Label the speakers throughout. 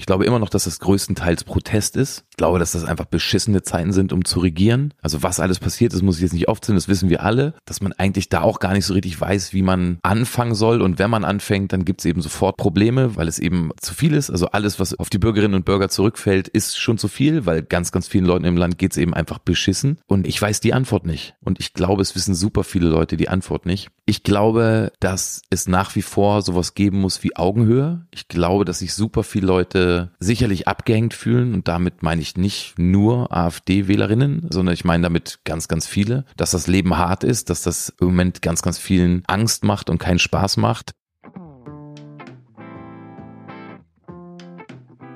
Speaker 1: Ich glaube immer noch, dass das größtenteils Protest ist. Ich glaube, dass das einfach beschissene Zeiten sind, um zu regieren. Also was alles passiert ist, muss ich jetzt nicht aufzählen, das wissen wir alle. Dass man eigentlich da auch gar nicht so richtig weiß, wie man anfangen soll. Und wenn man anfängt, dann gibt es eben sofort Probleme, weil es eben zu viel ist. Also alles, was auf die Bürgerinnen und Bürger zurückfällt, ist schon zu viel, weil ganz, ganz vielen Leuten im Land geht es eben einfach beschissen. Und ich weiß die Antwort nicht. Und ich glaube, es wissen super viele Leute die Antwort nicht. Ich glaube, dass es nach wie vor sowas geben muss wie Augenhöhe. Ich glaube, dass sich super viele Leute sicherlich abgehängt fühlen und damit meine ich nicht nur AfD-Wählerinnen, sondern ich meine damit ganz, ganz viele, dass das Leben hart ist, dass das im Moment ganz, ganz vielen Angst macht und keinen Spaß macht.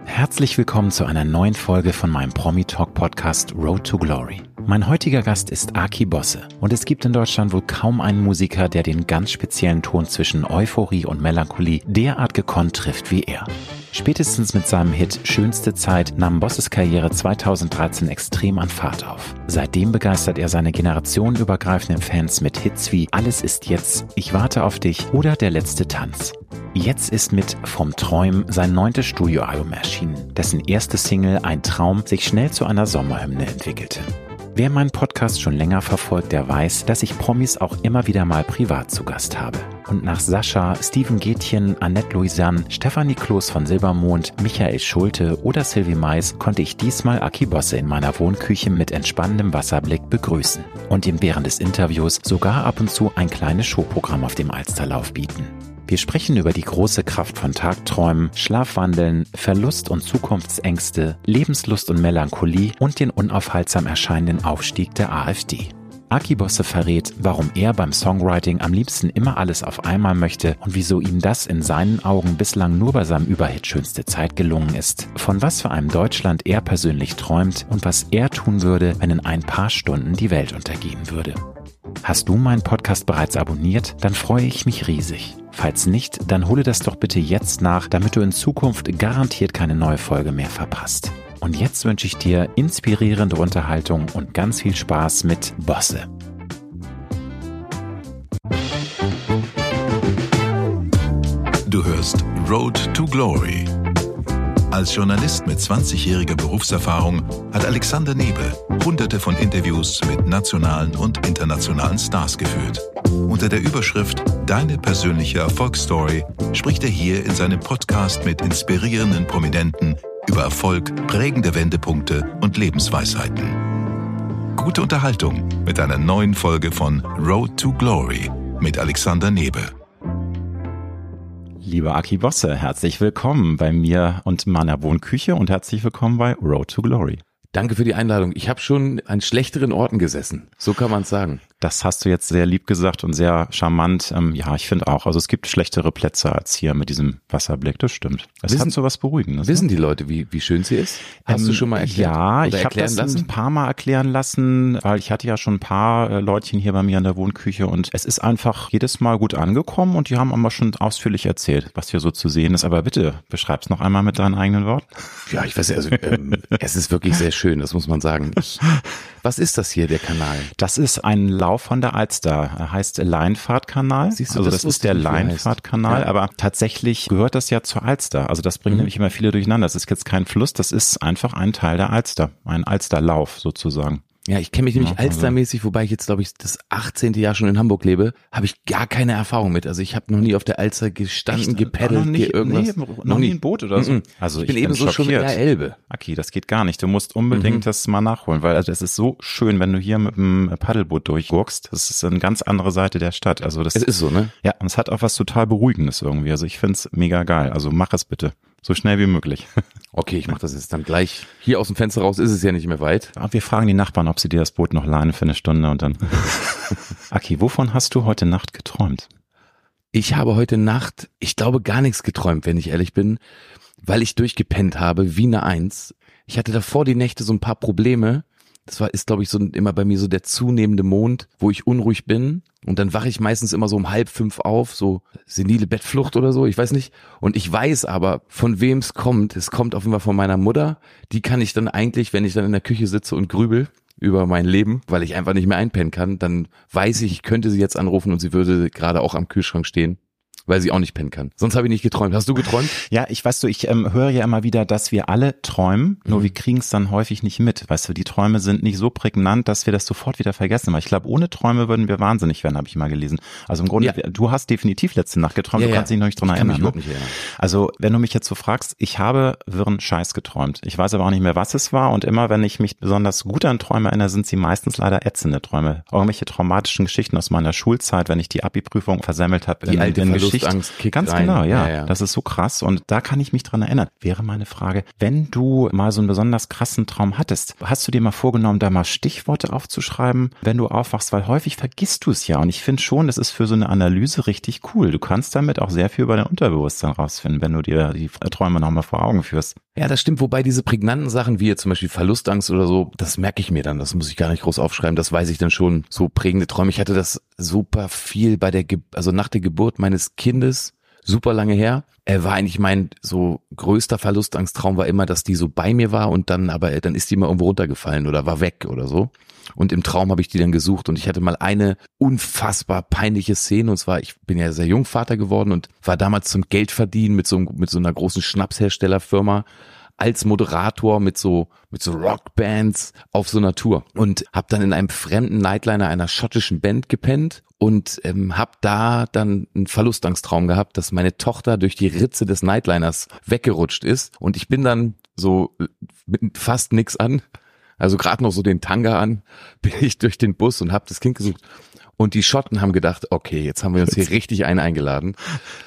Speaker 2: Herzlich willkommen zu einer neuen Folge von meinem Promi Talk Podcast Road to Glory. Mein heutiger Gast ist Aki Bosse und es gibt in Deutschland wohl kaum einen Musiker, der den ganz speziellen Ton zwischen Euphorie und Melancholie derart gekonnt trifft wie er. Spätestens mit seinem Hit Schönste Zeit nahm Bosses Karriere 2013 extrem an Fahrt auf. Seitdem begeistert er seine generationenübergreifenden Fans mit Hits wie Alles ist jetzt, Ich warte auf dich oder Der letzte Tanz. Jetzt ist mit Vom Träumen sein neuntes Studioalbum erschienen, dessen erste Single Ein Traum sich schnell zu einer Sommerhymne entwickelte. Wer meinen Podcast schon länger verfolgt, der weiß, dass ich Promis auch immer wieder mal privat zu Gast habe. Und nach Sascha, Steven Gätchen, Annette Louisanne, Stefanie Kloß von Silbermond, Michael Schulte oder Sylvie Mais konnte ich diesmal Aki Bosse in meiner Wohnküche mit entspannendem Wasserblick begrüßen und ihm während des Interviews sogar ab und zu ein kleines Showprogramm auf dem Alsterlauf bieten. Wir sprechen über die große Kraft von Tagträumen, Schlafwandeln, Verlust und Zukunftsängste, Lebenslust und Melancholie und den unaufhaltsam erscheinenden Aufstieg der AfD. Aki Bosse verrät, warum er beim Songwriting am liebsten immer alles auf einmal möchte und wieso ihm das in seinen Augen bislang nur bei seinem Überhit Schönste Zeit gelungen ist, von was für einem Deutschland er persönlich träumt und was er tun würde, wenn in ein paar Stunden die Welt untergehen würde. Hast du meinen Podcast bereits abonniert? Dann freue ich mich riesig. Falls nicht, dann hole das doch bitte jetzt nach, damit du in Zukunft garantiert keine neue Folge mehr verpasst. Und jetzt wünsche ich dir inspirierende Unterhaltung und ganz viel Spaß mit Bosse.
Speaker 3: Du hörst Road to Glory. Als Journalist mit 20-jähriger Berufserfahrung hat Alexander Nebe hunderte von Interviews mit nationalen und internationalen Stars geführt. Unter der Überschrift Deine persönliche Erfolgsstory spricht er hier in seinem Podcast mit inspirierenden Prominenten über Erfolg, prägende Wendepunkte und Lebensweisheiten. Gute Unterhaltung mit einer neuen Folge von Road to Glory mit Alexander Nebe.
Speaker 2: Lieber Aki Bosse, herzlich willkommen bei mir und meiner Wohnküche und herzlich willkommen bei Road to Glory.
Speaker 1: Danke für die Einladung. Ich habe schon an schlechteren Orten gesessen. So kann man es sagen.
Speaker 2: Das hast du jetzt sehr lieb gesagt und sehr charmant. Ähm, ja, ich finde auch. Also es gibt schlechtere Plätze als hier mit diesem Wasserblick. Das stimmt. Es
Speaker 1: Wissen-
Speaker 2: hat so was Beruhigendes.
Speaker 1: Wissen
Speaker 2: ne?
Speaker 1: die Leute, wie, wie schön sie ist? Hast
Speaker 2: Ähm,
Speaker 1: du schon mal erklärt?
Speaker 2: Ja, ich habe das
Speaker 1: lassen?
Speaker 2: ein paar Mal erklären lassen, weil ich hatte ja schon ein paar äh, Leutchen hier bei mir in der Wohnküche und es ist einfach jedes Mal gut angekommen und die haben aber schon ausführlich erzählt, was hier so zu sehen ist. Aber bitte, beschreib's noch einmal mit deinen eigenen Worten.
Speaker 1: Ja, ich weiß ja, also ähm, es ist wirklich sehr schön, das muss man sagen. Ich, was ist das hier, der Kanal?
Speaker 2: Das ist ein Lauf von der Alster. Er heißt Leinfahrtkanal.
Speaker 1: Siehst du,
Speaker 2: also
Speaker 1: das
Speaker 2: das, ist der
Speaker 1: er.
Speaker 2: Leinfahrtkanal,
Speaker 1: Ja.
Speaker 2: aber tatsächlich gehört das ja zur Alster. Also das bringen
Speaker 1: Mhm.
Speaker 2: nämlich immer viele durcheinander. Das ist jetzt kein Fluss, das ist einfach ein Teil der Alster. Ein Alsterlauf sozusagen.
Speaker 1: Ja, ich kenne mich nämlich
Speaker 2: Ja, also-
Speaker 1: alstermäßig, wobei ich jetzt, glaube ich, das 18. Jahr schon in Hamburg lebe, habe ich gar keine Erfahrung mit. Also ich habe noch nie auf der Alster gestanden,
Speaker 2: Echt?
Speaker 1: gepaddelt,
Speaker 2: Noch nie-
Speaker 1: ge- irgendwas.
Speaker 2: nee, noch nie ein Boot oder so?
Speaker 1: Mhm.
Speaker 2: Also
Speaker 1: ich bin
Speaker 2: ich bin
Speaker 1: ebenso schon mit der Elbe.
Speaker 2: Aki, das geht gar nicht. Du musst unbedingt
Speaker 1: Mhm.
Speaker 2: das mal nachholen, weil also es ist so schön, wenn du hier mit dem Paddelboot durchgurkst. Das ist eine ganz andere Seite der Stadt. Also das
Speaker 1: Es ist so, ne?
Speaker 2: ja, und es hat auch was total Beruhigendes irgendwie. Also ich find's mega geil. Also mach es bitte. So schnell wie möglich.
Speaker 1: Okay, ich mache das jetzt dann gleich. Hier aus dem Fenster raus ist es ja nicht mehr weit.
Speaker 2: Aber wir fragen die Nachbarn, ob sie dir das Boot noch leihen für eine Stunde und dann. Aki, wovon hast du heute Nacht geträumt?
Speaker 1: Ich habe heute Nacht, ich glaube, gar nichts geträumt, wenn ich ehrlich bin, weil ich durchgepennt habe, wie eine Eins. Ich hatte davor die Nächte so ein paar Probleme. Das war, ist, glaube ich, so immer bei mir so der zunehmende Mond, wo ich unruhig bin. Und dann wache ich meistens immer so um halb fünf auf, so senile Bettflucht oder so, ich weiß nicht. Und ich weiß aber, von wem es kommt. Es kommt auf jeden Fall von meiner Mutter. Die kann ich dann eigentlich, wenn ich dann in der Küche sitze und grübel über mein Leben, weil ich einfach nicht mehr einpennen kann, dann weiß ich, ich könnte sie jetzt anrufen und sie würde gerade auch am Kühlschrank stehen. Weil sie auch nicht pennen kann. Sonst habe ich nicht geträumt. Hast du geträumt?
Speaker 2: Ja, ich weißt du, ich ähm, höre ja immer wieder, dass wir alle träumen, nur
Speaker 1: Mhm.
Speaker 2: wir kriegen es dann häufig nicht mit. Weißt du, die Träume sind nicht so prägnant, dass wir das sofort wieder vergessen. Weil ich glaube, ohne Träume würden wir wahnsinnig werden, habe ich mal gelesen. Also im Grunde,
Speaker 1: Ja.
Speaker 2: du hast definitiv letzte Nacht geträumt,
Speaker 1: Ja,
Speaker 2: du kannst dich noch nicht dran
Speaker 1: Ich kann mich
Speaker 2: erinnern.
Speaker 1: überhaupt
Speaker 2: ne?
Speaker 1: nicht erinnern.
Speaker 2: Also, wenn du mich jetzt so fragst, ich habe wirren Scheiß geträumt. Ich weiß aber auch nicht mehr, was es war. Und immer, wenn ich mich besonders gut an Träume erinnere, sind sie meistens leider ätzende Träume. Irgendwelche traumatischen Geschichten aus meiner Schulzeit, wenn ich die Abi-Prüfung versemmelt habe.
Speaker 1: Die
Speaker 2: in,
Speaker 1: alte
Speaker 2: in
Speaker 1: Verlustangst kickt
Speaker 2: Ganz
Speaker 1: rein.
Speaker 2: genau, ja,
Speaker 1: Ja, ja.
Speaker 2: Das ist so krass. Und da kann ich mich dran erinnern. Wäre meine Frage, wenn du mal so einen besonders krassen Traum hattest, hast du dir mal vorgenommen, da mal Stichworte aufzuschreiben, wenn du aufwachst? Weil häufig vergisst du es ja. Und ich finde schon, das ist für so eine Analyse richtig cool. Du kannst damit auch sehr viel über dein Unterbewusstsein rausfinden, wenn du dir die Träume nochmal vor Augen führst.
Speaker 1: Ja, das stimmt. Wobei diese prägnanten Sachen, wie jetzt zum Beispiel Verlustangst oder so, das merke ich mir dann. Das muss ich gar nicht groß aufschreiben. Das weiß ich dann schon. So prägende Träume. Ich hatte das super viel bei der, Ge also nach der Geburt meines Kindes, super lange her. Er war eigentlich mein so größter Verlustangsttraum war immer, dass die so bei mir war und dann aber dann ist die mal irgendwo runtergefallen oder war weg oder so. Und im Traum habe ich die dann gesucht und ich hatte mal eine unfassbar peinliche Szene und zwar ich bin ja sehr jung Vater geworden und war damals zum Geldverdienen mit so mit so einer großen Schnapsherstellerfirma als Moderator mit so mit so Rockbands auf so einer Tour und habe dann in einem fremden Nightliner einer schottischen Band gepennt und ähm, habe da dann einen Verlustangsttraum gehabt, dass meine Tochter durch die Ritze des Nightliners weggerutscht ist und ich bin dann so äh, mit fast nix an, also gerade noch so den Tanga an, bin ich durch den Bus und habe das Kind gesucht. Und die Schotten haben gedacht, okay, jetzt haben wir uns hier richtig einen eingeladen.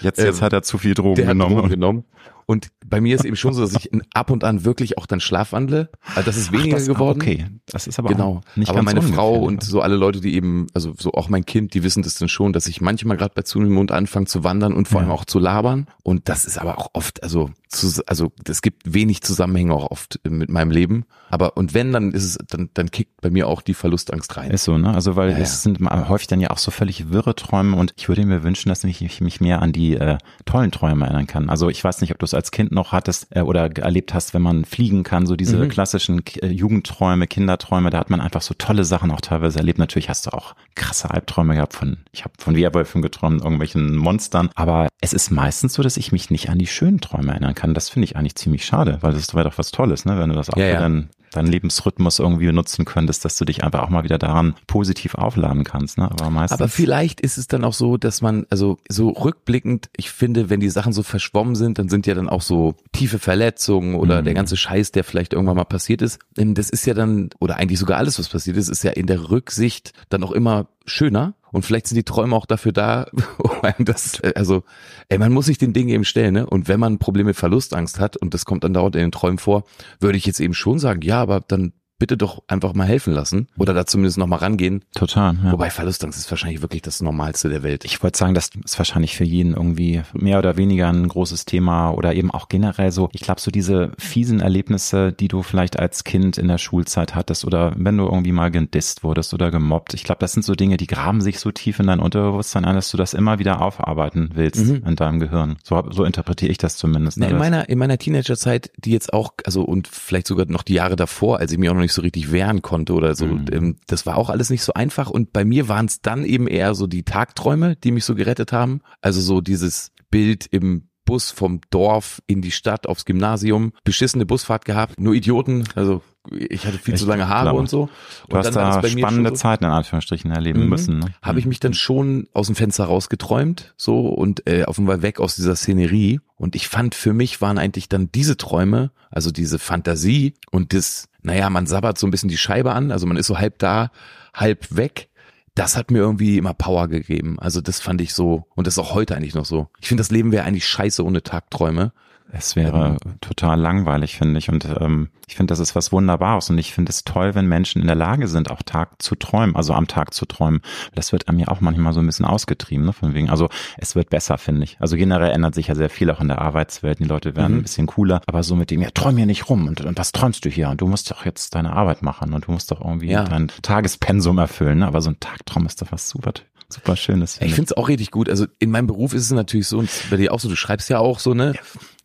Speaker 2: Jetzt, jetzt
Speaker 1: Ähm,
Speaker 2: hat er zu viel Drogen genommen.
Speaker 1: Drogen genommen. Und bei mir ist eben schon so, dass ich ab und an wirklich auch dann schlafwandle. Also das ist weniger
Speaker 2: Ach, das,
Speaker 1: geworden.
Speaker 2: Okay, das ist aber
Speaker 1: Genau.
Speaker 2: auch nicht
Speaker 1: aber meine Frau und so alle Leute, die eben, also so auch mein Kind, die wissen das dann schon, dass ich manchmal gerade bei zunehmendem Mund anfange zu wandern und vor
Speaker 2: Ja.
Speaker 1: allem auch zu labern. Und das ist aber auch oft, also, zu, also es gibt wenig Zusammenhänge auch oft mit meinem Leben. Aber und wenn, dann ist es, dann, dann kickt bei mir auch die Verlustangst rein.
Speaker 2: Ist so, ne? Also weil
Speaker 1: Ja, ja.
Speaker 2: es sind mal häufig dann ja auch so völlig wirre Träume und ich würde mir wünschen, dass ich mich, mich mehr an die äh, tollen Träume erinnern kann. Also ich weiß nicht, ob du es als Kind noch hattest äh, oder erlebt hast, wenn man fliegen kann, so diese
Speaker 1: Mhm.
Speaker 2: klassischen äh, Jugendträume, Kinderträume, da hat man einfach so tolle Sachen auch teilweise erlebt. Natürlich hast du auch krasse Albträume gehabt von, ich habe von Werwölfen geträumt, irgendwelchen Monstern, aber es ist meistens so, dass ich mich nicht an die schönen Träume erinnern kann. Das finde ich eigentlich ziemlich schade, weil das wäre doch was Tolles, ne? Wenn du das auch
Speaker 1: Ja, ja.
Speaker 2: deinen deinen Lebensrhythmus irgendwie nutzen könntest, dass du dich einfach auch mal wieder daran positiv aufladen kannst. Ne? Aber meistens.
Speaker 1: Aber vielleicht ist es dann auch so, dass man, also so rückblickend, ich finde, wenn die Sachen so verschwommen sind, dann sind ja dann auch so tiefe Verletzungen oder
Speaker 2: Mhm.
Speaker 1: der ganze Scheiß, der vielleicht irgendwann mal passiert ist. Das ist ja dann, oder eigentlich sogar alles, was passiert ist, ist ja in der Rücksicht dann auch immer schöner. Und vielleicht sind die Träume auch dafür da, um einem das, äh, also, ey, man muss sich den Dingen eben stellen, ne? Und wenn man ein Problem mit Verlustangst hat und das kommt dann dauernd in den Träumen vor, würde ich jetzt eben schon sagen, ja, aber dann bitte doch einfach mal helfen lassen oder da zumindest noch mal rangehen.
Speaker 2: Total. Ja.
Speaker 1: Wobei Verlustangst ist wahrscheinlich wirklich das Normalste der Welt.
Speaker 2: Ich wollte sagen, das ist wahrscheinlich für jeden irgendwie mehr oder weniger ein großes Thema oder eben auch generell so. Ich glaube, so diese fiesen Erlebnisse, die du vielleicht als Kind in der Schulzeit hattest oder wenn du irgendwie mal gedisst wurdest oder gemobbt. Ich glaube, das sind so Dinge, die graben sich so tief in dein Unterbewusstsein ein, dass du das immer wieder aufarbeiten willst
Speaker 1: Mhm.
Speaker 2: in deinem Gehirn. So, so interpretiere ich das zumindest.
Speaker 1: Na, in meiner, in meiner Teenagerzeit, die jetzt auch, also und vielleicht sogar noch die Jahre davor, als ich mich auch noch nicht so richtig wehren konnte oder so,
Speaker 2: Mhm.
Speaker 1: ähm, das war auch alles nicht so einfach. Und bei mir waren es dann eben eher so die Tagträume, die mich so gerettet haben. Also so dieses Bild im Bus vom Dorf in die Stadt aufs Gymnasium, beschissene Busfahrt gehabt, nur Idioten, also ich hatte viel
Speaker 2: Ich
Speaker 1: zu lange Haare
Speaker 2: glaube.
Speaker 1: und so.
Speaker 2: Du hast da spannende Zeiten in Anführungsstrichen erleben
Speaker 1: Mhm.
Speaker 2: müssen. Ne?
Speaker 1: habe ich mich dann schon aus dem Fenster rausgeträumt, so und äh, auf Weg weg aus dieser Szenerie. Und ich fand, für mich waren eigentlich dann diese Träume, also diese Fantasie und das, naja, man sabbert so ein bisschen die Scheibe an, also man ist so halb da, halb weg. Das hat mir irgendwie immer Power gegeben. Also das fand ich so, und das ist auch heute eigentlich noch so. Ich finde, das Leben wäre eigentlich scheiße ohne Tagträume.
Speaker 2: Es wäre total langweilig, finde ich. Und ähm, ich finde, das ist was Wunderbares. Und ich finde es toll, wenn Menschen in der Lage sind, auch Tag zu träumen, also am Tag zu träumen. Das wird an mir auch manchmal so ein bisschen ausgetrieben, ne? Von wegen. Also es wird besser, finde ich. Also generell ändert sich ja sehr viel auch in der Arbeitswelt. Die Leute werden
Speaker 1: Mhm.
Speaker 2: ein bisschen cooler. Aber so mit dem, ja, träum hier nicht rum. Und, und was träumst du hier? Und du musst doch jetzt deine Arbeit machen und du musst doch irgendwie
Speaker 1: Ja.
Speaker 2: dein Tagespensum erfüllen. Ne? Aber so ein Tagtraum ist doch was super, super Schönes.
Speaker 1: Ich
Speaker 2: finde
Speaker 1: finde es auch richtig gut. Also in meinem Beruf ist es natürlich so, und bei dir auch so, du schreibst ja auch so, ne?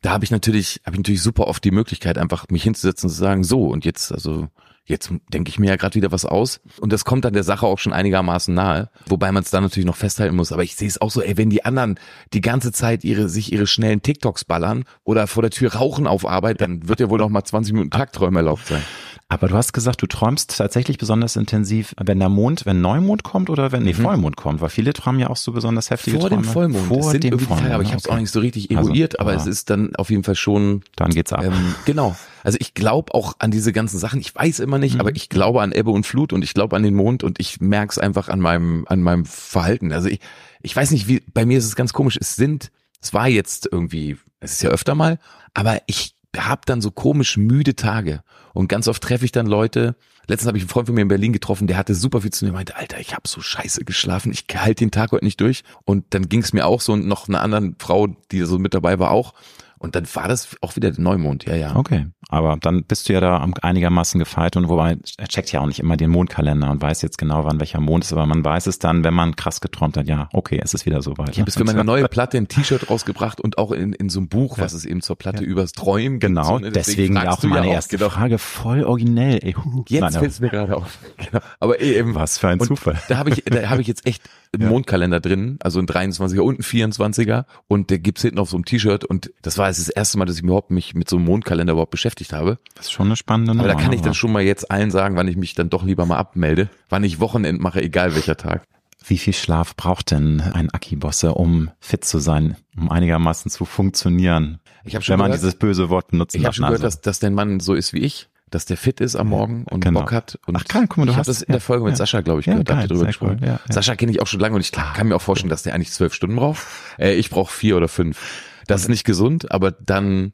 Speaker 1: Da habe ich natürlich, habe ich natürlich super oft die Möglichkeit, einfach mich hinzusetzen und zu sagen, so, und jetzt, also jetzt denke ich mir ja gerade wieder was aus. Und das kommt dann der Sache auch schon einigermaßen nahe, wobei man es dann natürlich noch festhalten muss. Aber ich sehe es auch so, ey, wenn die anderen die ganze Zeit ihre sich ihre schnellen TikToks ballern oder vor der Tür rauchen auf Arbeit, dann wird ja wohl noch mal 20 Minuten Tagträume erlaubt sein.
Speaker 2: Aber du hast gesagt, du träumst tatsächlich besonders intensiv, wenn der Mond, wenn Neumond kommt oder wenn nee, mhm. Vollmond kommt, weil viele träumen ja auch so besonders heftige
Speaker 1: Vor
Speaker 2: Träume.
Speaker 1: dem Vollmond.
Speaker 2: Vor dem Vollmond.
Speaker 1: Tage, aber ich habe es
Speaker 2: okay.
Speaker 1: auch nicht so richtig eruiert,
Speaker 2: Also,
Speaker 1: aber es ist dann auf jeden Fall schon
Speaker 2: Dann geht's ab.
Speaker 1: ähm, genau. Also ich glaube auch an diese ganzen Sachen. Ich weiß immer nicht,
Speaker 2: Mhm.
Speaker 1: aber ich glaube an Ebbe und Flut und ich glaube an den Mond und ich merke es einfach an meinem an meinem Verhalten. Also ich ich weiß nicht, wie bei mir ist es ganz komisch. Es sind es war jetzt irgendwie, es ist ja öfter mal, aber ich habe dann so komisch müde Tage und ganz oft treffe ich dann Leute. Letztens habe ich einen Freund von mir in Berlin getroffen, der hatte super viel zu mir, meinte, Alter, ich habe so scheiße geschlafen, ich halte den Tag heute nicht durch. Und dann ging es mir auch so und noch eine andere Frau, die so mit dabei war, auch. Und dann war das auch wieder der Neumond, ja, ja.
Speaker 2: Okay, aber dann bist du ja da einigermaßen gefeit und wobei er checkt ja auch nicht immer den Mondkalender und weiß jetzt genau, wann welcher Mond ist, aber man weiß es dann, wenn man krass geträumt hat, ja, okay, es ist wieder soweit.
Speaker 1: Ich habe jetzt für meine neue Platte ein T-Shirt rausgebracht und auch in, in so einem Buch, was es eben zur Platte übers Träumen gibt.
Speaker 2: Genau,
Speaker 1: So, ne?
Speaker 2: deswegen ja
Speaker 1: fragst
Speaker 2: auch
Speaker 1: du
Speaker 2: meine
Speaker 1: auch,
Speaker 2: erste
Speaker 1: genau.
Speaker 2: Frage, voll originell. Ey, huh.
Speaker 1: Jetzt fällt es mir gerade auf. Genau. Aber eh eben
Speaker 2: was für ein Zufall.
Speaker 1: Da habe ich, da habe ich jetzt echt einen
Speaker 2: Ja.
Speaker 1: Mondkalender drin, also ein 23er und ein 24er und der gibt's hinten auf so einem T-Shirt und das war jetzt das erste Mal, dass ich überhaupt mich mit so einem Mondkalender überhaupt beschäftigt habe.
Speaker 2: Das ist schon eine spannende
Speaker 1: Aber
Speaker 2: Nummer.
Speaker 1: da kann ich dann
Speaker 2: aber
Speaker 1: schon mal jetzt allen sagen, wann ich mich dann doch lieber mal abmelde, wann ich Wochenend mache, egal welcher Tag.
Speaker 2: Wie viel Schlaf braucht denn ein Aki-Bosse, um fit zu sein, um einigermaßen zu funktionieren?
Speaker 1: Ich habe schon
Speaker 2: Wenn man
Speaker 1: gehört,
Speaker 2: dieses böse Wort benutzen
Speaker 1: ich habe schon gehört, dass, dass dein Mann so ist wie ich, dass der fit ist am Morgen und
Speaker 2: Genau.
Speaker 1: Bock hat. Und
Speaker 2: Ach, geil, guck mal, du
Speaker 1: ich
Speaker 2: hast-
Speaker 1: das in der
Speaker 2: ja,
Speaker 1: Folge mit
Speaker 2: ja.
Speaker 1: Sascha, glaube ich,
Speaker 2: Ja,
Speaker 1: gehört, habt ihr
Speaker 2: geil,
Speaker 1: drüber
Speaker 2: sehr cool,
Speaker 1: gesprochen.
Speaker 2: ja, ja.
Speaker 1: Sascha kenne ich auch schon lange und ich kann mir auch vorstellen, dass der eigentlich zwölf Stunden braucht. Äh, ich brauche vier oder fünf. Das ist nicht gesund, aber dann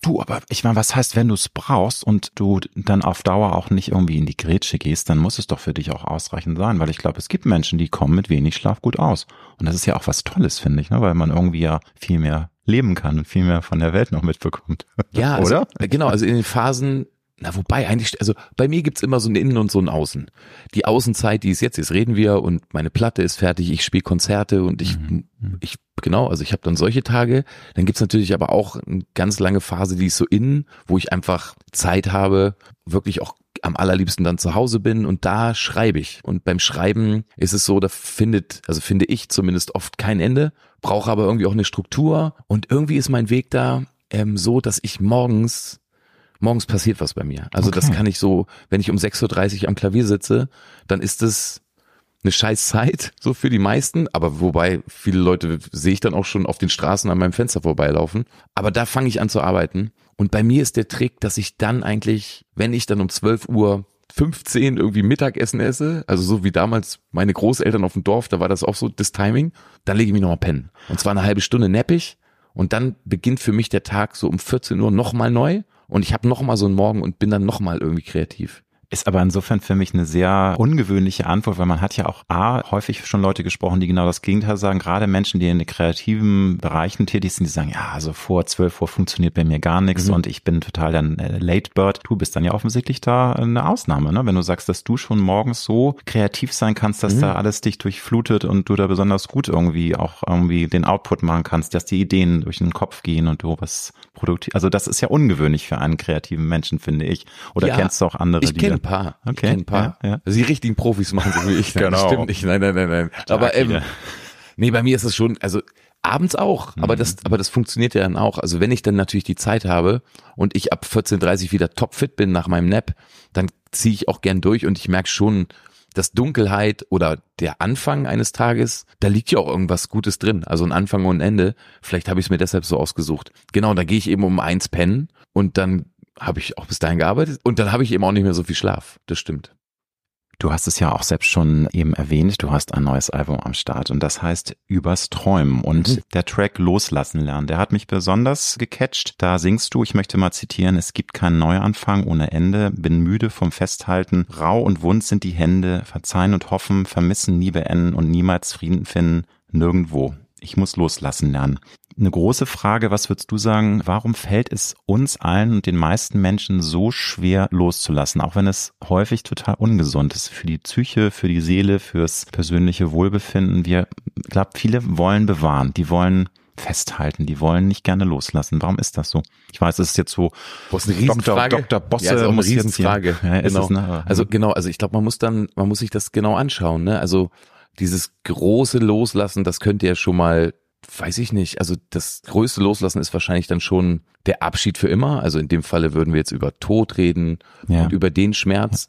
Speaker 2: Du, aber ich meine, was heißt, wenn du es brauchst und du dann auf Dauer auch nicht irgendwie in die Grätsche gehst, dann muss es doch für dich auch ausreichend sein, weil ich glaube, es gibt Menschen, die kommen mit wenig Schlaf gut aus. Und das ist ja auch was Tolles, finde ich, ne? weil man irgendwie ja viel mehr leben kann und viel mehr von der Welt noch mitbekommt.
Speaker 1: Ja, also,
Speaker 2: Oder?
Speaker 1: äh, Genau, also in den Phasen, na wobei eigentlich, also bei mir gibt's immer so ein Innen und so ein Außen. Die Außenzeit, die ist jetzt, jetzt reden wir und meine Platte ist fertig, ich spiele Konzerte und ich,
Speaker 2: Mhm.
Speaker 1: ich, genau, also ich habe dann solche Tage. Dann gibt's natürlich aber auch eine ganz lange Phase, die ist so innen, wo ich einfach Zeit habe, wirklich auch am allerliebsten dann zu Hause bin und da schreibe ich. Und beim Schreiben ist es so, da findet, also finde ich zumindest oft kein Ende, brauche aber irgendwie auch eine Struktur und irgendwie ist mein Weg da ähm, so, dass ich morgens morgens passiert was bei mir. Also das
Speaker 2: Okay.
Speaker 1: kann ich so, wenn ich um 6.30 Uhr am Klavier sitze, dann ist es eine scheiß Zeit, so für die meisten, aber wobei viele Leute sehe ich dann auch schon auf den Straßen an meinem Fenster vorbeilaufen. Aber da fange ich an zu arbeiten. Und bei mir ist der Trick, dass ich dann eigentlich, wenn ich dann um 12 Uhr 15 irgendwie Mittagessen esse, also so wie damals meine Großeltern auf dem Dorf, da war das auch so das Timing, dann lege ich mich nochmal pennen. Und zwar eine halbe Stunde neppig und dann beginnt für mich der Tag so um 14 Uhr nochmal neu und ich habe nochmal so einen Morgen und bin dann nochmal irgendwie kreativ.
Speaker 2: Ist aber insofern für mich eine sehr ungewöhnliche Antwort, weil man hat ja auch A, häufig schon Leute gesprochen, die genau das Gegenteil sagen. Gerade Menschen, die in den kreativen Bereichen tätig sind, die sagen, ja, also vor 12 Uhr funktioniert bei mir gar nichts
Speaker 1: Mhm.
Speaker 2: und ich bin total dann äh, Late Bird. Du bist dann ja offensichtlich da eine Ausnahme, ne? Wenn du sagst, dass du schon morgens so kreativ sein kannst, dass
Speaker 1: Mhm.
Speaker 2: da alles dich durchflutet und du da besonders gut irgendwie auch irgendwie den Output machen kannst, dass die Ideen durch den Kopf gehen und du was produktiv. Also das ist ja ungewöhnlich für einen kreativen Menschen, finde ich. Oder
Speaker 1: Ja,
Speaker 2: kennst du auch andere,
Speaker 1: Ich
Speaker 2: die
Speaker 1: kenne paar. Ich
Speaker 2: Okay,
Speaker 1: kenne ein paar.
Speaker 2: ja, ja.
Speaker 1: Also die richtigen Profis machen so wie ich. Nein, das
Speaker 2: Genau.
Speaker 1: stimmt nicht. Nein, nein, nein, nein. Aber ähm,
Speaker 2: wieder.
Speaker 1: nee, bei mir ist es schon, also abends auch, aber
Speaker 2: Mhm.
Speaker 1: das, aber das funktioniert ja dann auch. Also wenn ich dann natürlich die Zeit habe und ich ab 14.30 wieder topfit bin nach meinem Nap, dann ziehe ich auch gern durch und ich merke schon, dass Dunkelheit oder der Anfang eines Tages, da liegt ja auch irgendwas Gutes drin. Also ein Anfang und ein Ende. Vielleicht habe ich es mir deshalb so ausgesucht. Genau, da gehe ich eben um eins pennen und dann habe ich auch bis dahin gearbeitet und dann habe ich eben auch nicht mehr so viel Schlaf. Das stimmt.
Speaker 2: Du hast es ja auch selbst schon eben erwähnt, du hast ein neues Album am Start und das heißt Übers Träumen und
Speaker 1: Mhm.
Speaker 2: der Track Loslassen lernen, der hat mich besonders gecatcht. Da singst du, ich möchte mal zitieren, es gibt keinen Neuanfang ohne Ende, bin müde vom Festhalten, rau und wund sind die Hände, verzeihen und hoffen, vermissen, nie beenden und niemals Frieden finden, nirgendwo. Ich muss loslassen lernen. Eine große Frage, was würdest du sagen, warum fällt es uns allen und den meisten Menschen so schwer loszulassen, auch wenn es häufig total ungesund ist für die Psyche, für die Seele, fürs persönliche Wohlbefinden? Wir, ich glaube, viele wollen bewahren, die wollen festhalten, die wollen nicht gerne loslassen. Warum ist das so? Ich weiß, es ist jetzt so
Speaker 1: Was eine Riesenfrage.
Speaker 2: Dr. Dr. Bosse
Speaker 1: ja, ist auch eine Riesenfrage.
Speaker 2: Ja, ist
Speaker 1: genau.
Speaker 2: es, ne?
Speaker 1: Also genau, also ich glaube, man muss dann, man muss sich das genau anschauen. Ne? Also dieses große Loslassen, das könnte ja schon mal, weiß ich nicht. Also das größte Loslassen ist wahrscheinlich dann schon der Abschied für immer. Also in dem Falle würden wir jetzt über Tod reden
Speaker 2: Ja.
Speaker 1: und über den Schmerz.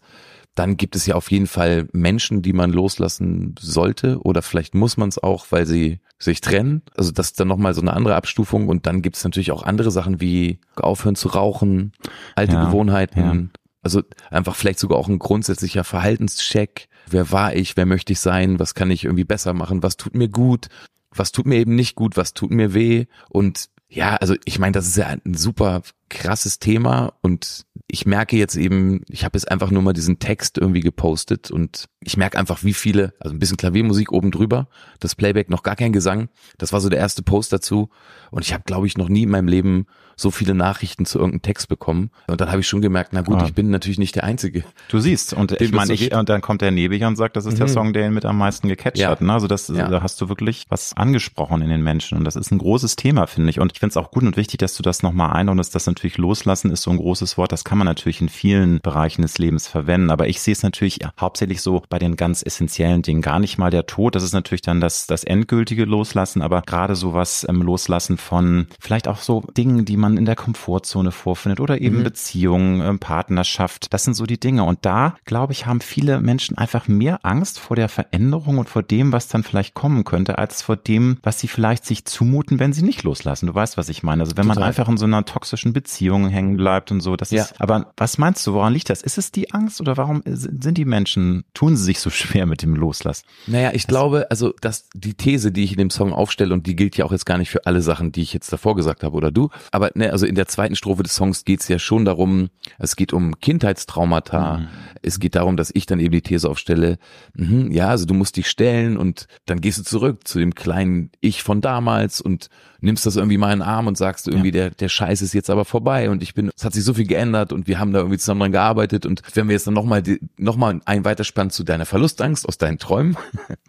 Speaker 1: Dann gibt es ja auf jeden Fall Menschen, die man loslassen sollte oder vielleicht muss man es auch, weil sie sich trennen. Also das ist dann nochmal so eine andere Abstufung und dann gibt es natürlich auch andere Sachen wie aufhören zu rauchen, alte
Speaker 2: Ja,
Speaker 1: Gewohnheiten.
Speaker 2: ja.
Speaker 1: Also einfach vielleicht sogar auch ein grundsätzlicher Verhaltenscheck. Wer war ich? Wer möchte ich sein? Was kann ich irgendwie besser machen? Was tut mir gut? Was tut mir eben nicht gut? Was tut mir weh? Und ja, also ich meine, das ist ja ein super krasses Thema und ich merke jetzt eben, ich habe jetzt einfach nur mal diesen Text irgendwie gepostet und ich merke einfach, wie viele, also ein bisschen Klaviermusik oben drüber, das Playback, noch gar kein Gesang. Das war so der erste Post dazu und ich habe, glaube ich, noch nie in meinem Leben so viele Nachrichten zu irgendeinem Text bekommen. Und dann habe ich schon gemerkt, na gut,
Speaker 2: Ah.
Speaker 1: ich bin natürlich nicht der Einzige.
Speaker 2: Du siehst, und ich meine,
Speaker 1: so
Speaker 2: ich, und dann kommt der Nebiger und sagt, das ist der
Speaker 1: Mhm.
Speaker 2: Song, der ihn mit am meisten gecatcht
Speaker 1: Ja.
Speaker 2: hat. Ne? Also das,
Speaker 1: Ja.
Speaker 2: da hast du wirklich was angesprochen in den Menschen. Und das ist ein großes Thema, finde ich. Und ich finde es auch gut und wichtig, dass du das nochmal einordnest, dass natürlich loslassen ist so ein großes Wort. Das kann man natürlich in vielen Bereichen des Lebens verwenden. Aber ich sehe es natürlich hauptsächlich so bei den ganz essentiellen Dingen. Gar nicht mal der Tod. Das ist natürlich dann das, das endgültige Loslassen. Aber gerade sowas ähm, Loslassen von vielleicht auch so Dingen, die man in der Komfortzone vorfindet oder eben
Speaker 1: Mhm.
Speaker 2: Beziehungen, ähm, Partnerschaft. Das sind so die Dinge. Und da, glaube ich, haben viele Menschen einfach mehr Angst vor der Veränderung und vor dem, was dann vielleicht kommen könnte, als vor dem, was sie vielleicht sich zumuten, wenn sie nicht loslassen. Du weißt, was ich meine. Also wenn man
Speaker 1: Total.
Speaker 2: einfach in so einer toxischen Beziehung hängen bleibt und so, das
Speaker 1: Ja.
Speaker 2: ist, aber was meinst du, woran liegt das? Ist es die Angst oder warum sind die Menschen, tun sie sich so schwer mit dem Loslassen?
Speaker 1: Naja, ich glaube, also dass die These, die ich in dem Song aufstelle, und die gilt ja auch jetzt gar nicht für alle Sachen, die ich jetzt davor gesagt habe oder du, aber ne, also in der zweiten Strophe des Songs geht es ja schon darum, es geht um Kindheitstraumata,
Speaker 2: Mhm.
Speaker 1: es geht darum, dass ich dann eben die These aufstelle, mhm, ja, also du musst dich stellen und dann gehst du zurück zu dem kleinen Ich von damals und nimmst das irgendwie mal in den Arm und sagst irgendwie, der, der Scheiß ist jetzt aber vorbei und ich bin, es hat sich so viel geändert und wir haben da irgendwie zusammen dran gearbeitet und wenn wir jetzt dann nochmal noch mal ein weiterspannen zu deiner Verlustangst aus deinen Träumen,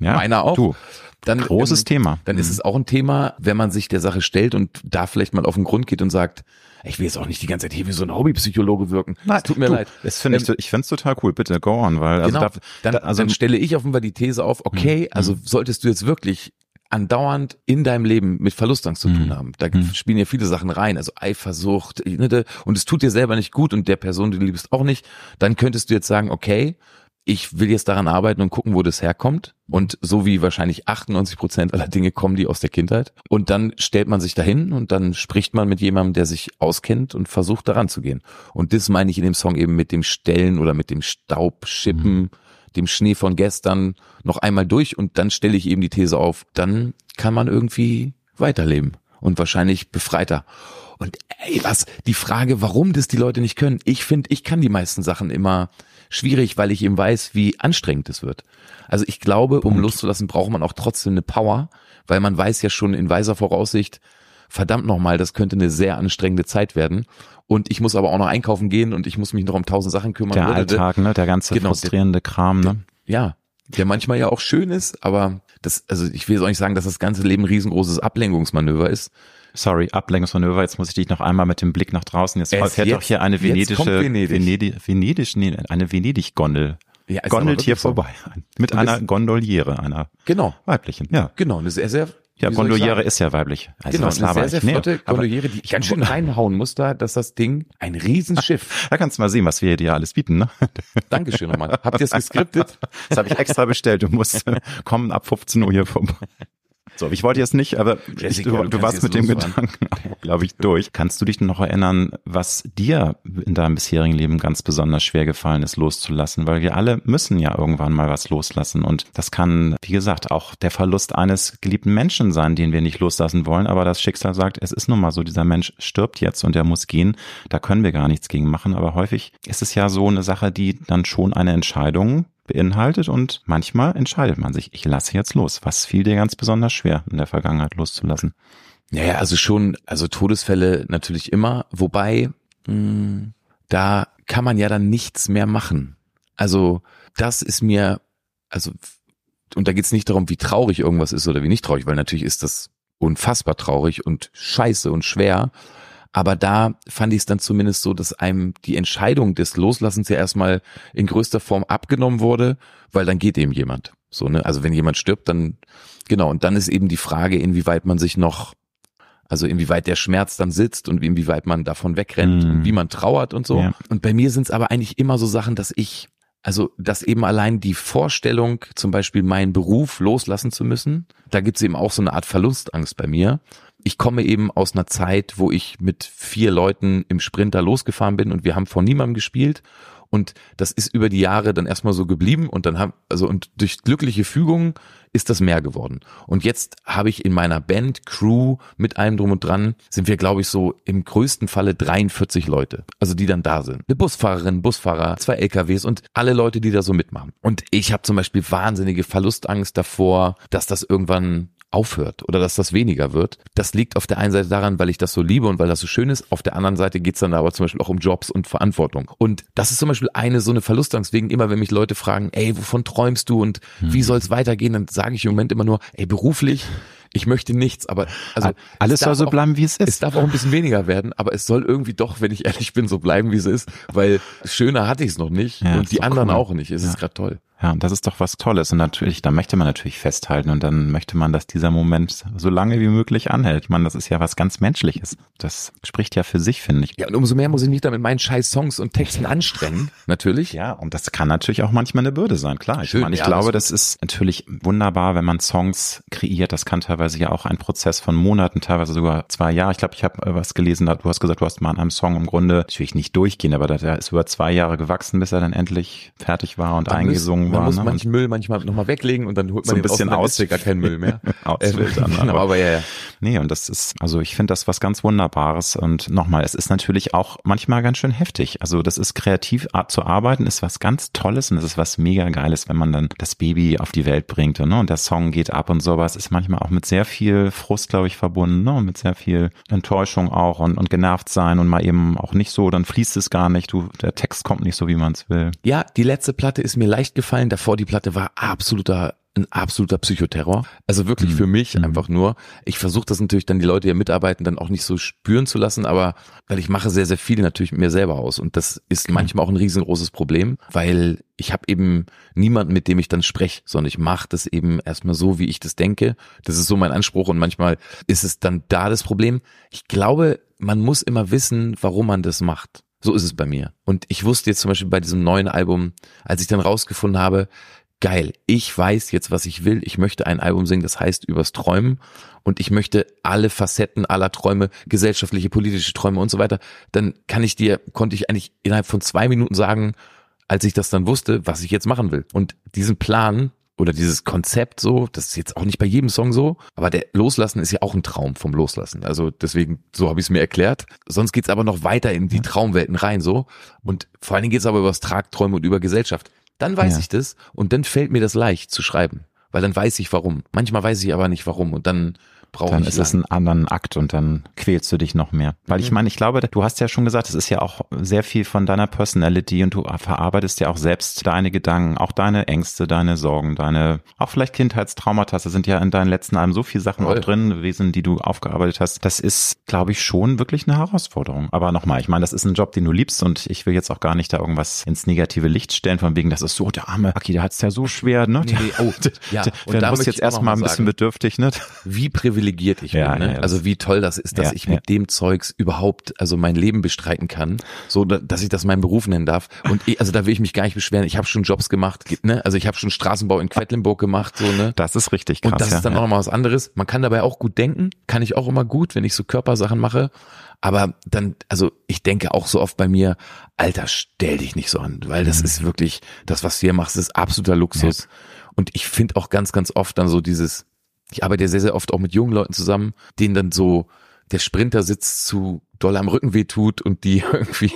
Speaker 2: Ja,
Speaker 1: meiner auch,
Speaker 2: du,
Speaker 1: dann
Speaker 2: großes
Speaker 1: ähm,
Speaker 2: Thema.
Speaker 1: Dann ist es auch ein Thema, wenn man sich der Sache stellt und da vielleicht mal auf den Grund geht und sagt, ich will jetzt auch nicht die ganze Zeit hier wie so ein Hobbypsychologe wirken.
Speaker 2: Nein,
Speaker 1: es tut mir
Speaker 2: du,
Speaker 1: leid.
Speaker 2: Das finde ich,
Speaker 1: Ähm,
Speaker 2: ich finde es total cool. Bitte, go on, weil, also,
Speaker 1: genau.
Speaker 2: da,
Speaker 1: dann,
Speaker 2: da, also,
Speaker 1: dann stelle ich offenbar die These auf, okay,
Speaker 2: Mhm.
Speaker 1: also solltest du jetzt wirklich andauernd in deinem Leben mit Verlustangst zu tun
Speaker 2: Mhm.
Speaker 1: haben. Da
Speaker 2: Mhm.
Speaker 1: spielen ja viele Sachen rein, also Eifersucht, ne, und es tut dir selber nicht gut und der Person, die du liebst, auch nicht. Dann könntest du jetzt sagen, okay, ich will jetzt daran arbeiten und gucken, wo das herkommt. Und so wie wahrscheinlich 98 Prozent aller Dinge kommen die aus der Kindheit. Und dann stellt man sich dahin und dann spricht man mit jemandem, der sich auskennt und versucht daran zu gehen. Und das meine ich in dem Song eben mit dem Stellen oder mit dem Staubschippen, dem Schnee von gestern noch einmal durch und dann stelle ich eben die These auf, dann kann man irgendwie weiterleben und wahrscheinlich befreiter. Und ey, was, die Frage, warum das die Leute nicht können, ich finde, ich kann die meisten Sachen immer schwierig, weil ich eben weiß, wie anstrengend es wird. Also ich glaube, um loszulassen, braucht man auch trotzdem eine Power, weil man weiß ja schon in weiser Voraussicht, verdammt nochmal, das könnte eine sehr anstrengende Zeit werden. Und ich muss aber auch noch einkaufen gehen und ich muss mich noch um tausend Sachen kümmern.
Speaker 2: der Alltag, ne, der ganze
Speaker 1: Genau,
Speaker 2: frustrierende Kram, ne?
Speaker 1: Ja, der manchmal ja auch schön ist, aber das, also ich will jetzt auch nicht sagen, dass das ganze Leben ein riesengroßes Ablenkungsmanöver ist.
Speaker 2: Sorry, Ablenkungsmanöver. Jetzt muss ich dich noch einmal mit dem Blick nach draußen. Jetzt
Speaker 1: Es
Speaker 2: fährt
Speaker 1: jetzt-
Speaker 2: doch hier eine venedische,
Speaker 1: Venedig.
Speaker 2: Venedig, Venedig, nee, eine Venedig-Gondel.
Speaker 1: Ja,
Speaker 2: Gondelt hier
Speaker 1: so.
Speaker 2: vorbei. Mit
Speaker 1: Und
Speaker 2: einer Gondoliere, einer
Speaker 1: Genau,
Speaker 2: weiblichen. Ja.
Speaker 1: genau, eine sehr, sehr,
Speaker 2: Ja,
Speaker 1: wie
Speaker 2: Gondoliere ist ja weiblich. Also
Speaker 1: Genau,
Speaker 2: was
Speaker 1: eine sehr, sehr
Speaker 2: ich? Nee,
Speaker 1: flotte
Speaker 2: aber-
Speaker 1: Gondoliere, die ganz schön reinhauen muss da, dass das Ding ein Riesenschiff.
Speaker 2: Da kannst du mal sehen, was wir dir alles bieten, ne?
Speaker 1: Dankeschön nochmal. Habt ihr es geskriptet?
Speaker 2: Das habe ich extra bestellt. Du musst äh, kommen ab 15 Uhr hier vorbei. So, ich wollte jetzt nicht, aber ich,
Speaker 1: Jessica,
Speaker 2: du,
Speaker 1: du
Speaker 2: du warst mit dem
Speaker 1: losfahren.
Speaker 2: Gedanken, glaube ich, durch. Kannst du dich noch erinnern, was dir in deinem bisherigen Leben ganz besonders schwer gefallen ist, loszulassen? Weil wir alle müssen ja irgendwann mal was loslassen. Und das kann, wie gesagt, auch der Verlust eines geliebten Menschen sein, den wir nicht loslassen wollen. Aber das Schicksal sagt, es ist nun mal so, dieser Mensch stirbt jetzt und er muss gehen. Da können wir gar nichts gegen machen. Aber häufig ist es ja so eine Sache, die dann schon eine Entscheidung beinhaltet und manchmal entscheidet man sich, ich lasse jetzt los. Was fiel dir ganz besonders schwer in der Vergangenheit loszulassen?
Speaker 1: Naja, also schon, also Todesfälle natürlich immer, wobei mh, da kann man ja dann nichts mehr machen. Also das ist mir, also und da geht's nicht darum, wie traurig irgendwas ist oder wie nicht traurig, weil natürlich ist das unfassbar traurig und scheiße und schwer. Aber da fand ich es dann zumindest so, dass einem die Entscheidung des Loslassens ja erstmal in größter Form abgenommen wurde, weil dann geht eben jemand. So, ne? Also wenn jemand stirbt, dann, genau, und dann ist eben die Frage, inwieweit man sich noch, also inwieweit der Schmerz dann sitzt und inwieweit man davon wegrennt
Speaker 2: Mhm.
Speaker 1: und wie man trauert und so.
Speaker 2: Ja.
Speaker 1: Und bei mir sind es aber eigentlich immer so Sachen, dass ich, also dass eben allein die Vorstellung, zum Beispiel meinen Beruf loslassen zu müssen, da gibt's eben auch so eine Art Verlustangst bei mir. Ich komme eben aus einer Zeit, wo ich mit vier Leuten im Sprinter losgefahren bin und wir haben vor niemandem gespielt. Und das ist über die Jahre dann erstmal so geblieben und dann haben, also und durch glückliche Fügungen ist das mehr geworden. Und jetzt habe ich in meiner Band, Crew, mit allem drum und dran, sind wir, glaube ich, so im größten Falle 43 Leute, also die dann da sind. Eine Busfahrerin, Busfahrer, zwei LKWs und alle Leute, die da so mitmachen. Und ich habe zum Beispiel wahnsinnige Verlustangst davor, dass das irgendwann aufhört oder dass das weniger wird. Das liegt auf der einen Seite daran, weil ich das so liebe und weil das so schön ist. Auf der anderen Seite geht's dann aber zum Beispiel auch um Jobs und Verantwortung. Und das ist zum Beispiel eine so eine Verlustangst. Wegen immer, wenn mich Leute fragen, ey, wovon träumst du und wie soll's weitergehen, dann sage ich im Moment immer nur, ey, beruflich, ich möchte nichts, aber also
Speaker 2: Alles
Speaker 1: es
Speaker 2: soll so
Speaker 1: auch-
Speaker 2: bleiben, wie es
Speaker 1: es
Speaker 2: ist.
Speaker 1: darf auch ein bisschen weniger werden, aber es soll irgendwie doch, wenn ich ehrlich bin, so bleiben, wie es ist, weil schöner hatte ich es noch nicht
Speaker 2: Ja,
Speaker 1: und die anderen
Speaker 2: cool.
Speaker 1: auch nicht. Es
Speaker 2: Ja.
Speaker 1: ist gerade toll.
Speaker 2: Ja, und das ist doch was Tolles. Und natürlich, da möchte man natürlich festhalten und dann möchte man, dass dieser Moment so lange wie möglich anhält. Man, das ist ja was ganz Menschliches. Das spricht ja für sich, finde ich.
Speaker 1: Ja, und umso mehr muss ich mich da mit meinen scheiß Songs und Texten anstrengen, natürlich.
Speaker 2: Ja, und das kann natürlich auch manchmal eine Bürde sein, klar. Ich
Speaker 1: Schön,
Speaker 2: meine, ich
Speaker 1: ja,
Speaker 2: glaube,
Speaker 1: das
Speaker 2: das ist natürlich wunderbar, wenn man Songs kreiert. Das kann teilweise ja auch ein Prozess von Monaten, teilweise sogar zwei Jahre. Ich glaube, ich habe äh, was gelesen, da- du hast gesagt, du hast mal an einem Song im Grunde natürlich nicht durchgehen, aber der ist über zwei Jahre gewachsen, bis er dann endlich fertig war und
Speaker 1: Man
Speaker 2: eingesungen
Speaker 1: muss, man
Speaker 2: war.
Speaker 1: muss
Speaker 2: ne?
Speaker 1: manchen Müll manchmal nochmal weglegen und dann holt man
Speaker 2: So ein bisschen
Speaker 1: dann
Speaker 2: aus-
Speaker 1: gar kein Müll mehr.
Speaker 2: Ausfiltern,
Speaker 1: Ähm, genau,
Speaker 2: aber-
Speaker 1: aber ja, ja.
Speaker 2: Nee, und das ist, also ich finde das was ganz Wunderbares. Und nochmal, es ist natürlich auch manchmal ganz schön heftig. Also das ist kreativ zu arbeiten, ist was ganz Tolles und es ist was mega Geiles, wenn man dann das Baby auf die Welt bringt und, ne, und der Song geht ab und so. Aber es ist manchmal auch mit sehr viel Frust, glaube ich, verbunden ne, und mit sehr viel Enttäuschung auch und, und genervt sein und mal eben auch nicht so, dann fließt es gar nicht, du, der Text kommt nicht so, wie man es will.
Speaker 1: Ja, die letzte Platte ist mir leicht gefallen. Davor die Platte war absoluter ein absoluter Psychoterror. Also wirklich
Speaker 2: Mhm.
Speaker 1: für mich
Speaker 2: Mhm.
Speaker 1: einfach nur. Ich versuche das natürlich dann die Leute, die hier mitarbeiten, dann auch nicht so spüren zu lassen, aber weil ich mache sehr, sehr viel natürlich mit mir selber aus. Und das ist manchmal auch ein riesengroßes Problem, weil ich habe eben niemanden, mit dem ich dann spreche, sondern ich mache das eben erstmal so, wie ich das denke. Das ist so mein Anspruch und manchmal ist es dann da das Problem. Ich glaube, man muss immer wissen, warum man das macht. So ist es bei mir. Und ich wusste jetzt zum Beispiel bei diesem neuen Album, als ich dann rausgefunden habe, geil, ich weiß jetzt, was ich will. Ich möchte ein Album singen, das heißt übers Träumen. Und ich möchte alle Facetten aller Träume, gesellschaftliche, politische Träume und so weiter. Dann kann ich dir, konnte ich eigentlich innerhalb von zwei Minuten sagen, als ich das dann wusste, was ich jetzt machen will. Und diesen Plan oder dieses Konzept so, das ist jetzt auch nicht bei jedem Song so, aber der Loslassen ist ja auch ein Traum vom Loslassen. Also deswegen, so habe ich es mir erklärt. Sonst geht's aber noch weiter in die Traumwelten rein so. Und vor allen Dingen geht's aber über das Tragträume und über Gesellschaft. Dann weiß
Speaker 2: Ja.
Speaker 1: ich das und dann fällt mir das leicht zu schreiben. Weil dann weiß ich warum. Manchmal weiß ich aber nicht warum und dann brauche
Speaker 2: Dann
Speaker 1: ich
Speaker 2: ist es ein anderen Akt und dann quälst du dich noch mehr. Weil ich
Speaker 1: Mhm.
Speaker 2: meine, ich glaube, du hast ja schon gesagt, es ist ja auch sehr viel von deiner Personality und du verarbeitest ja auch selbst deine Gedanken, auch deine Ängste, deine Sorgen, deine, auch vielleicht Kindheitstraumata. Da sind ja in deinen letzten Alben so viele Sachen
Speaker 1: Voll.
Speaker 2: auch drin gewesen, die du aufgearbeitet hast. Das ist, glaube ich, schon wirklich eine Herausforderung. Aber nochmal, ich meine, das ist ein Job, den du liebst und ich will jetzt auch gar nicht da irgendwas ins negative Licht stellen, von wegen, das ist so, der arme Aki, der hat es ja so schwer, ne?
Speaker 1: Nee, nee, oh, ja,
Speaker 2: Der,
Speaker 1: und
Speaker 2: der
Speaker 1: da
Speaker 2: muss jetzt
Speaker 1: ich
Speaker 2: erstmal
Speaker 1: mal
Speaker 2: ein bisschen bedürftig, ne?
Speaker 1: wie privilegiert ich
Speaker 2: Ja,
Speaker 1: bin. Ne?
Speaker 2: ja, ja,
Speaker 1: also wie toll das ist, dass
Speaker 2: Ja,
Speaker 1: ich mit dem Zeugs überhaupt also mein Leben bestreiten kann, so da- dass ich das meinen Beruf nennen darf. Und ich, also da will ich mich gar nicht beschweren. Ich habe schon Jobs gemacht, ne? Also ich habe schon Straßenbau in Quedlinburg gemacht, so ne.
Speaker 2: Das ist richtig krass.
Speaker 1: Und das
Speaker 2: ja,
Speaker 1: ist dann
Speaker 2: ja.
Speaker 1: auch nochmal was anderes. Man kann dabei auch gut denken, kann ich auch immer gut, wenn ich so Körpersachen mache. Aber dann, also ich denke auch so oft bei mir, Alter, stell dich nicht so an, weil das
Speaker 2: Mhm.
Speaker 1: ist wirklich, das, was du hier machst, ist absoluter Luxus. Und ich finde auch ganz, ganz oft dann so dieses, ich arbeite sehr, sehr oft auch mit jungen Leuten zusammen, denen dann so der Sprintersitz zu doll am Rücken weh tut und die irgendwie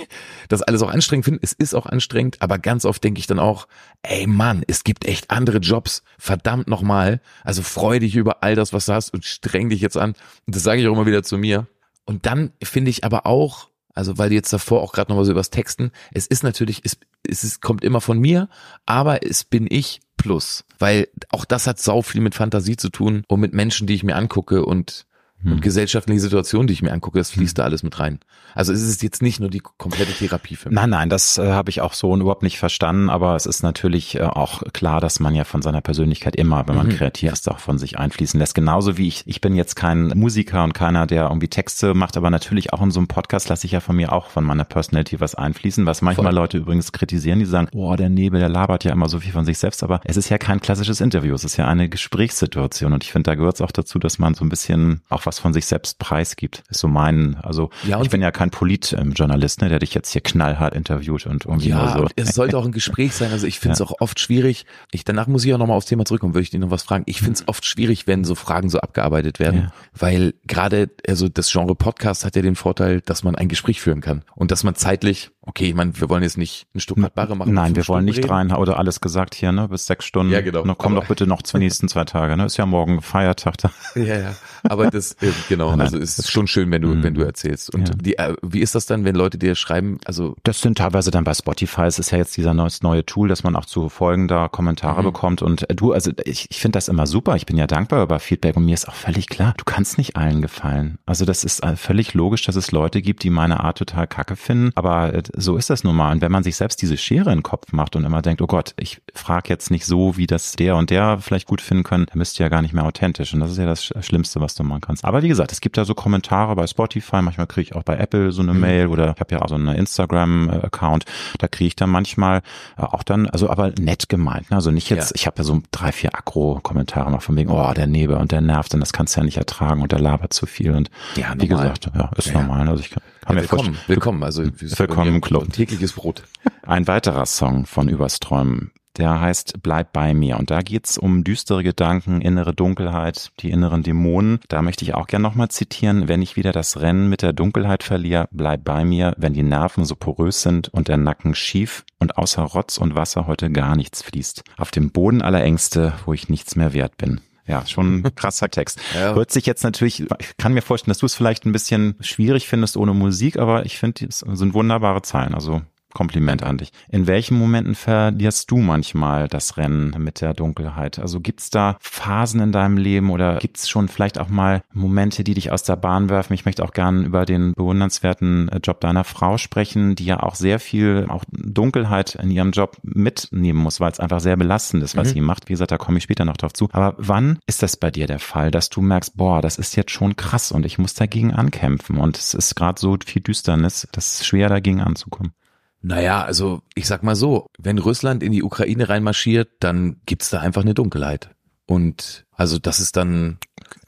Speaker 1: das alles auch anstrengend finden. Es ist auch anstrengend, aber ganz oft denke ich dann auch, ey Mann, es gibt echt andere Jobs. Verdammt nochmal. Also freu dich über all das, was du hast und streng dich jetzt an. Und das sage ich auch immer wieder zu mir. Und dann finde ich aber auch, also weil jetzt davor auch gerade nochmal so übers Texten, es ist natürlich, es, es ist, kommt immer von mir, aber es bin ich plus. Weil auch das hat sau viel mit Fantasie zu tun und mit Menschen, die ich mir angucke und und hm. gesellschaftliche Situationen, die ich mir angucke, das fließt hm. da alles mit rein. Also es ist jetzt nicht nur die komplette Therapie für mich.
Speaker 2: Nein, nein, das äh, habe ich auch so überhaupt nicht verstanden, aber es ist natürlich äh, auch klar, dass man ja von seiner Persönlichkeit immer, wenn man mhm. kreativ ist, auch von sich einfließen lässt. Genauso wie ich, ich bin jetzt kein Musiker und keiner, der irgendwie Texte macht, aber natürlich auch in so einem Podcast lasse ich ja von mir auch von meiner Personality was einfließen, was manchmal Voll. Leute übrigens kritisieren, die sagen, oh, der Nebel, der labert ja immer so viel von sich selbst, aber es ist ja kein klassisches Interview, es ist ja eine Gesprächssituation und ich finde, da gehört es auch dazu, dass man so ein bisschen auch was von sich selbst preisgibt. Ist so mein, also ja, ich bin ja kein Politjournalist, ne, der dich jetzt hier knallhart interviewt und irgendwie
Speaker 1: ja, so. es sollte auch ein Gespräch sein. Also ich finde es ja. auch oft schwierig. Ich danach muss ich auch nochmal aufs Thema zurückkommen, würde ich dir noch was fragen. Ich finde es oft schwierig, wenn so Fragen so abgearbeitet werden, ja. weil gerade also das Genre Podcast hat ja den Vorteil, dass man ein Gespräch führen kann und dass man zeitlich okay, ich meine, wir wollen jetzt nicht ein Stück Barre machen.
Speaker 2: Nein, wir wollen nicht rein oder alles gesagt hier, ne, bis sechs Stunden. Ja, genau. komm doch bitte noch zur nächsten zwei Tage, ne, ist ja morgen Feiertag da.
Speaker 1: Ja, ja. Aber das, äh, genau, also es ist schon schön, wenn du, mhm. wenn du erzählst. Und ja. die, äh, wie ist das dann, wenn Leute dir schreiben, also?
Speaker 2: Das sind teilweise dann bei Spotify, es ist ja jetzt dieser neues neue Tool, dass man auch zu Folgen da Kommentare mhm. bekommt und du, also ich, ich finde das immer super, ich bin ja dankbar über Feedback und mir ist auch völlig klar, du kannst nicht allen gefallen. Also das ist äh, völlig logisch, dass es Leute gibt, die meine Art total kacke finden, aber so ist das nun mal. Und wenn man sich selbst diese Schere in den Kopf macht und immer denkt, oh Gott, ich frage jetzt nicht so, wie das der und der vielleicht gut finden können, dann bist du ja gar nicht mehr authentisch. Und das ist ja das Schlimmste, was du machen kannst. Aber wie gesagt, es gibt da so Kommentare bei Spotify, manchmal kriege ich auch bei Apple so eine mhm. Mail oder ich habe ja auch so einen Instagram-Account, da kriege ich dann manchmal äh, auch dann, also aber nett gemeint. Ne? Also nicht jetzt, ja. ich habe ja so drei, vier Akro-Kommentare mal von wegen, oh, der Nebel und der nervt und das kannst du ja nicht ertragen und der labert zu viel. Und ja, wie gesagt, ja, ist ja. normal. Also ich kann,
Speaker 1: kann ja, willkommen, willkommen. Also
Speaker 2: willkommen im Club.
Speaker 1: Tägliches Brot.
Speaker 2: Ein weiterer Song von Übersträumen, der heißt Bleib bei mir. Und da geht's um düstere Gedanken, innere Dunkelheit, die inneren Dämonen. Da möchte ich auch gerne nochmal zitieren, wenn ich wieder das Rennen mit der Dunkelheit verliere, bleib bei mir, wenn die Nerven so porös sind und der Nacken schief und außer Rotz und Wasser heute gar nichts fließt. Auf dem Boden aller Ängste, wo ich nichts mehr wert bin. Ja, schon ein krasser Text. Ja. Hört sich jetzt natürlich, ich kann mir vorstellen, dass du es vielleicht ein bisschen schwierig findest ohne Musik, aber ich finde, es sind wunderbare Zeilen. Also Kompliment an dich. In welchen Momenten verlierst du manchmal das Rennen mit der Dunkelheit? Also gibt's da Phasen in deinem Leben oder gibt's schon vielleicht auch mal Momente, die dich aus der Bahn werfen? Ich möchte auch gern über den bewundernswerten äh, Job deiner Frau sprechen, die ja auch sehr viel auch Dunkelheit in ihrem Job mitnehmen muss, weil es einfach sehr belastend ist, was mhm. sie macht. Wie gesagt, da komme ich später noch drauf zu. Aber wann ist das bei dir der Fall, dass du merkst, boah, das ist jetzt schon krass und ich muss dagegen ankämpfen und es ist gerade so viel Düsternis, das ist schwer dagegen anzukommen?
Speaker 1: Naja, also ich sag mal so, wenn Russland in die Ukraine reinmarschiert, dann gibt's da einfach eine Dunkelheit. Und also das ist dann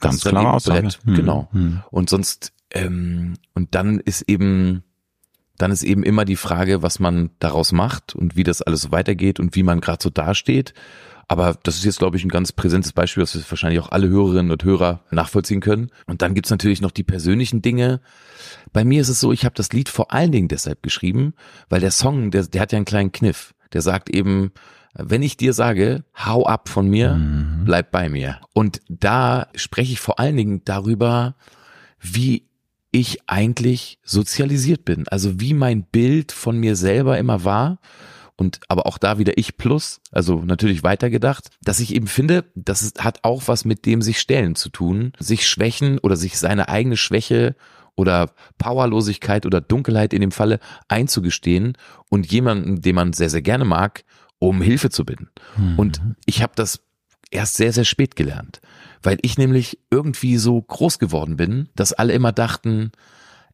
Speaker 2: ganz ist klare Aussage.
Speaker 1: Hm. Genau. Hm. Und sonst ähm, und dann ist eben dann ist eben immer die Frage, was man daraus macht und wie das alles so weitergeht und wie man gerade so dasteht. Aber das ist jetzt, glaube ich, ein ganz präsentes Beispiel, das wahrscheinlich auch alle Hörerinnen und Hörer nachvollziehen können. Und dann gibt's natürlich noch die persönlichen Dinge. Bei mir ist es so, ich habe das Lied vor allen Dingen deshalb geschrieben, weil der Song, der, der hat ja einen kleinen Kniff. Der sagt eben, wenn ich dir sage, hau ab von mir, mhm. bleib bei mir. Und da spreche ich vor allen Dingen darüber, wie ich eigentlich sozialisiert bin. Also wie mein Bild von mir selber immer war und aber auch da wieder ich plus, also natürlich weitergedacht, dass ich eben finde, das hat auch was mit dem sich stellen zu tun, sich schwächen oder sich seine eigene Schwäche oder Powerlosigkeit oder Dunkelheit in dem Falle einzugestehen und jemanden, den man sehr, sehr gerne mag, um Hilfe zu bitten. Mhm. Und ich habe das erst sehr, sehr spät gelernt, weil ich nämlich irgendwie so groß geworden bin, dass alle immer dachten,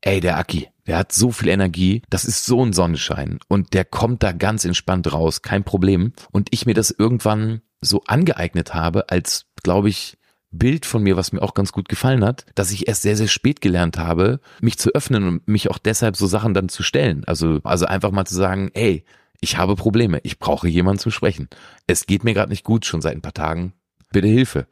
Speaker 1: ey, der Aki, der hat so viel Energie, das ist so ein Sonnenschein und der kommt da ganz entspannt raus, kein Problem. Und ich mir das irgendwann so angeeignet habe, als, glaube ich, Bild von mir, was mir auch ganz gut gefallen hat, dass ich erst sehr, sehr spät gelernt habe, mich zu öffnen und mich auch deshalb so Sachen dann zu stellen. Also, also einfach mal zu sagen, ey, ich habe Probleme, ich brauche jemanden zu sprechen. Es geht mir gerade nicht gut, schon seit ein paar Tagen. Bitte Hilfe.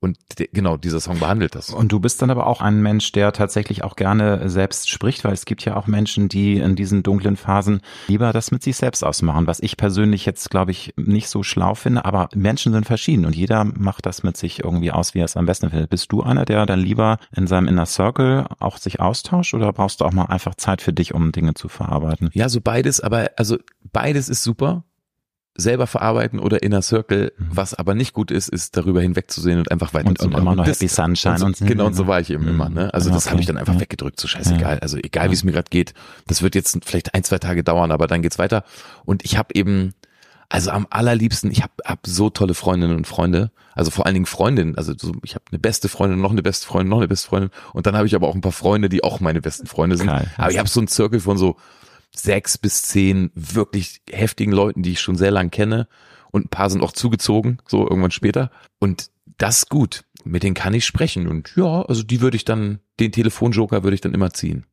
Speaker 1: Und genau, dieser Song behandelt das.
Speaker 2: Und du bist dann aber auch ein Mensch, der tatsächlich auch gerne selbst spricht, weil es gibt ja auch Menschen, die in diesen dunklen Phasen lieber das mit sich selbst ausmachen, was ich persönlich jetzt, glaube ich, nicht so schlau finde, aber Menschen sind verschieden und jeder macht das mit sich irgendwie aus, wie er es am besten findet. Bist du einer, der dann lieber in seinem Inner Circle auch sich austauscht oder brauchst du auch mal einfach Zeit für dich, um Dinge zu verarbeiten?
Speaker 1: Ja, so beides, aber also beides ist super selber verarbeiten oder Inner Circle. Mhm. Was aber nicht gut ist, ist darüber hinwegzusehen und einfach weiterzumachen.
Speaker 2: Und, und immer noch Happy Sunshine und,
Speaker 1: so, und Genau, und so war ich eben mhm. immer. Ne? Also okay. das habe ich dann einfach ja. weggedrückt, so scheißegal. Ja. Also egal, wie es mir gerade geht. Das wird jetzt vielleicht ein, zwei Tage dauern, aber dann geht's weiter. Und ich habe eben also am allerliebsten, ich habe hab so tolle Freundinnen und Freunde, also vor allen Dingen Freundinnen, also so, ich habe eine beste Freundin, noch eine beste Freundin, noch eine beste Freundin und dann habe ich aber auch ein paar Freunde, die auch meine besten Freunde sind. Geil. Aber ich habe so einen Zirkel von so sechs bis zehn wirklich heftigen Leuten, die ich schon sehr lang kenne und ein paar sind auch zugezogen, so irgendwann später und das ist gut. Mit denen kann ich sprechen und ja, also die würde ich dann, den Telefonjoker würde ich dann immer ziehen.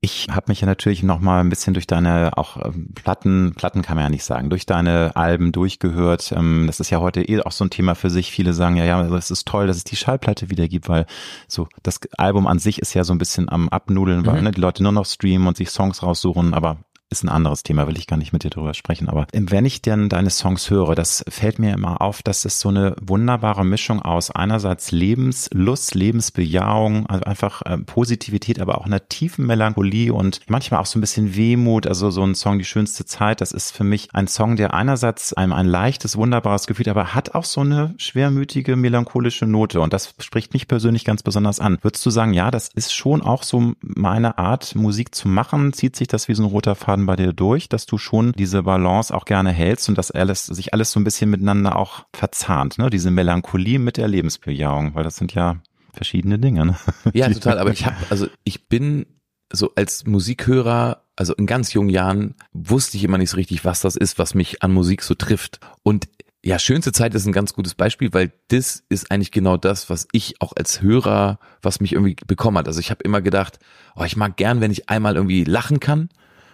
Speaker 2: Ich habe mich ja natürlich noch mal ein bisschen durch deine auch ähm, Platten, Platten kann man ja nicht sagen, durch deine Alben durchgehört. Ähm, das ist ja heute eh auch so ein Thema für sich. Viele sagen ja, ja, es ist toll, dass es die Schallplatte wieder gibt, weil so das Album an sich ist ja so ein bisschen am Abnudeln, weil mhm. ne, die Leute nur noch streamen und sich Songs raussuchen, aber ist ein anderes Thema, will ich gar nicht mit dir drüber sprechen. Aber wenn ich denn deine Songs höre, das fällt mir immer auf, dass es so eine wunderbare Mischung aus einerseits Lebenslust, Lebensbejahung, also einfach äh, Positivität, aber auch einer tiefen Melancholie und manchmal auch so ein bisschen Wehmut. Also so ein Song Die schönste Zeit, das ist für mich ein Song, der einerseits einem ein leichtes, wunderbares Gefühl, aber hat auch so eine schwermütige, melancholische Note. Und das spricht mich persönlich ganz besonders an. Würdest du sagen, ja, das ist schon auch so meine Art, Musik zu machen? Zieht sich das wie so ein roter Faden Faden bei dir durch, dass du schon diese Balance auch gerne hältst und dass alles, sich alles so ein bisschen miteinander auch verzahnt, ne? Diese Melancholie mit der Lebensbejahung, weil das sind ja verschiedene Dinge. Ne?
Speaker 1: Ja, total. Aber ich habe, also ich bin so als Musikhörer, also in ganz jungen Jahren wusste ich immer nicht so richtig, was das ist, was mich an Musik so trifft. Und ja, schönste Zeit ist ein ganz gutes Beispiel, weil das ist eigentlich genau das, was ich auch als Hörer, was mich irgendwie bekommen hat. Also ich habe immer gedacht, oh, ich mag gern, wenn ich einmal irgendwie lachen kann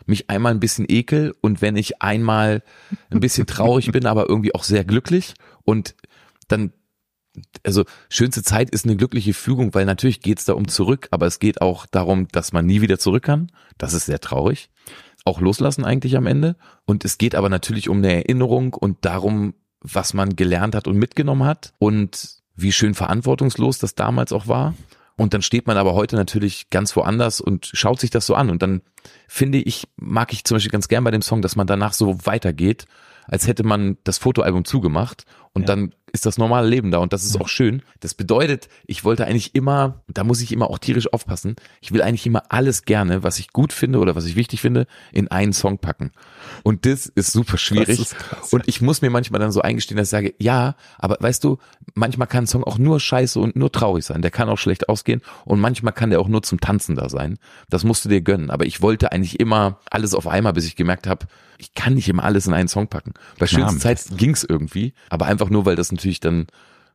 Speaker 1: mich einmal ein bisschen ekel und wenn ich einmal ein bisschen traurig bin, aber irgendwie auch sehr glücklich und dann also schönste Zeit ist eine glückliche Fügung, weil natürlich geht es da um zurück, aber es geht auch darum, dass man nie wieder zurück kann. Das ist sehr traurig. Auch loslassen eigentlich am Ende. Und es geht aber natürlich um eine Erinnerung und darum, was man gelernt hat und mitgenommen hat und wie schön verantwortungslos das damals auch war. Und dann steht man aber heute natürlich ganz woanders und schaut sich das so an. Und dann finde ich, mag ich zum Beispiel ganz gern bei dem Song, dass man danach so weitergeht, als hätte man das Fotoalbum zugemacht und ja. dann ist das normale Leben da und das ist auch schön. Das bedeutet, ich wollte eigentlich immer, da muss ich immer auch tierisch aufpassen, ich will eigentlich immer alles gerne, was ich gut finde oder was ich wichtig finde, in einen Song packen. Und das ist super schwierig. Ist und ich muss mir manchmal dann so eingestehen, dass ich sage, ja, aber weißt du, manchmal kann ein Song auch nur scheiße und nur traurig sein. Der kann auch schlecht ausgehen und manchmal kann der auch nur zum Tanzen da sein. Das musst du dir gönnen. Aber ich wollte eigentlich immer alles auf einmal, bis ich gemerkt habe, ich kann nicht immer alles in einen Song packen. Bei schönster Zeit ging's irgendwie, aber einfach nur, weil das natürlich dann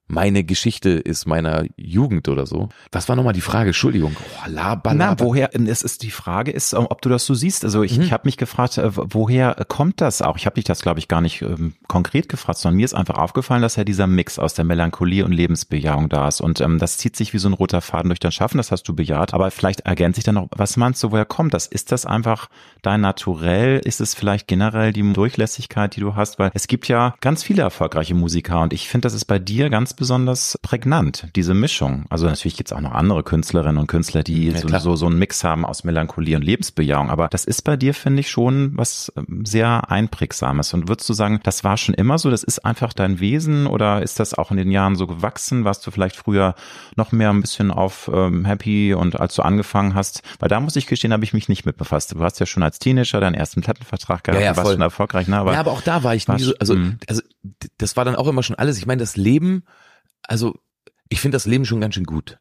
Speaker 1: meine Geschichte ist meiner Jugend oder so. Was war nochmal die Frage? Entschuldigung.
Speaker 2: Oh, laber, laber. Na, woher, es ist die Frage ist, ob du das so siehst. Also ich, mhm. ich habe mich gefragt, äh, woher kommt das auch? Ich habe dich das, glaube ich, gar nicht ähm, konkret gefragt, sondern mir ist einfach aufgefallen, dass ja dieser Mix aus der Melancholie und Lebensbejahung da ist. Und ähm, das zieht sich wie so ein roter Faden durch dein Schaffen, das hast du bejaht. Aber vielleicht ergänzt sich dann noch, was meinst du, woher kommt das? Ist das einfach dein Naturell? Ist es vielleicht generell die Durchlässigkeit, die du hast? Weil es gibt ja ganz viele erfolgreiche Musiker und ich finde, das ist bei dir ganz besonders prägnant, diese Mischung. Also natürlich gibt es auch noch andere Künstlerinnen und Künstler, die ja, so, so, so einen Mix haben aus Melancholie und Lebensbejahung. Aber das ist bei dir, finde ich, schon was ähm, sehr Einprägsames. Und würdest du sagen, das war schon immer so, das ist einfach dein Wesen oder ist das auch in den Jahren so gewachsen? Warst du vielleicht früher noch mehr ein bisschen auf ähm, Happy und als du angefangen hast? Weil da muss ich gestehen, habe ich mich nicht mit befasst. Du hast ja schon als Teenager deinen ersten Plattenvertrag gehabt,
Speaker 1: ja, ja,
Speaker 2: warst schon erfolgreich. Ne?
Speaker 1: Aber ja, aber auch da war ich nie so, also, mhm. also das war dann auch immer schon alles. Ich meine, das Leben also ich finde das Leben schon ganz schön gut.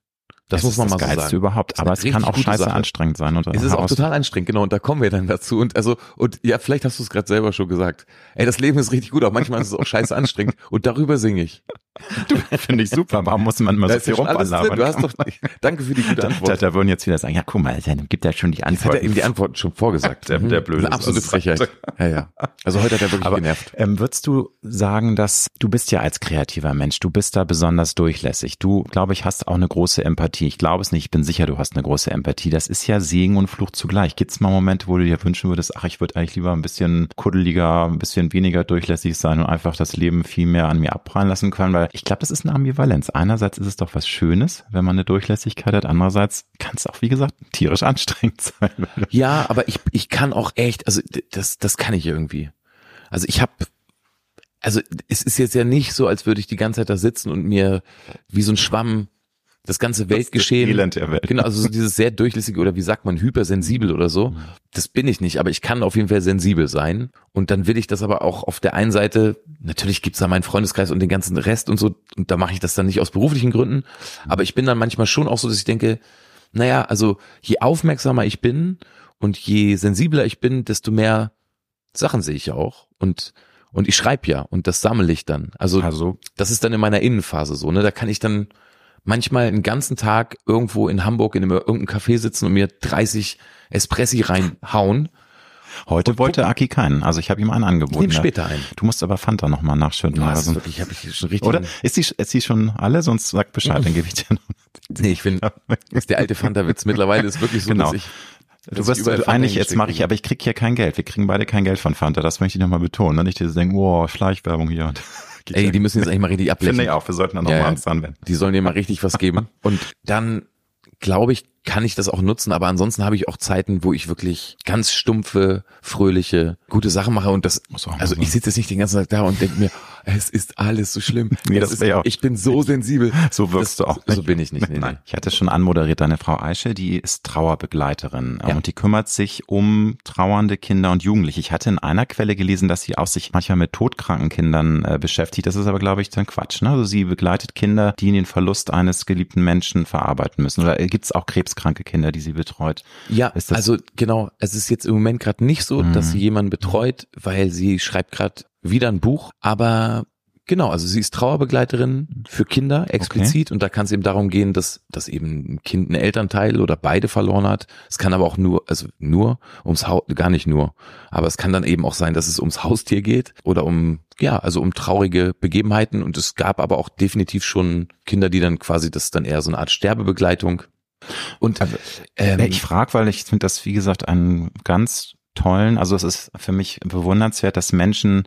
Speaker 1: Das, das muss man mal so sagen.
Speaker 2: überhaupt, aber es kann auch scheiße Sache. anstrengend sein.
Speaker 1: Oder es ist auch total anstrengend, genau. Und da kommen wir dann dazu. Und also und ja, vielleicht hast du es gerade selber schon gesagt. Ey, das Leben ist richtig gut, aber manchmal ist es auch scheiße anstrengend. Und darüber singe ich.
Speaker 2: Finde ich super. Warum muss man immer so viel
Speaker 1: rumballern? Du hast doch, danke für die gute Antwort.
Speaker 2: Da, da, würden jetzt wieder sagen, ja, guck mal, dann gibt er schon die Antwort.
Speaker 1: Hat er ihm die Antwort schon vorgesagt.
Speaker 2: Der, der blöde.
Speaker 1: Eine absolute Frechheit. Ja, ja. Also heute hat er wirklich Aber, genervt.
Speaker 2: Ähm, würdest du sagen, dass du bist ja als kreativer Mensch, du bist da besonders durchlässig. Du, glaube ich, hast auch eine große Empathie. Ich glaube es nicht, ich bin sicher, du hast eine große Empathie. Das ist ja Segen und Fluch zugleich. Gibt es mal Momente, wo du dir wünschen würdest, ach, ich würde eigentlich lieber ein bisschen kuddeliger, ein bisschen weniger durchlässig sein und einfach das Leben viel mehr an mir abprallen lassen können? Weil ich glaube, das ist eine Ambivalenz. Einerseits ist es doch was Schönes, wenn man eine Durchlässigkeit hat. Andererseits kann es auch, wie gesagt, tierisch anstrengend sein.
Speaker 1: Ja, aber ich, ich kann auch echt, also das, das kann ich irgendwie. Also ich habe also es ist jetzt ja nicht so, als würde ich die ganze Zeit da sitzen und mir wie so ein Schwamm das ganze Weltgeschehen.
Speaker 2: Das Elend der Welt.
Speaker 1: Genau, also so dieses sehr durchlässige oder wie sagt man, hypersensibel oder so. Das bin ich nicht, aber ich kann auf jeden Fall sensibel sein. Und dann will ich das aber auch auf der einen Seite, natürlich gibt's da meinen Freundeskreis und den ganzen Rest und so, und da mache ich das dann nicht aus beruflichen Gründen. Aber ich bin dann manchmal schon auch so, dass ich denke, naja, also je aufmerksamer ich bin und je sensibler ich bin, desto mehr Sachen sehe ich auch. Und und ich schreibe ja und das sammle ich dann. Also,
Speaker 2: Also
Speaker 1: das ist dann in meiner Innenphase so, ne? Da kann ich dann manchmal einen ganzen Tag irgendwo in Hamburg in einem, irgendeinem Café sitzen und mir 30 Espressi reinhauen.
Speaker 2: heute wollte Aki keinen. Also ich habe ihm einen
Speaker 1: Ich
Speaker 2: angeboten.
Speaker 1: nehme
Speaker 2: ja.
Speaker 1: später ein.
Speaker 2: Du musst aber Fanta nochmal nachschütten.
Speaker 1: Ja,
Speaker 2: also,
Speaker 1: wirklich, habe ich schon richtig.
Speaker 2: oder? Ist die, ist die schon alle? Sonst sag Bescheid, dann gebe ich dir noch.
Speaker 1: Nee, ich finde, das ist der alte Fanta-Witz. Mittlerweile ist wirklich so,
Speaker 2: Genau.
Speaker 1: dass ich.
Speaker 2: Du wirst
Speaker 1: ich
Speaker 2: du, eigentlich, jetzt mache ich, aber ich krieg hier kein Geld. Wir kriegen beide kein Geld von Fanta. Das möchte ich nochmal betonen. Ne? Nicht dieses denken, oh, Schleichwerbung hier.
Speaker 1: Ey, die müssen jetzt eigentlich mal richtig ablenken.
Speaker 2: Finde ich auch. Wir sollten da
Speaker 1: Ja,
Speaker 2: nochmal
Speaker 1: ja.
Speaker 2: uns anwenden.
Speaker 1: Die sollen dir mal richtig was geben. Und dann glaube ich, kann ich das auch nutzen. Aber ansonsten habe ich auch Zeiten, wo ich wirklich ganz stumpfe, fröhliche, gute Sachen mache. Und das,
Speaker 2: mal
Speaker 1: also ich sitze jetzt nicht den ganzen Tag da und denke mir, es ist alles so schlimm.
Speaker 2: Nee, das
Speaker 1: ist,
Speaker 2: ja auch-
Speaker 1: ich bin so sensibel.
Speaker 2: So wirkst
Speaker 1: das,
Speaker 2: du auch
Speaker 1: So
Speaker 2: nicht.
Speaker 1: bin ich nicht. Nee,
Speaker 2: Nein,
Speaker 1: nee.
Speaker 2: ich hatte schon anmoderiert, deine Frau Aische, die ist Trauerbegleiterin
Speaker 1: Ja.
Speaker 2: und die kümmert sich um trauernde Kinder und Jugendliche. Ich hatte in einer Quelle gelesen, dass sie auch sich manchmal mit todkranken Kindern äh, beschäftigt. Das ist aber, glaube ich, dann Quatsch. Ne? Also sie begleitet Kinder, die den Verlust eines geliebten Menschen verarbeiten müssen. Oder gibt es auch krebskranke Kinder, die sie betreut?
Speaker 1: Ja,
Speaker 2: Ist das-
Speaker 1: also genau, es ist jetzt im Moment gerade nicht so,
Speaker 2: Mhm.
Speaker 1: dass sie jemanden betreut, weil sie schreibt gerade wieder ein Buch, aber genau, also sie ist Trauerbegleiterin für Kinder explizit und da kann es eben darum gehen, dass, dass eben ein Kind einen Elternteil oder beide verloren hat. Es kann aber auch nur, also nur ums Haus, gar nicht nur, aber es kann dann eben auch sein, dass es ums Haustier geht oder um, ja, also um traurige Begebenheiten und es gab aber auch definitiv schon Kinder, die dann quasi, das ist dann eher so eine Art Sterbebegleitung. Und ähm,
Speaker 2: Ja, ich frage, weil ich finde das, wie gesagt, einen ganz tollen, also es ist für mich bewundernswert, dass Menschen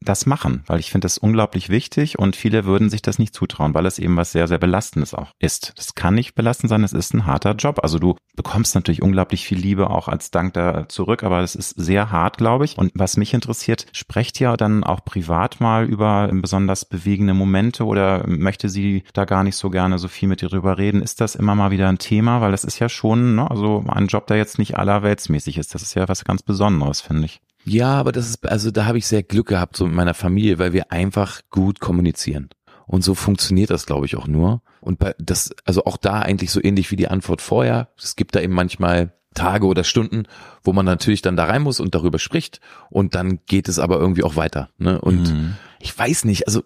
Speaker 2: das machen, weil ich finde das unglaublich wichtig und viele würden sich das nicht zutrauen, weil es eben was sehr, sehr Belastendes auch ist. Das kann nicht belastend sein, es ist ein harter Job. Also du bekommst natürlich unglaublich viel Liebe auch als Dank da zurück, aber es ist sehr hart, glaube ich. Und was mich interessiert, sprecht ihr dann auch privat mal über besonders bewegende Momente oder möchte sie da gar nicht so gerne so viel mit dir drüber reden? Ist das immer mal wieder ein Thema? Weil das ist ja schon, ne, also ein Job, der jetzt nicht allerweltsmäßig ist. Das ist ja was ganz Besonderes, finde ich.
Speaker 1: Ja, aber das ist, also da habe ich sehr Glück gehabt, so mit meiner Familie, weil wir einfach gut kommunizieren. Und so funktioniert das, glaube ich, auch nur. Und bei das, also auch da eigentlich so ähnlich wie die Antwort vorher. Es gibt da eben manchmal Tage oder Stunden, wo man natürlich dann da rein muss und darüber spricht. Und dann geht es aber irgendwie auch weiter. Ne? Und
Speaker 2: Mhm.
Speaker 1: ich weiß nicht, also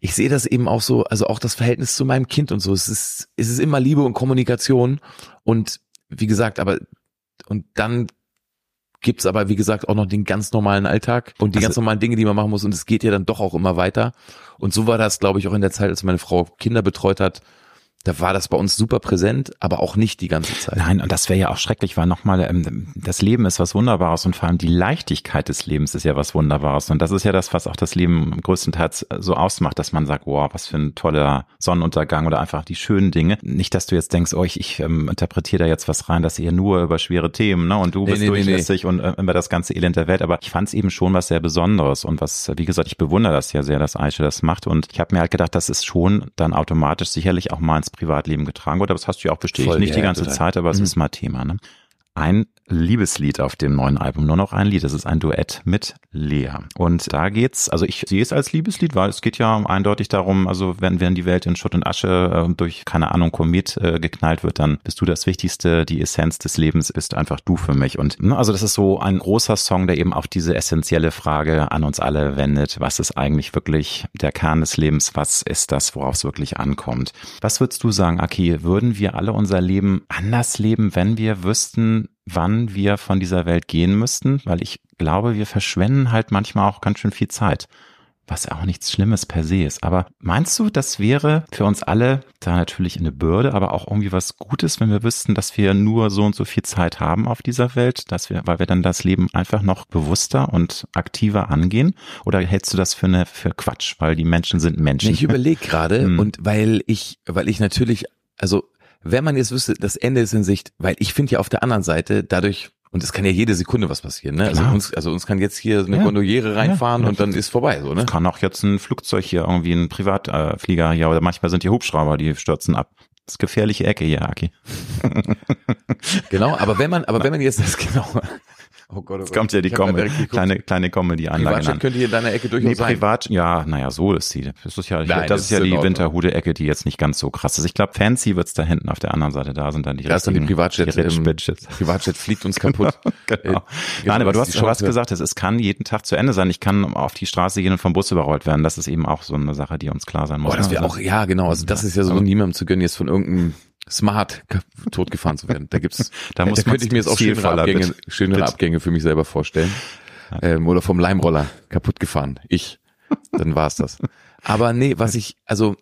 Speaker 1: ich sehe das eben auch so, also auch das Verhältnis zu meinem Kind und so. Es ist, es ist immer Liebe und Kommunikation. Und wie gesagt, aber, und dann gibt's aber, wie gesagt, auch noch den ganz normalen Alltag und die
Speaker 2: Also-
Speaker 1: ganz normalen Dinge, die man machen muss. Und es geht ja dann doch auch immer weiter. Und so war das, glaube ich, auch in der Zeit, als meine Frau Kinder betreut hat. Da war das bei uns super präsent, aber auch nicht die ganze Zeit.
Speaker 2: Nein, und das wäre ja auch schrecklich, weil nochmal, ähm, das Leben ist was Wunderbares und vor allem die Leichtigkeit des Lebens ist ja was Wunderbares. Und das ist ja das, was auch das Leben größtenteils so ausmacht, dass man sagt, wow, was für ein toller Sonnenuntergang oder einfach die schönen Dinge. Nicht, dass du jetzt denkst, oh, ich, ich ähm, interpretiere da jetzt was rein, dass ihr nur über schwere Themen, ne? Und du
Speaker 1: Nee,
Speaker 2: bist
Speaker 1: nee, nee,
Speaker 2: durchlässig und äh, über das ganze Elend der Welt. Aber ich fand es eben schon was sehr Besonderes und was, wie gesagt, ich bewundere das ja sehr, dass Aisha das macht. Und ich habe mir halt gedacht, das ist schon dann automatisch sicherlich auch mal ins Privatleben getragen wurde. Aber das hast du ja auch bestätigt.
Speaker 1: Voll,
Speaker 2: Nicht die
Speaker 1: ja,
Speaker 2: ganze
Speaker 1: total.
Speaker 2: Zeit, aber es
Speaker 1: Mhm.
Speaker 2: ist mal Thema. Ne? Ein Liebeslied auf dem neuen Album, nur noch ein Lied. Das ist ein Duett mit Lea. Und da geht's, also ich sehe es als Liebeslied, weil es geht ja eindeutig darum, also wenn, wenn die Welt in Schutt und Asche äh, durch, keine Ahnung, Komet äh, geknallt wird, dann bist du das Wichtigste, die Essenz des Lebens bist einfach du für mich. Und ne, also das ist so ein großer Song, der eben auch diese essentielle Frage an uns alle wendet. Was ist eigentlich wirklich der Kern des Lebens? Was ist das, worauf es wirklich ankommt? Was würdest du sagen, Aki? Würden wir alle unser Leben anders leben, wenn wir wüssten, wann wir von dieser Welt gehen müssten? Weil ich glaube, wir verschwenden halt manchmal auch ganz schön viel Zeit. Was ja auch nichts Schlimmes per se ist. Aber meinst du, das wäre für uns alle da natürlich eine Bürde, aber auch irgendwie was Gutes, wenn wir wüssten, dass wir nur so und so viel Zeit haben auf dieser Welt, dass wir, weil wir dann das Leben einfach noch bewusster und aktiver angehen? Oder hältst du das für eine, für Quatsch? Weil die Menschen sind Menschen.
Speaker 1: Ich überlege gerade
Speaker 2: Hm.
Speaker 1: und weil ich, weil ich natürlich, also wenn man jetzt wüsste, das Ende ist in Sicht, weil ich finde ja auf der anderen Seite dadurch Und es kann ja jede Sekunde was passieren. Ne? Also uns, also uns kann jetzt hier eine
Speaker 2: Ja.
Speaker 1: Gondoliere reinfahren
Speaker 2: Ja.
Speaker 1: und dann ist vorbei. So, ne?
Speaker 2: Es kann auch jetzt ein Flugzeug hier, irgendwie ein Privatflieger hier, oder manchmal sind die Hubschrauber, die stürzen ab. Das ist gefährliche Ecke hier, Aki.
Speaker 1: Genau, aber wenn man, aber wenn man jetzt das genau. Oh Gott, oh
Speaker 2: Jetzt kommt ja die, Comedy, kleine, kleine Comedy-Anlage.
Speaker 1: Privatjet könnte hier in deiner Ecke durchaus
Speaker 2: Nee,
Speaker 1: sein.
Speaker 2: privat, ja, naja, so ist sie. Das ist ja,
Speaker 1: Nein,
Speaker 2: das
Speaker 1: das
Speaker 2: ist ja die. Winterhude-Ecke, die jetzt nicht ganz so krass ist. Ich glaube, fancy wird's da hinten auf der anderen Seite. Da sind dann die
Speaker 1: Da ist dann die Privatjet,
Speaker 2: die
Speaker 1: ähm. Privatjet fliegt uns kaputt.
Speaker 2: Genau.
Speaker 1: Äh,
Speaker 2: Nein, aber du hast, hast
Speaker 1: Chance.
Speaker 2: gesagt, es, kann jeden Tag zu Ende sein. Ich kann auf die Straße gehen und vom Bus überrollt werden. Das ist eben auch so eine Sache, die uns klar sein muss.
Speaker 1: Boah, das wäre
Speaker 2: Also-
Speaker 1: auch, ja, genau. Also das ist ja so niemandem zu gönnen, jetzt von irgendeinem Smart totgefahren zu werden. Da gibt's,
Speaker 2: Da muss
Speaker 1: da könnte ich mir jetzt auch schönere Abgänge,
Speaker 2: bitte.
Speaker 1: schönere
Speaker 2: Bitte.
Speaker 1: Abgänge für mich selber vorstellen. Ähm, oder vom Leimroller kaputt gefahren. Ich. Dann war's das. Aber nee, was ich, also,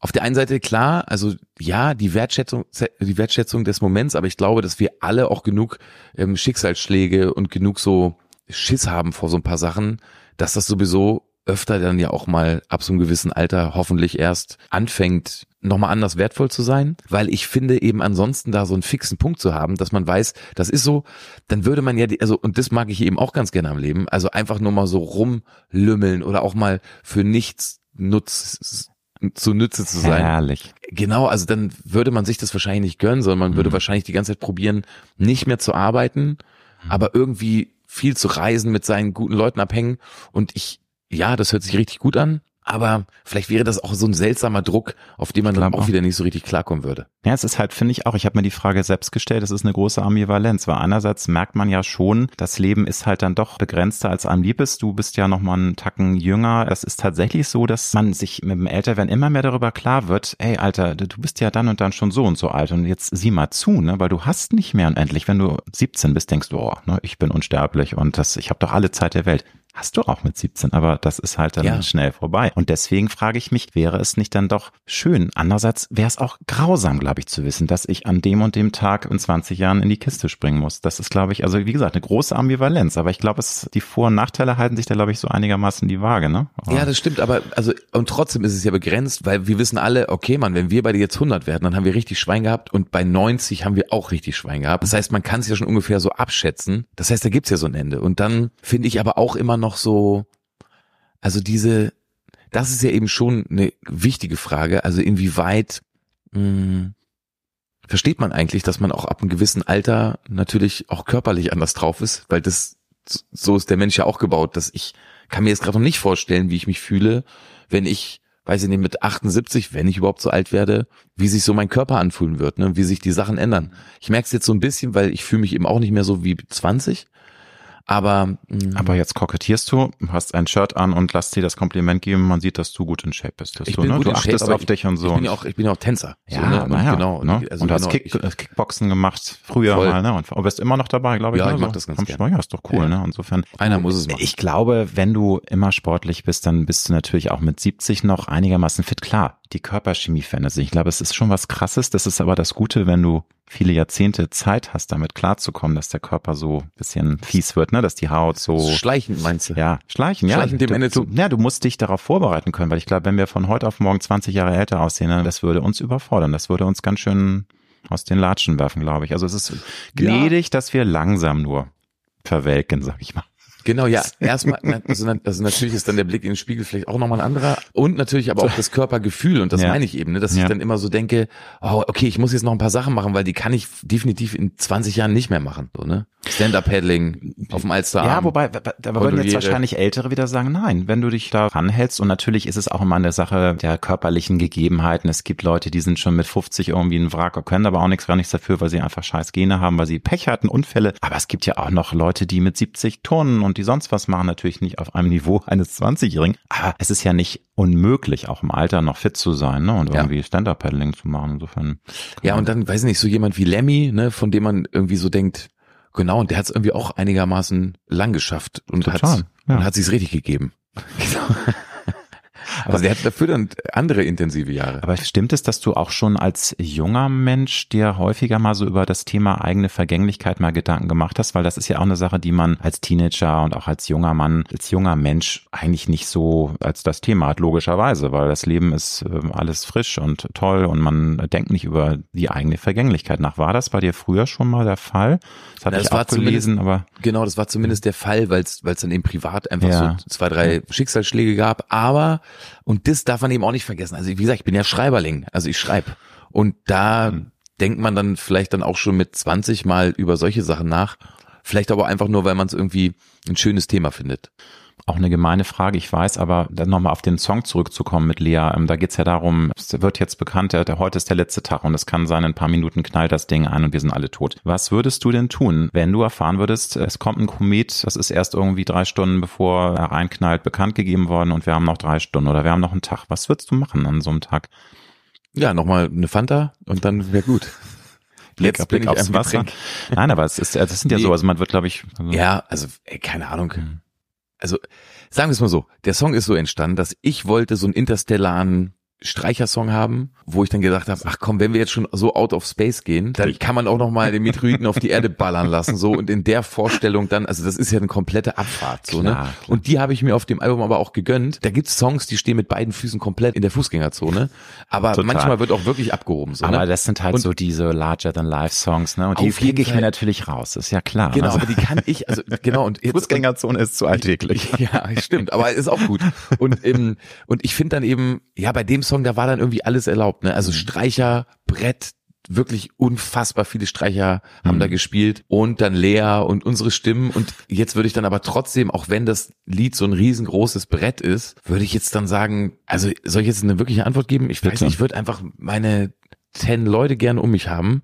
Speaker 1: auf der einen Seite klar, also ja, die Wertschätzung, die Wertschätzung des Moments, aber ich glaube, dass wir alle auch genug ähm, Schicksalsschläge und genug so Schiss haben vor so ein paar Sachen, dass das sowieso öfter dann ja auch mal ab so einem gewissen Alter hoffentlich erst anfängt, nochmal anders wertvoll zu sein, weil ich finde eben ansonsten da so einen fixen Punkt zu haben, dass man weiß, das ist so, dann würde man ja, die, also und das mag ich eben auch ganz gerne am Leben, also einfach nur mal so rumlümmeln oder auch mal für nichts nutz zu Nütze zu sein.
Speaker 2: Herrlich.
Speaker 1: Genau, also dann würde man sich das wahrscheinlich nicht gönnen, sondern man würde
Speaker 2: Mhm.
Speaker 1: wahrscheinlich die ganze Zeit probieren, nicht mehr zu arbeiten, aber irgendwie viel zu reisen, mit seinen guten Leuten abhängen. Und ich, ja, das hört sich richtig gut an, aber vielleicht wäre das auch so ein seltsamer Druck, auf den man dann auch wieder nicht so richtig klarkommen würde.
Speaker 2: Ja, es ist halt, finde ich auch, ich habe mir die Frage selbst gestellt, es ist eine große Ambivalenz, weil einerseits merkt man ja schon, das Leben ist halt dann doch begrenzter als einem lieb ist. Du bist ja noch mal einen Tacken jünger. Es ist tatsächlich so, dass man sich mit dem Älterwerden immer mehr darüber klar wird, ey Alter, du bist ja dann und dann schon so und so alt und jetzt sieh mal zu, ne, weil du hast nicht mehr unendlich. Wenn du 17 bist, denkst du, oh, ne, ich bin unsterblich und das, ich habe doch alle Zeit der Welt. Hast du auch mit 17, aber das ist halt dann
Speaker 1: Ja.
Speaker 2: schnell vorbei. Und deswegen frage ich mich, wäre es nicht dann doch schön? Andererseits wäre es auch grausam, glaube ich, zu wissen, dass ich an dem und dem Tag in 20 Jahren in die Kiste springen muss. Das ist, glaube ich, also wie gesagt, eine große Ambivalenz. Aber ich glaube, es, die Vor- und Nachteile halten sich da, glaube ich, so einigermaßen die Waage, ne? Aber
Speaker 1: Ja, das stimmt, aber also und trotzdem ist es ja begrenzt, weil wir wissen alle, okay, Mann, wenn wir beide jetzt 100 werden, dann haben wir richtig Schwein gehabt und bei 90 haben wir auch richtig Schwein gehabt. Das heißt, man kann es ja schon ungefähr so abschätzen. Das heißt, da gibt's ja so ein Ende. Und dann finde ich aber auch immer noch so, also diese, das ist ja eben schon eine wichtige Frage. Also inwieweit mh, versteht man eigentlich, dass man auch ab einem gewissen Alter natürlich auch körperlich anders drauf ist, weil das so ist der Mensch ja auch gebaut, dass ich kann mir jetzt gerade noch nicht vorstellen, wie ich mich fühle, wenn ich, weiß ich nicht, mit 78, wenn ich überhaupt so alt werde, wie sich so mein Körper anfühlen wird, ne, wie sich die Sachen ändern. Ich merke es jetzt so ein bisschen, weil ich fühle mich eben auch nicht mehr so wie 20, aber, mh,
Speaker 2: aber jetzt kokettierst du, hast ein Shirt an und lass dir das Kompliment geben, man sieht, dass du gut in Shape bist.
Speaker 1: Ich
Speaker 2: du,
Speaker 1: bin
Speaker 2: ne?
Speaker 1: gut
Speaker 2: du
Speaker 1: in
Speaker 2: achtest
Speaker 1: Shape,
Speaker 2: auf dich und so.
Speaker 1: Ich bin ja auch, ich bin ja auch Tänzer.
Speaker 2: Ja,
Speaker 1: so, ne? und
Speaker 2: naja,
Speaker 1: genau.
Speaker 2: ne?
Speaker 1: also
Speaker 2: und hast
Speaker 1: genau,
Speaker 2: Kick,
Speaker 1: ich,
Speaker 2: äh, Kickboxen gemacht, früher
Speaker 1: Voll.
Speaker 2: mal, ne? Und aber bist immer noch dabei, glaube ich.
Speaker 1: Ja,
Speaker 2: ne?
Speaker 1: ich mag
Speaker 2: So.
Speaker 1: das ganz
Speaker 2: Komm,
Speaker 1: gern.
Speaker 2: Ja, ist doch cool,
Speaker 1: Ja.
Speaker 2: ne? Insofern.
Speaker 1: einer muss es machen.
Speaker 2: Ich glaube, wenn du immer sportlich bist, dann bist du natürlich auch mit 70 noch einigermaßen fit. Klar, die Körperchemie verändert sich. Ich glaube, es ist schon was krasses. Das ist aber das Gute, wenn du viele Jahrzehnte Zeit hast, damit klarzukommen, dass der Körper so ein bisschen fies wird, ne? Dass die Haut so.
Speaker 1: Schleichend meinst du?
Speaker 2: Ja, schleichen, ja.
Speaker 1: Schleichen dem
Speaker 2: du,
Speaker 1: Ende
Speaker 2: du,
Speaker 1: zu.
Speaker 2: ja, du musst dich darauf vorbereiten können, weil ich glaube, wenn wir von heute auf morgen 20 Jahre älter aussehen, ne, das würde uns überfordern. Das würde uns ganz schön aus den Latschen werfen, glaube ich. Also es ist gnädig, dass wir langsam nur verwelken, sag ich mal.
Speaker 1: Genau, ja. Erstmal, also, also natürlich ist dann der Blick in den Spiegel vielleicht auch nochmal ein anderer. Und natürlich aber auch das Körpergefühl. Und das
Speaker 2: Ja.
Speaker 1: meine ich eben, ne, dass
Speaker 2: Ja.
Speaker 1: ich dann immer so denke, oh, okay, ich muss jetzt noch ein paar Sachen machen, weil die kann ich definitiv in 20 Jahren nicht mehr machen. So, ne? Stand-Up-Paddling auf dem Alsterarm.
Speaker 2: Ja, wobei, da würden jetzt
Speaker 1: Kondoliere.
Speaker 2: wahrscheinlich Ältere wieder sagen, nein, wenn du dich da ranhältst und natürlich ist es auch immer eine Sache der körperlichen Gegebenheiten. Es gibt Leute, die sind schon mit 50 irgendwie ein Wrack, können aber auch nichts, gar nichts dafür, weil sie einfach scheiß Gene haben, weil sie Pech hatten, Unfälle. Aber es gibt ja auch noch Leute, die mit 70 turnen und die sonst was machen, natürlich nicht auf einem Niveau eines 20-Jährigen. Aber es ist ja nicht unmöglich, auch im Alter noch fit zu sein ne? und
Speaker 1: Ja.
Speaker 2: irgendwie Stand-Up-Paddling zu machen. Insofern.
Speaker 1: Ja, und dann, weiß ich nicht, so jemand wie Lemmy, ne, von dem man irgendwie so denkt, genau, und der hat es irgendwie auch einigermaßen lang geschafft und
Speaker 2: Total,
Speaker 1: hat
Speaker 2: ja.
Speaker 1: und hat sich's richtig gegeben. Also der hat dafür dann andere intensive Jahre.
Speaker 2: Aber stimmt es, dass du auch schon als junger Mensch dir häufiger mal so über das Thema eigene Vergänglichkeit mal Gedanken gemacht hast? Weil das ist ja auch eine Sache, die man als Teenager und auch als junger Mann, als junger Mensch eigentlich nicht so als das Thema hat, logischerweise, weil das Leben ist ähm, alles frisch und toll und man denkt nicht über die eigene Vergänglichkeit nach. War das bei dir früher schon mal der Fall? Das hatte
Speaker 1: Na,
Speaker 2: ich auch gelesen, aber.
Speaker 1: Genau, das war zumindest der Fall, weil es dann eben privat einfach ja. so zwei, drei Schicksalsschläge gab. Aber, und das darf man eben auch nicht vergessen. Also wie gesagt, ich bin ja Schreiberling, also ich schreibe. Und da mhm. denkt man dann vielleicht dann auch schon mit 20 mal über solche Sachen nach. Vielleicht aber einfach nur, weil man es irgendwie ein schönes Thema findet.
Speaker 2: Auch eine gemeine Frage, ich weiß, aber dann nochmal auf den Song zurückzukommen mit Lea, ähm, da geht's ja darum, es wird jetzt bekannt, der, heute ist der letzte Tag und es kann sein, in ein paar Minuten knallt das Ding ein und wir sind alle tot. Was würdest du denn tun, wenn du erfahren würdest, es kommt ein Komet, das ist erst irgendwie drei Stunden bevor er reinknallt, bekannt gegeben worden und wir haben noch drei Stunden oder wir haben noch einen Tag. Was würdest du machen an so einem Tag?
Speaker 1: Ja, nochmal eine Fanta und dann wäre gut.
Speaker 2: Blick, Jetzt Blick aufs Wasser. Nein, aber es ist, das sind ja nee. so, also man wird, glaube ich.
Speaker 1: Also ja, also ey, keine Ahnung. Also sagen wir es mal so, der Song ist so entstanden, dass ich wollte so einen interstellaren Streichersong haben, wo ich dann gedacht habe, ach komm, wenn wir jetzt schon so out of space gehen, dann kann man auch noch mal den Meteoriten auf die Erde ballern lassen, so und in der Vorstellung dann, also das ist ja eine komplette Abfahrt, so ne? klar, ne? Klar. Und die habe ich mir auf dem Album aber auch gegönnt. Da gibt's Songs, die stehen mit beiden Füßen komplett in der Fußgängerzone, aber Total. manchmal wird auch wirklich abgehoben, so.
Speaker 2: Aber
Speaker 1: ne?
Speaker 2: das sind halt und so diese larger than life Songs, ne? Und die kriege ich mir natürlich raus, ist ja klar.
Speaker 1: Genau, also. aber die kann ich, also genau und
Speaker 2: jetzt, Fußgängerzone ist zu alltäglich.
Speaker 1: Ja, stimmt, aber ist auch gut. Und ähm, und ich finde dann eben, ja, bei dem Song da war dann irgendwie alles erlaubt, ne? Also mhm. Streicher, Brett, wirklich unfassbar viele Streicher haben mhm. da gespielt und dann Lea und unsere Stimmen und jetzt würde ich dann aber trotzdem, auch wenn das Lied so ein riesengroßes Brett ist, würde ich jetzt dann sagen, also soll ich jetzt eine wirkliche Antwort geben? Ich weiß nicht, ich würde einfach meine zehn Leute gerne um mich haben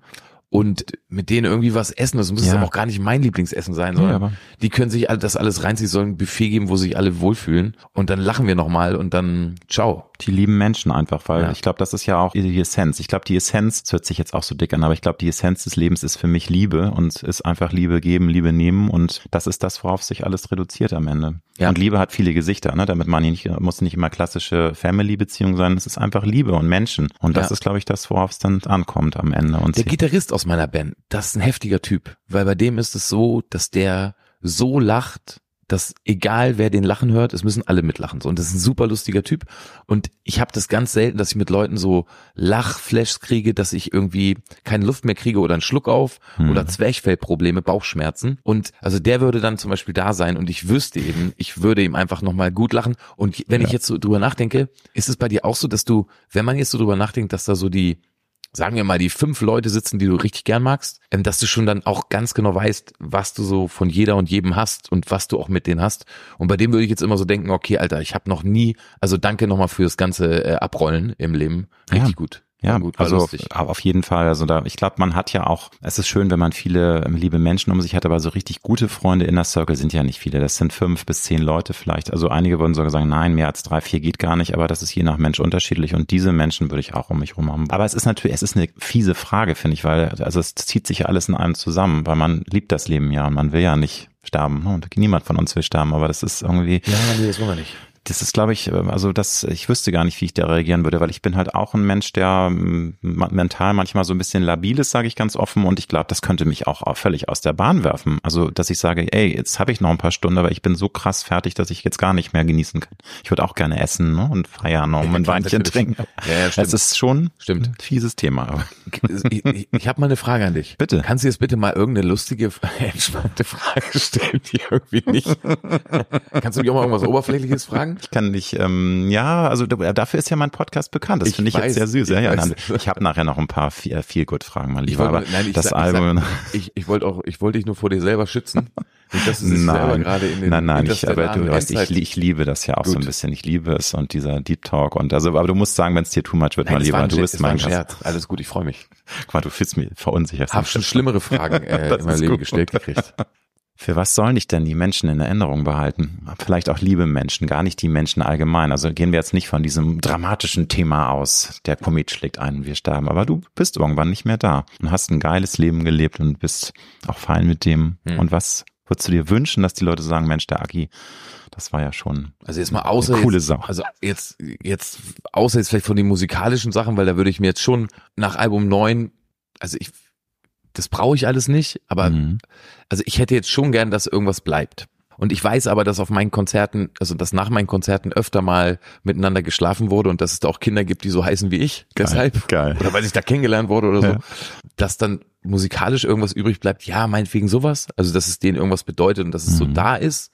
Speaker 1: und mit denen irgendwie was essen. Das muss ja. aber auch gar nicht mein Lieblingsessen sein, sondern ja, die können sich das alles reinziehen, sollen ein Buffet geben, wo sich alle wohlfühlen und dann lachen wir nochmal und dann ciao.
Speaker 2: Die lieben Menschen einfach, weil ja. ich glaube, das ist ja auch die Essenz. Ich glaube, die Essenz, das hört sich jetzt auch so dick an, aber ich glaube, die Essenz des Lebens ist für mich Liebe und ist einfach Liebe geben, Liebe nehmen und das ist das, worauf sich alles reduziert am Ende. Ja. Und Liebe hat viele Gesichter, ne? damit man nicht, muss nicht immer klassische Family-Beziehung sein, es ist einfach Liebe und Menschen und das ist, glaube ich, das, worauf es dann ankommt am Ende. Und
Speaker 1: Der Gitarrist aus meiner Band, das ist ein heftiger Typ, weil bei dem ist es so, dass der so lacht, dass egal wer den lachen hört, es müssen alle mitlachen. So. Und das ist ein super lustiger Typ. Und ich habe das ganz selten, dass ich mit Leuten so Lachflashs kriege, dass ich irgendwie keine Luft mehr kriege oder einen Schluck auf hm. oder Zwerchfellprobleme, Bauchschmerzen. Und also der würde dann zum Beispiel da sein und ich wüsste eben, ich würde ihm einfach nochmal gut lachen. Und wenn ja. ich jetzt so drüber nachdenke, ist es bei dir auch so, dass du, wenn man jetzt so drüber nachdenkt, dass da so die sagen wir mal, die fünf Leute sitzen, die du richtig gern magst, ähm, dass du schon dann auch ganz genau weißt, was du so von jeder und jedem hast und was du auch mit denen hast. Und bei dem würde ich jetzt immer so denken, okay, Alter, ich habe noch nie, also danke nochmal fürs ganze äh, Abrollen im Leben. Richtig ja. gut.
Speaker 2: Ja, gut, also lustig. auf jeden Fall. Also da, ich glaube, man hat ja auch, es ist schön, wenn man viele ähm, liebe Menschen um sich hat, aber so richtig gute Freunde in der Circle sind ja nicht viele. Das sind fünf bis zehn Leute vielleicht. Also einige würden sogar sagen, nein, mehr als drei, vier geht gar nicht, aber das ist je nach Mensch unterschiedlich und diese Menschen würde ich auch um mich rum haben. Aber es ist natürlich, es ist eine fiese Frage, finde ich, weil, also es zieht sich ja alles in einem zusammen, weil man liebt das Leben ja und man will ja nicht sterben. Ne? Und niemand von uns will sterben, aber das ist irgendwie.
Speaker 1: Ja, nee, das wollen wir nicht
Speaker 2: das ist, glaube ich, ähm, also das, ich wüsste gar nicht, wie ich da reagieren würde, weil ich bin halt auch ein Mensch, der ähm, mental manchmal so ein bisschen labil ist, sage ich ganz offen, und ich glaube, das könnte mich auch völlig aus der Bahn werfen. Also, dass ich sage, ey, jetzt habe ich noch ein paar Stunden, aber ich bin so krass fertig, dass ich jetzt gar nicht mehr genießen kann. Ich würde auch gerne essen ne, und feiern und ein Weinchen trinken. Ja, ja. Es ist schon stimmt. ein fieses Thema.
Speaker 1: Ich, ich, ich habe mal eine Frage an dich.
Speaker 2: Bitte.
Speaker 1: Kannst du jetzt bitte mal irgendeine lustige, entspannte Frage stellen, die irgendwie nicht. Kannst du mich auch mal irgendwas Oberflächliches fragen?
Speaker 2: Ich kann dich, ähm, ja, also dafür ist ja mein Podcast bekannt. Das finde ich weiß, jetzt sehr süß. Ich, ja, ja, nein, ich habe nachher noch ein paar viel, viel gut Fragen, mein Lieber.
Speaker 1: Wollte, nein, ich das sag, Album. Ich, ich, ich wollte auch, ich wollte dich nur vor dir selber schützen.
Speaker 2: Nicht, dass du nein, gerade in den nein, nein, ich, aber du weißt, ich, ich liebe das ja auch gut. so ein bisschen. Ich liebe es und dieser Deep Talk und also, aber du musst sagen, wenn es dir too much wird, nein, mein Lieber, du bist mein
Speaker 1: Scherz. Alles gut, ich freue mich.
Speaker 2: Guck mal, du fühlst mich verunsichert.
Speaker 1: Hab schon schlimmere Fragen äh, in meinem Leben gut. gestellt gekriegt.
Speaker 2: Für was sollen dich denn die Menschen in Erinnerung behalten? Vielleicht auch liebe Menschen, gar nicht die Menschen allgemein. Also gehen wir jetzt nicht von diesem dramatischen Thema aus, der Komet schlägt ein und wir sterben, aber du bist irgendwann nicht mehr da und hast ein geiles Leben gelebt und bist auch fein mit dem. Hm. Und was Würdest du dir wünschen, dass die Leute sagen, Mensch, der Aki, das war ja schon
Speaker 1: also jetzt mal außer
Speaker 2: eine coole
Speaker 1: jetzt,
Speaker 2: Sau.
Speaker 1: Also jetzt, jetzt, außer jetzt vielleicht von den musikalischen Sachen, weil da würde ich mir jetzt schon nach Album 9, also ich, das brauche ich alles nicht, aber
Speaker 2: Mhm.
Speaker 1: also ich hätte jetzt schon gern, dass irgendwas bleibt. Und ich weiß aber, dass auf meinen Konzerten, also dass nach meinen Konzerten öfter mal miteinander geschlafen wurde und dass es da auch Kinder gibt, die so heißen wie ich. Deshalb.
Speaker 2: Geil.
Speaker 1: Oder weil ich da kennengelernt wurde oder so.
Speaker 2: Ja.
Speaker 1: Dass dann musikalisch irgendwas übrig bleibt, ja, meinetwegen sowas. Also dass es denen irgendwas bedeutet und dass es so
Speaker 2: Mhm.
Speaker 1: da ist.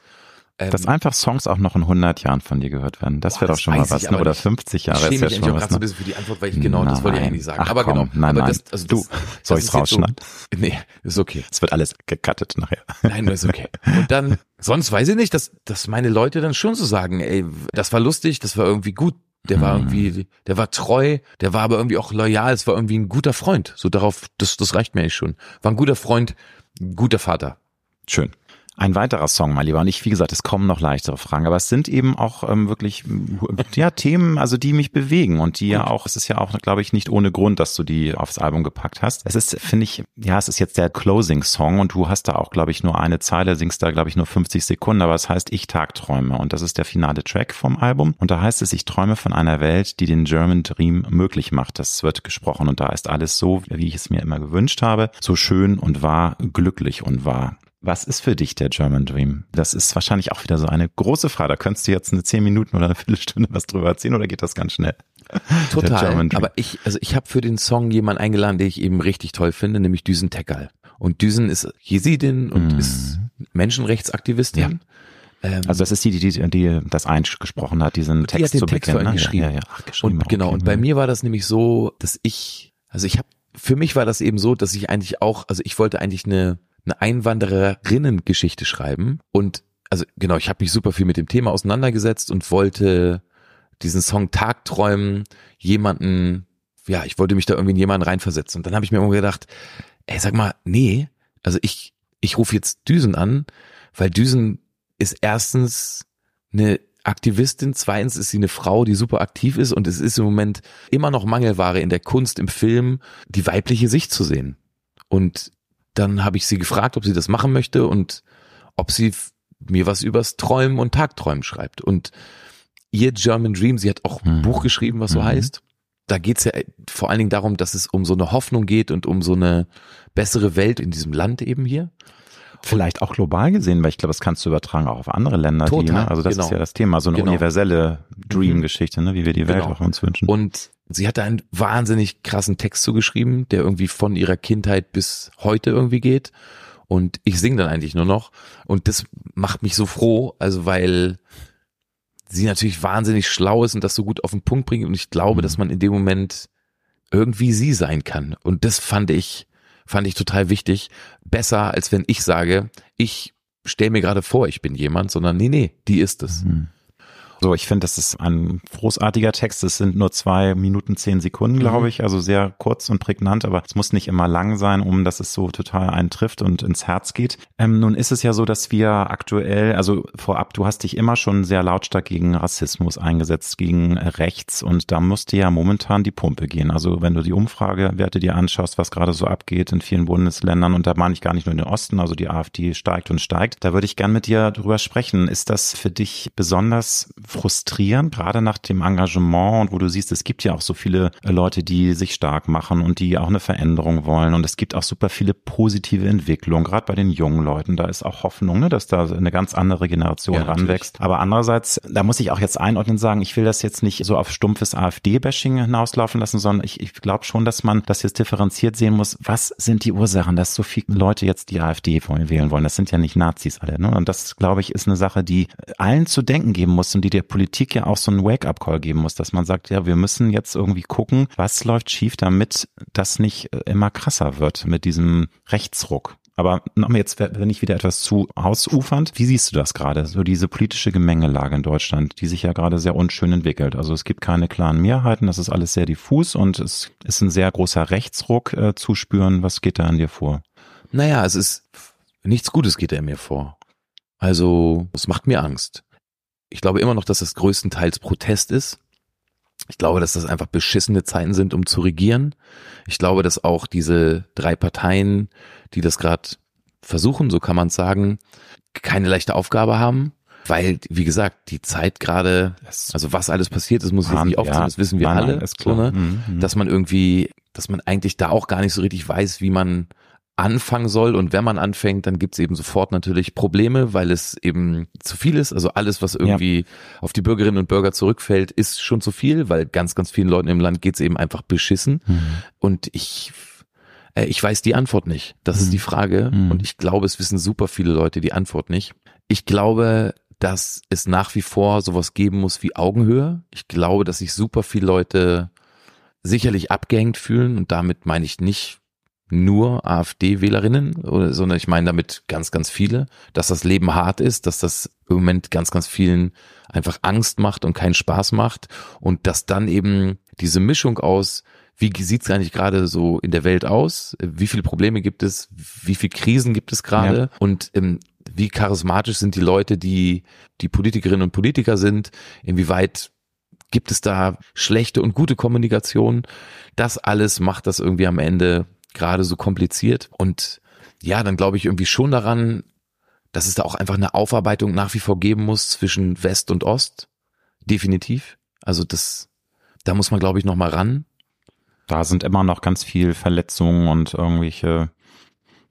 Speaker 1: Ähm,
Speaker 2: Dass einfach Songs auch noch in 100 Jahren von dir gehört werden. Das wäre doch schon mal was.
Speaker 1: ich
Speaker 2: Ne? Oder
Speaker 1: nicht.
Speaker 2: 50 Jahre
Speaker 1: ich schäme
Speaker 2: ist ja
Speaker 1: mich
Speaker 2: schon
Speaker 1: auch
Speaker 2: was.
Speaker 1: gerade so ein
Speaker 2: Ne?
Speaker 1: bisschen für die Antwort, weil ich genau, das wollte ich
Speaker 2: Nein.
Speaker 1: eigentlich sagen.
Speaker 2: Ach,
Speaker 1: aber
Speaker 2: komm,
Speaker 1: genau.
Speaker 2: nein,
Speaker 1: aber
Speaker 2: nein.
Speaker 1: Das, also
Speaker 2: Du,
Speaker 1: das,
Speaker 2: soll
Speaker 1: ist jetzt so-
Speaker 2: rausschneiden?
Speaker 1: Nee, ist okay.
Speaker 2: Es wird alles gecuttet nachher.
Speaker 1: Nein, das ist okay. Und dann, sonst weiß ich nicht, dass, dass meine Leute dann schon so sagen, ey, das war lustig, das war irgendwie gut, der war irgendwie, der war treu, der war aber irgendwie auch loyal, es war irgendwie ein guter Freund. So darauf, das, das reicht mir eigentlich schon. War ein guter Freund, ein guter Vater.
Speaker 2: Schön. Ein weiterer Song, mein Lieber. Und ich, wie gesagt, es kommen noch leichtere Fragen, aber es sind eben auch ähm, wirklich ja Themen, also die mich bewegen und die ja auch, es ist ja auch, glaube ich, nicht ohne Grund, dass du die aufs Album gepackt hast. Es ist, finde ich, ja, es ist jetzt der Closing-Song und du hast da auch, glaube ich, nur eine Zeile, singst da, glaube ich, nur 50 Sekunden, aber es heißt Ich Tagträume und das ist der finale Track vom Album und da heißt es, ich träume von einer Welt, die den German Dream möglich macht. Das wird gesprochen und da ist alles so, wie ich es mir immer gewünscht habe, so schön und wahr, glücklich und wahr. Was ist für dich der German Dream? Das ist wahrscheinlich auch wieder so eine große Frage. Da könntest du jetzt eine zehn Minuten oder eine Viertelstunde was drüber erzählen oder geht das ganz schnell?
Speaker 1: Total. Aber ich, also ich habe für den Song jemanden eingeladen, den ich eben richtig toll finde, nämlich Düsen Tekal. Und Düsen ist Jesidin und
Speaker 2: Mhm.
Speaker 1: ist Menschenrechtsaktivistin. Ähm,
Speaker 2: Also das ist die, die, die, die das eingesprochen hat, diesen
Speaker 1: Die
Speaker 2: Text
Speaker 1: hat den
Speaker 2: zu
Speaker 1: Text
Speaker 2: Beginn. ne?
Speaker 1: geschrieben.
Speaker 2: Ja, ja, ja. Ach, geschrieben,
Speaker 1: Und genau,
Speaker 2: okay.
Speaker 1: und bei mir war das nämlich so, dass ich, also ich habe, für mich war das eben so, dass ich eigentlich auch, also ich wollte eigentlich eine, eine Einwandererinnen-Geschichte schreiben. Und also genau, ich habe mich super viel mit dem Thema auseinandergesetzt und wollte diesen Song Tagträumen jemanden, ja, ich wollte mich da irgendwie in jemanden reinversetzen. Und dann habe ich mir immer gedacht, ey, sag mal, nee, also ich, ich rufe jetzt Düsen an, weil Düsen ist erstens eine Aktivistin, zweitens ist sie eine Frau, die super aktiv ist und es ist im Moment immer noch Mangelware in der Kunst, im Film, die weibliche Sicht zu sehen. Und dann habe ich sie gefragt, ob sie das machen möchte und ob sie mir was übers Träumen und Tagträumen schreibt. Und ihr German Dream, sie hat auch ein
Speaker 2: Mhm.
Speaker 1: Buch geschrieben, was so
Speaker 2: Mhm.
Speaker 1: heißt. Da geht's ja vor allen Dingen darum, dass es um so eine Hoffnung geht und um so eine bessere Welt in diesem Land eben hier.
Speaker 2: Vielleicht auch global gesehen, weil ich glaube, das kannst du übertragen auch auf andere Länder. Die,
Speaker 1: Total,
Speaker 2: ne? Also das
Speaker 1: genau.
Speaker 2: ist ja das Thema, so eine
Speaker 1: Genau.
Speaker 2: universelle Dream-Geschichte, ne? wie wir die Welt
Speaker 1: Genau.
Speaker 2: auch uns wünschen.
Speaker 1: Und sie hat einen wahnsinnig krassen Text zugeschrieben, der irgendwie von ihrer Kindheit bis heute irgendwie geht. Und ich singe dann eigentlich nur noch. Und das macht mich so froh, also weil sie natürlich wahnsinnig schlau ist und das so gut auf den Punkt bringt. Und ich glaube,
Speaker 2: Mhm.
Speaker 1: dass man in dem Moment irgendwie sie sein kann. Und das fand ich, fand ich total wichtig. Besser, als wenn ich sage, ich stelle mir gerade vor, ich bin jemand, sondern nee, nee, die ist es.
Speaker 2: Mhm. So, ich finde, das ist ein großartiger Text. Es sind nur zwei Minuten, zehn Sekunden, glaube
Speaker 1: Mhm.
Speaker 2: ich. Also sehr kurz und prägnant, aber es muss nicht immer lang sein, um dass es so total einen trifft und ins Herz geht. Ähm, nun ist es ja so, dass wir aktuell, also vorab, du hast dich immer schon sehr lautstark gegen Rassismus eingesetzt, gegen rechts und da musste ja momentan die Pumpe gehen. Also wenn du die Umfragewerte dir anschaust, was gerade so abgeht in vielen Bundesländern und da meine ich gar nicht nur in den Osten, also die AfD steigt und steigt, da würde ich gern mit dir drüber sprechen. Ist das für dich besonders frustrierend, gerade nach dem Engagement und wo du siehst, es gibt ja auch so viele äh, Leute, die sich stark machen und die auch eine Veränderung wollen und es gibt auch super viele positive Entwicklungen, gerade bei den jungen Leuten, da ist auch Hoffnung, ne, dass da eine ganz andere Generation
Speaker 1: Ja, natürlich.
Speaker 2: ranwächst. Aber andererseits, da muss ich auch jetzt einordnen sagen, ich will das jetzt nicht so auf stumpfes AfD-Bashing hinauslaufen lassen, sondern ich, ich glaube schon, dass man das jetzt differenziert sehen muss, was sind die Ursachen, dass so viele Leute jetzt die AfD wählen wollen. Das sind ja nicht Nazis alle. Ne? Und das, glaube ich, ist eine Sache, die allen zu denken geben muss und die der Politik ja auch so einen Wake-up-Call geben muss, dass man sagt, ja, wir müssen jetzt irgendwie gucken, was läuft schief, damit das nicht äh, immer krasser wird mit diesem Rechtsruck. Aber nochmal jetzt, wenn ich wieder etwas zu ausufernd, wie siehst du das gerade? So diese politische Gemengelage in Deutschland, die sich ja gerade sehr unschön entwickelt. Also es gibt keine klaren Mehrheiten, das ist alles sehr diffus und es ist ein sehr großer Rechtsruck äh, zu spüren. Was geht da an dir vor?
Speaker 1: Naja, es ist nichts Gutes geht er mir vor. Also, es macht mir Angst. Ich glaube immer noch, dass das größtenteils Protest ist. Ich glaube, dass das einfach beschissene Zeiten sind, um zu regieren. Ich glaube, dass auch diese drei Parteien, die das gerade versuchen, so kann man sagen, keine leichte Aufgabe haben. Weil, wie gesagt, die Zeit gerade, also was alles passiert ist, muss ich jetzt nicht aufzählen, ja, das wissen wir nein, alle, nein, so, ne? Mhm, mhm, dass man irgendwie, dass man eigentlich da auch gar nicht so richtig weiß, wie man anfangen soll. Und wenn man anfängt, dann gibt's eben sofort natürlich Probleme, weil es eben zu viel ist. Also alles, was irgendwie ja. auf die Bürgerinnen und Bürger zurückfällt, ist schon zu viel, weil ganz, ganz vielen Leuten im Land geht's eben einfach beschissen. Mhm. Und ich äh, ich weiß die Antwort nicht. Das mhm. ist die Frage. Mhm. Und ich glaube, es wissen super viele Leute die Antwort nicht. Ich glaube, dass es nach wie vor sowas geben muss wie Augenhöhe. Ich glaube, dass sich super viele Leute sicherlich abgehängt fühlen und damit meine ich nicht nur AfD-Wählerinnen, sondern ich meine damit ganz, ganz viele, dass das Leben hart ist, dass das im Moment ganz, ganz vielen einfach Angst macht und keinen Spaß macht. Und dass dann eben diese Mischung aus, wie sieht's eigentlich gerade so in der Welt aus, wie viele Probleme gibt es, wie viele Krisen gibt es gerade? Ja. und ähm, wie charismatisch sind die Leute, die die Politikerinnen und Politiker sind, inwieweit gibt es da schlechte und gute Kommunikation. Das alles macht das irgendwie am Ende gerade so kompliziert. Und ja, dann glaube ich irgendwie schon daran, dass es da auch einfach eine Aufarbeitung nach wie vor geben muss zwischen West und Ost. Definitiv. Also das, da muss man glaube ich noch mal ran.
Speaker 2: Da sind immer noch ganz viel Verletzungen und irgendwelche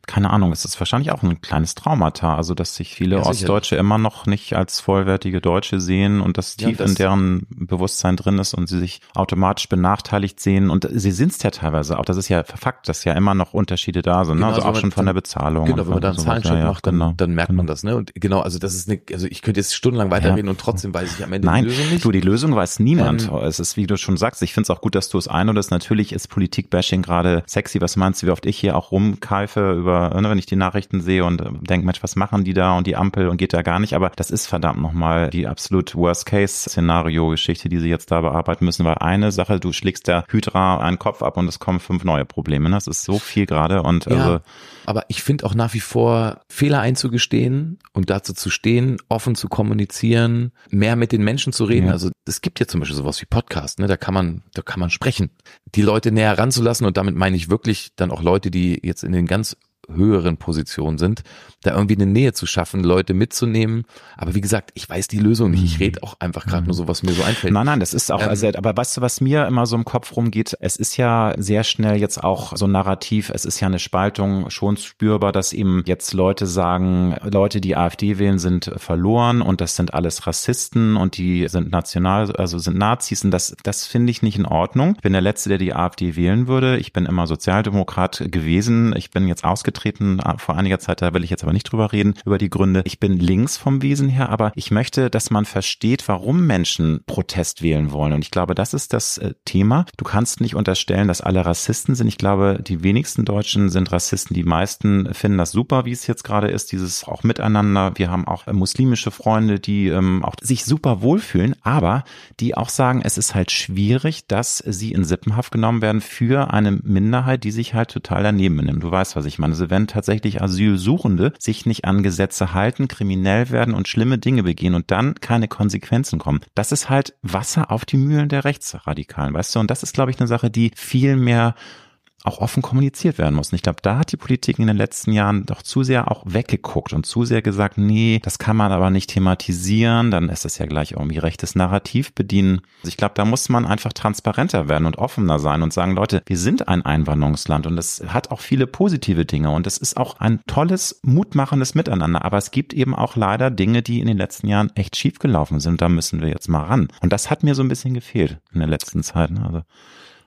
Speaker 2: keine Ahnung, es ist wahrscheinlich auch ein kleines Traumata, also dass sich viele ja, Ostdeutsche immer noch nicht als vollwertige Deutsche sehen und das tief ja, das in deren Bewusstsein drin ist und sie sich automatisch benachteiligt sehen und sie sind es ja teilweise auch, das ist ja Fakt, dass ja immer noch Unterschiede da sind, ne? genau, ne? also, also auch schon von der Bezahlung.
Speaker 1: Genau, wenn man da einen Zahlenschritt ja, macht, dann, genau, dann merkt genau. man das, ne? Und genau, also das ist eine, also ich könnte jetzt stundenlang weiterreden und trotzdem weiß ich am Ende
Speaker 2: Nein, die Lösung nicht. du, die Lösung weiß niemand. Ähm, es ist, wie du schon sagst, ich finde es auch gut, dass du es einordest. Natürlich ist Politikbashing gerade sexy, was meinst du, wie oft ich hier auch rumkeife über über, ne, wenn ich die Nachrichten sehe und äh, denke, Mensch, was machen die da und die Ampel und geht da gar nicht. Aber das ist verdammt nochmal die absolut Worst-Case-Szenario-Geschichte, die sie jetzt da bearbeiten müssen, weil eine Sache, du schlägst der Hydra einen Kopf ab und es kommen fünf neue Probleme. Ne? Das ist so viel gerade und
Speaker 1: ja, also, aber ich finde auch nach wie vor Fehler einzugestehen und dazu zu stehen, offen zu kommunizieren, mehr mit den Menschen zu reden. Ja. Also es gibt ja zum Beispiel sowas wie Podcast, ne? Da kann man, da kann man sprechen. Die Leute näher ranzulassen und damit meine ich wirklich dann auch Leute, die jetzt in den ganz höheren Position sind, da irgendwie eine Nähe zu schaffen, Leute mitzunehmen. Aber wie gesagt, ich weiß die Lösung nicht. Ich rede auch einfach gerade nur so, was mir so einfällt.
Speaker 2: Nein, nein, das ist auch, ähm, also, aber weißt du, was mir immer so im Kopf rumgeht? Es ist ja sehr schnell jetzt auch so Narrativ, es ist ja eine Spaltung schon spürbar, dass eben jetzt Leute sagen, Leute, die AfD wählen, sind verloren und das sind alles Rassisten und die sind national, also sind Nazis und das, das finde ich nicht in Ordnung. Ich bin der Letzte, der die AfD wählen würde. Ich bin immer Sozialdemokrat gewesen. Ich bin jetzt ausgetreten aufgetreten äh, vor einiger Zeit, da will ich jetzt aber nicht drüber reden, über die Gründe. Ich bin links vom Wesen her, aber ich möchte, dass man versteht, warum Menschen Protest wählen wollen. Und ich glaube, das ist das äh, Thema. Du kannst nicht unterstellen, dass alle Rassisten sind. Ich glaube, die wenigsten Deutschen sind Rassisten. Die meisten finden das super, wie es jetzt gerade ist, dieses auch Miteinander. Wir haben auch äh, muslimische Freunde, die ähm, auch sich super wohlfühlen, aber die auch sagen, es ist halt schwierig, dass sie in Sippenhaft genommen werden für eine Minderheit, die sich halt total daneben benimmt. Du weißt, was ich meine. Also wenn tatsächlich Asylsuchende sich nicht an Gesetze halten, kriminell werden und schlimme Dinge begehen und dann keine Konsequenzen kommen. Das ist halt Wasser auf die Mühlen der Rechtsradikalen, weißt du? Und das ist, glaube ich, eine Sache, die viel mehr auch offen kommuniziert werden muss. Und ich glaube, da hat die Politik in den letzten Jahren doch zu sehr auch weggeguckt und zu sehr gesagt, nee, das kann man aber nicht thematisieren, dann ist das ja gleich irgendwie rechtes Narrativ bedienen. Also ich glaube, da muss man einfach transparenter werden und offener sein und sagen, Leute, wir sind ein Einwanderungsland und es hat auch viele positive Dinge und es ist auch ein tolles, mutmachendes Miteinander. Aber es gibt eben auch leider Dinge, die in den letzten Jahren echt schief gelaufen sind. Da müssen wir jetzt mal ran. Und das hat mir so ein bisschen gefehlt in der letzten Zeit. Ne? Also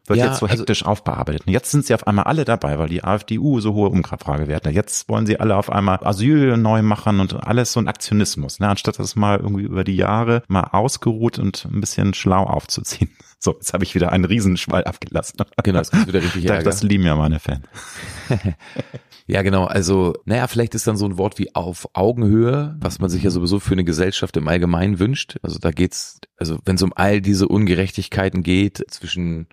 Speaker 2: wird ja, jetzt so also hektisch also, aufbearbeitet. Und jetzt sind sie auf einmal alle dabei, weil die AfDU so hohe Umfragewerte. Jetzt wollen sie alle auf einmal Asyl neu machen und alles so ein Aktionismus, ne? anstatt das mal irgendwie über die Jahre mal ausgeruht und ein bisschen schlau aufzuziehen. So, jetzt habe ich wieder einen Riesenschwall abgelassen.
Speaker 1: Genau, das ist wieder richtig Ärger.
Speaker 2: Das lieben ja meine Fans.
Speaker 1: Ja, genau. Also, naja, vielleicht ist dann so ein Wort wie auf Augenhöhe, was man sich ja sowieso für eine Gesellschaft im Allgemeinen wünscht. Also da geht's, also wenn es um all diese Ungerechtigkeiten geht zwischen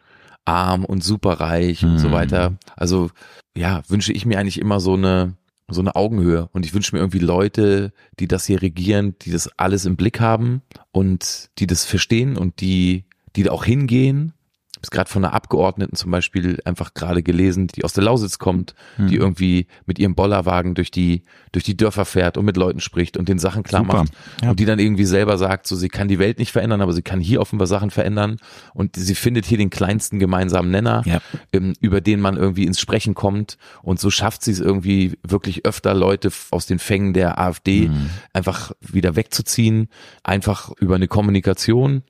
Speaker 1: arm und superreich und so mhm. weiter. Also ja, wünsche ich mir eigentlich immer so eine so eine Augenhöhe und ich wünsche mir irgendwie Leute, die das hier regieren, die das alles im Blick haben und die das verstehen und die die da auch hingehen habe gerade von einer Abgeordneten zum Beispiel einfach gerade gelesen, die aus der Lausitz kommt,
Speaker 2: Hm.
Speaker 1: die irgendwie mit ihrem Bollerwagen durch die durch die Dörfer fährt und mit Leuten spricht und den Sachen klar
Speaker 2: Super.
Speaker 1: macht
Speaker 2: Ja.
Speaker 1: und die dann irgendwie selber sagt, so sie kann die Welt nicht verändern, aber sie kann hier offenbar Sachen verändern und sie findet hier den kleinsten gemeinsamen Nenner,
Speaker 2: Ja.
Speaker 1: ähm, über den man irgendwie ins Sprechen kommt und so schafft sie es irgendwie wirklich öfter Leute aus den Fängen der AfD
Speaker 2: Mhm.
Speaker 1: einfach wieder wegzuziehen, einfach über eine Kommunikation.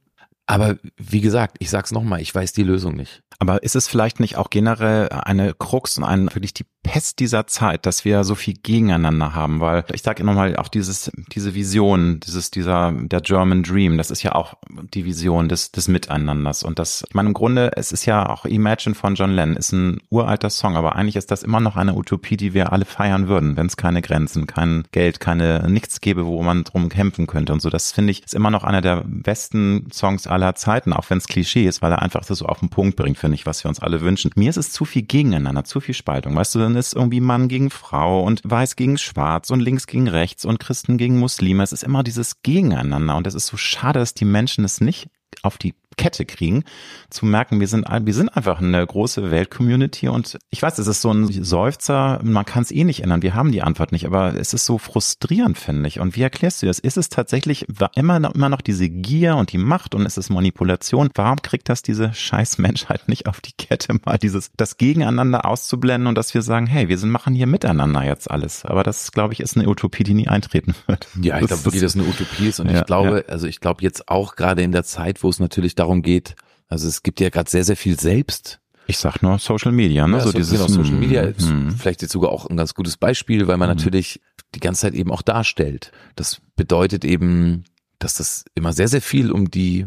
Speaker 1: Aber wie gesagt, ich sag's nochmal, ich weiß die Lösung nicht.
Speaker 2: Aber ist es vielleicht nicht auch generell eine Krux und ein, wirklich die Pest dieser Zeit, dass wir so viel gegeneinander haben? Weil ich sage nochmal, auch dieses, diese Vision, dieses, dieser, der German Dream, das ist ja auch die Vision des, des Miteinanders. Und das, ich meine, im Grunde, es ist ja auch Imagine von John Lennon, ist ein uralter Song, aber eigentlich ist das immer noch eine Utopie, die wir alle feiern würden, wenn es keine Grenzen, kein Geld, keine, nichts gäbe, wo man drum kämpfen könnte und so. Das finde ich, ist immer noch einer der besten Songs aller Zeiten, auch wenn es Klischee ist, weil er einfach das so auf den Punkt bringt, finde ich, was wir uns alle wünschen. Mir ist es zu viel gegeneinander, zu viel Spaltung. Weißt du, dann ist irgendwie Mann gegen Frau und Weiß gegen Schwarz und links gegen rechts und Christen gegen Muslime. Es ist immer dieses Gegeneinander und es ist so schade, dass die Menschen es nicht auf die Kette kriegen, zu merken, wir sind, wir sind einfach eine große Weltcommunity und ich weiß, es ist so ein Seufzer, man kann es eh nicht ändern, wir haben die Antwort nicht, aber es ist so frustrierend, finde ich. Und wie erklärst du das? Ist es tatsächlich immer noch, immer noch diese Gier und die Macht und ist es Manipulation? Warum kriegt das diese scheiß Menschheit nicht auf die Kette, mal dieses, das Gegeneinander auszublenden und dass wir sagen, hey, wir sind, machen hier miteinander jetzt alles. Aber das, glaube ich, ist eine Utopie, die nie eintreten wird.
Speaker 1: Ja, ich glaube wirklich, dass eine Utopie ist. Und
Speaker 2: Ja,
Speaker 1: ich glaube, also ich glaube jetzt auch gerade in der Zeit, wo es natürlich darum geht, also es gibt ja gerade sehr, sehr viel selbst.
Speaker 2: Ich sag nur Social Media, ne?
Speaker 1: Ja,
Speaker 2: so
Speaker 1: so
Speaker 2: dieses
Speaker 1: genau, Social Media ist
Speaker 2: hm,
Speaker 1: vielleicht jetzt sogar auch ein ganz gutes Beispiel, weil man
Speaker 2: Mhm.
Speaker 1: natürlich die ganze Zeit eben auch darstellt. Das bedeutet eben, dass das immer sehr, sehr viel um die,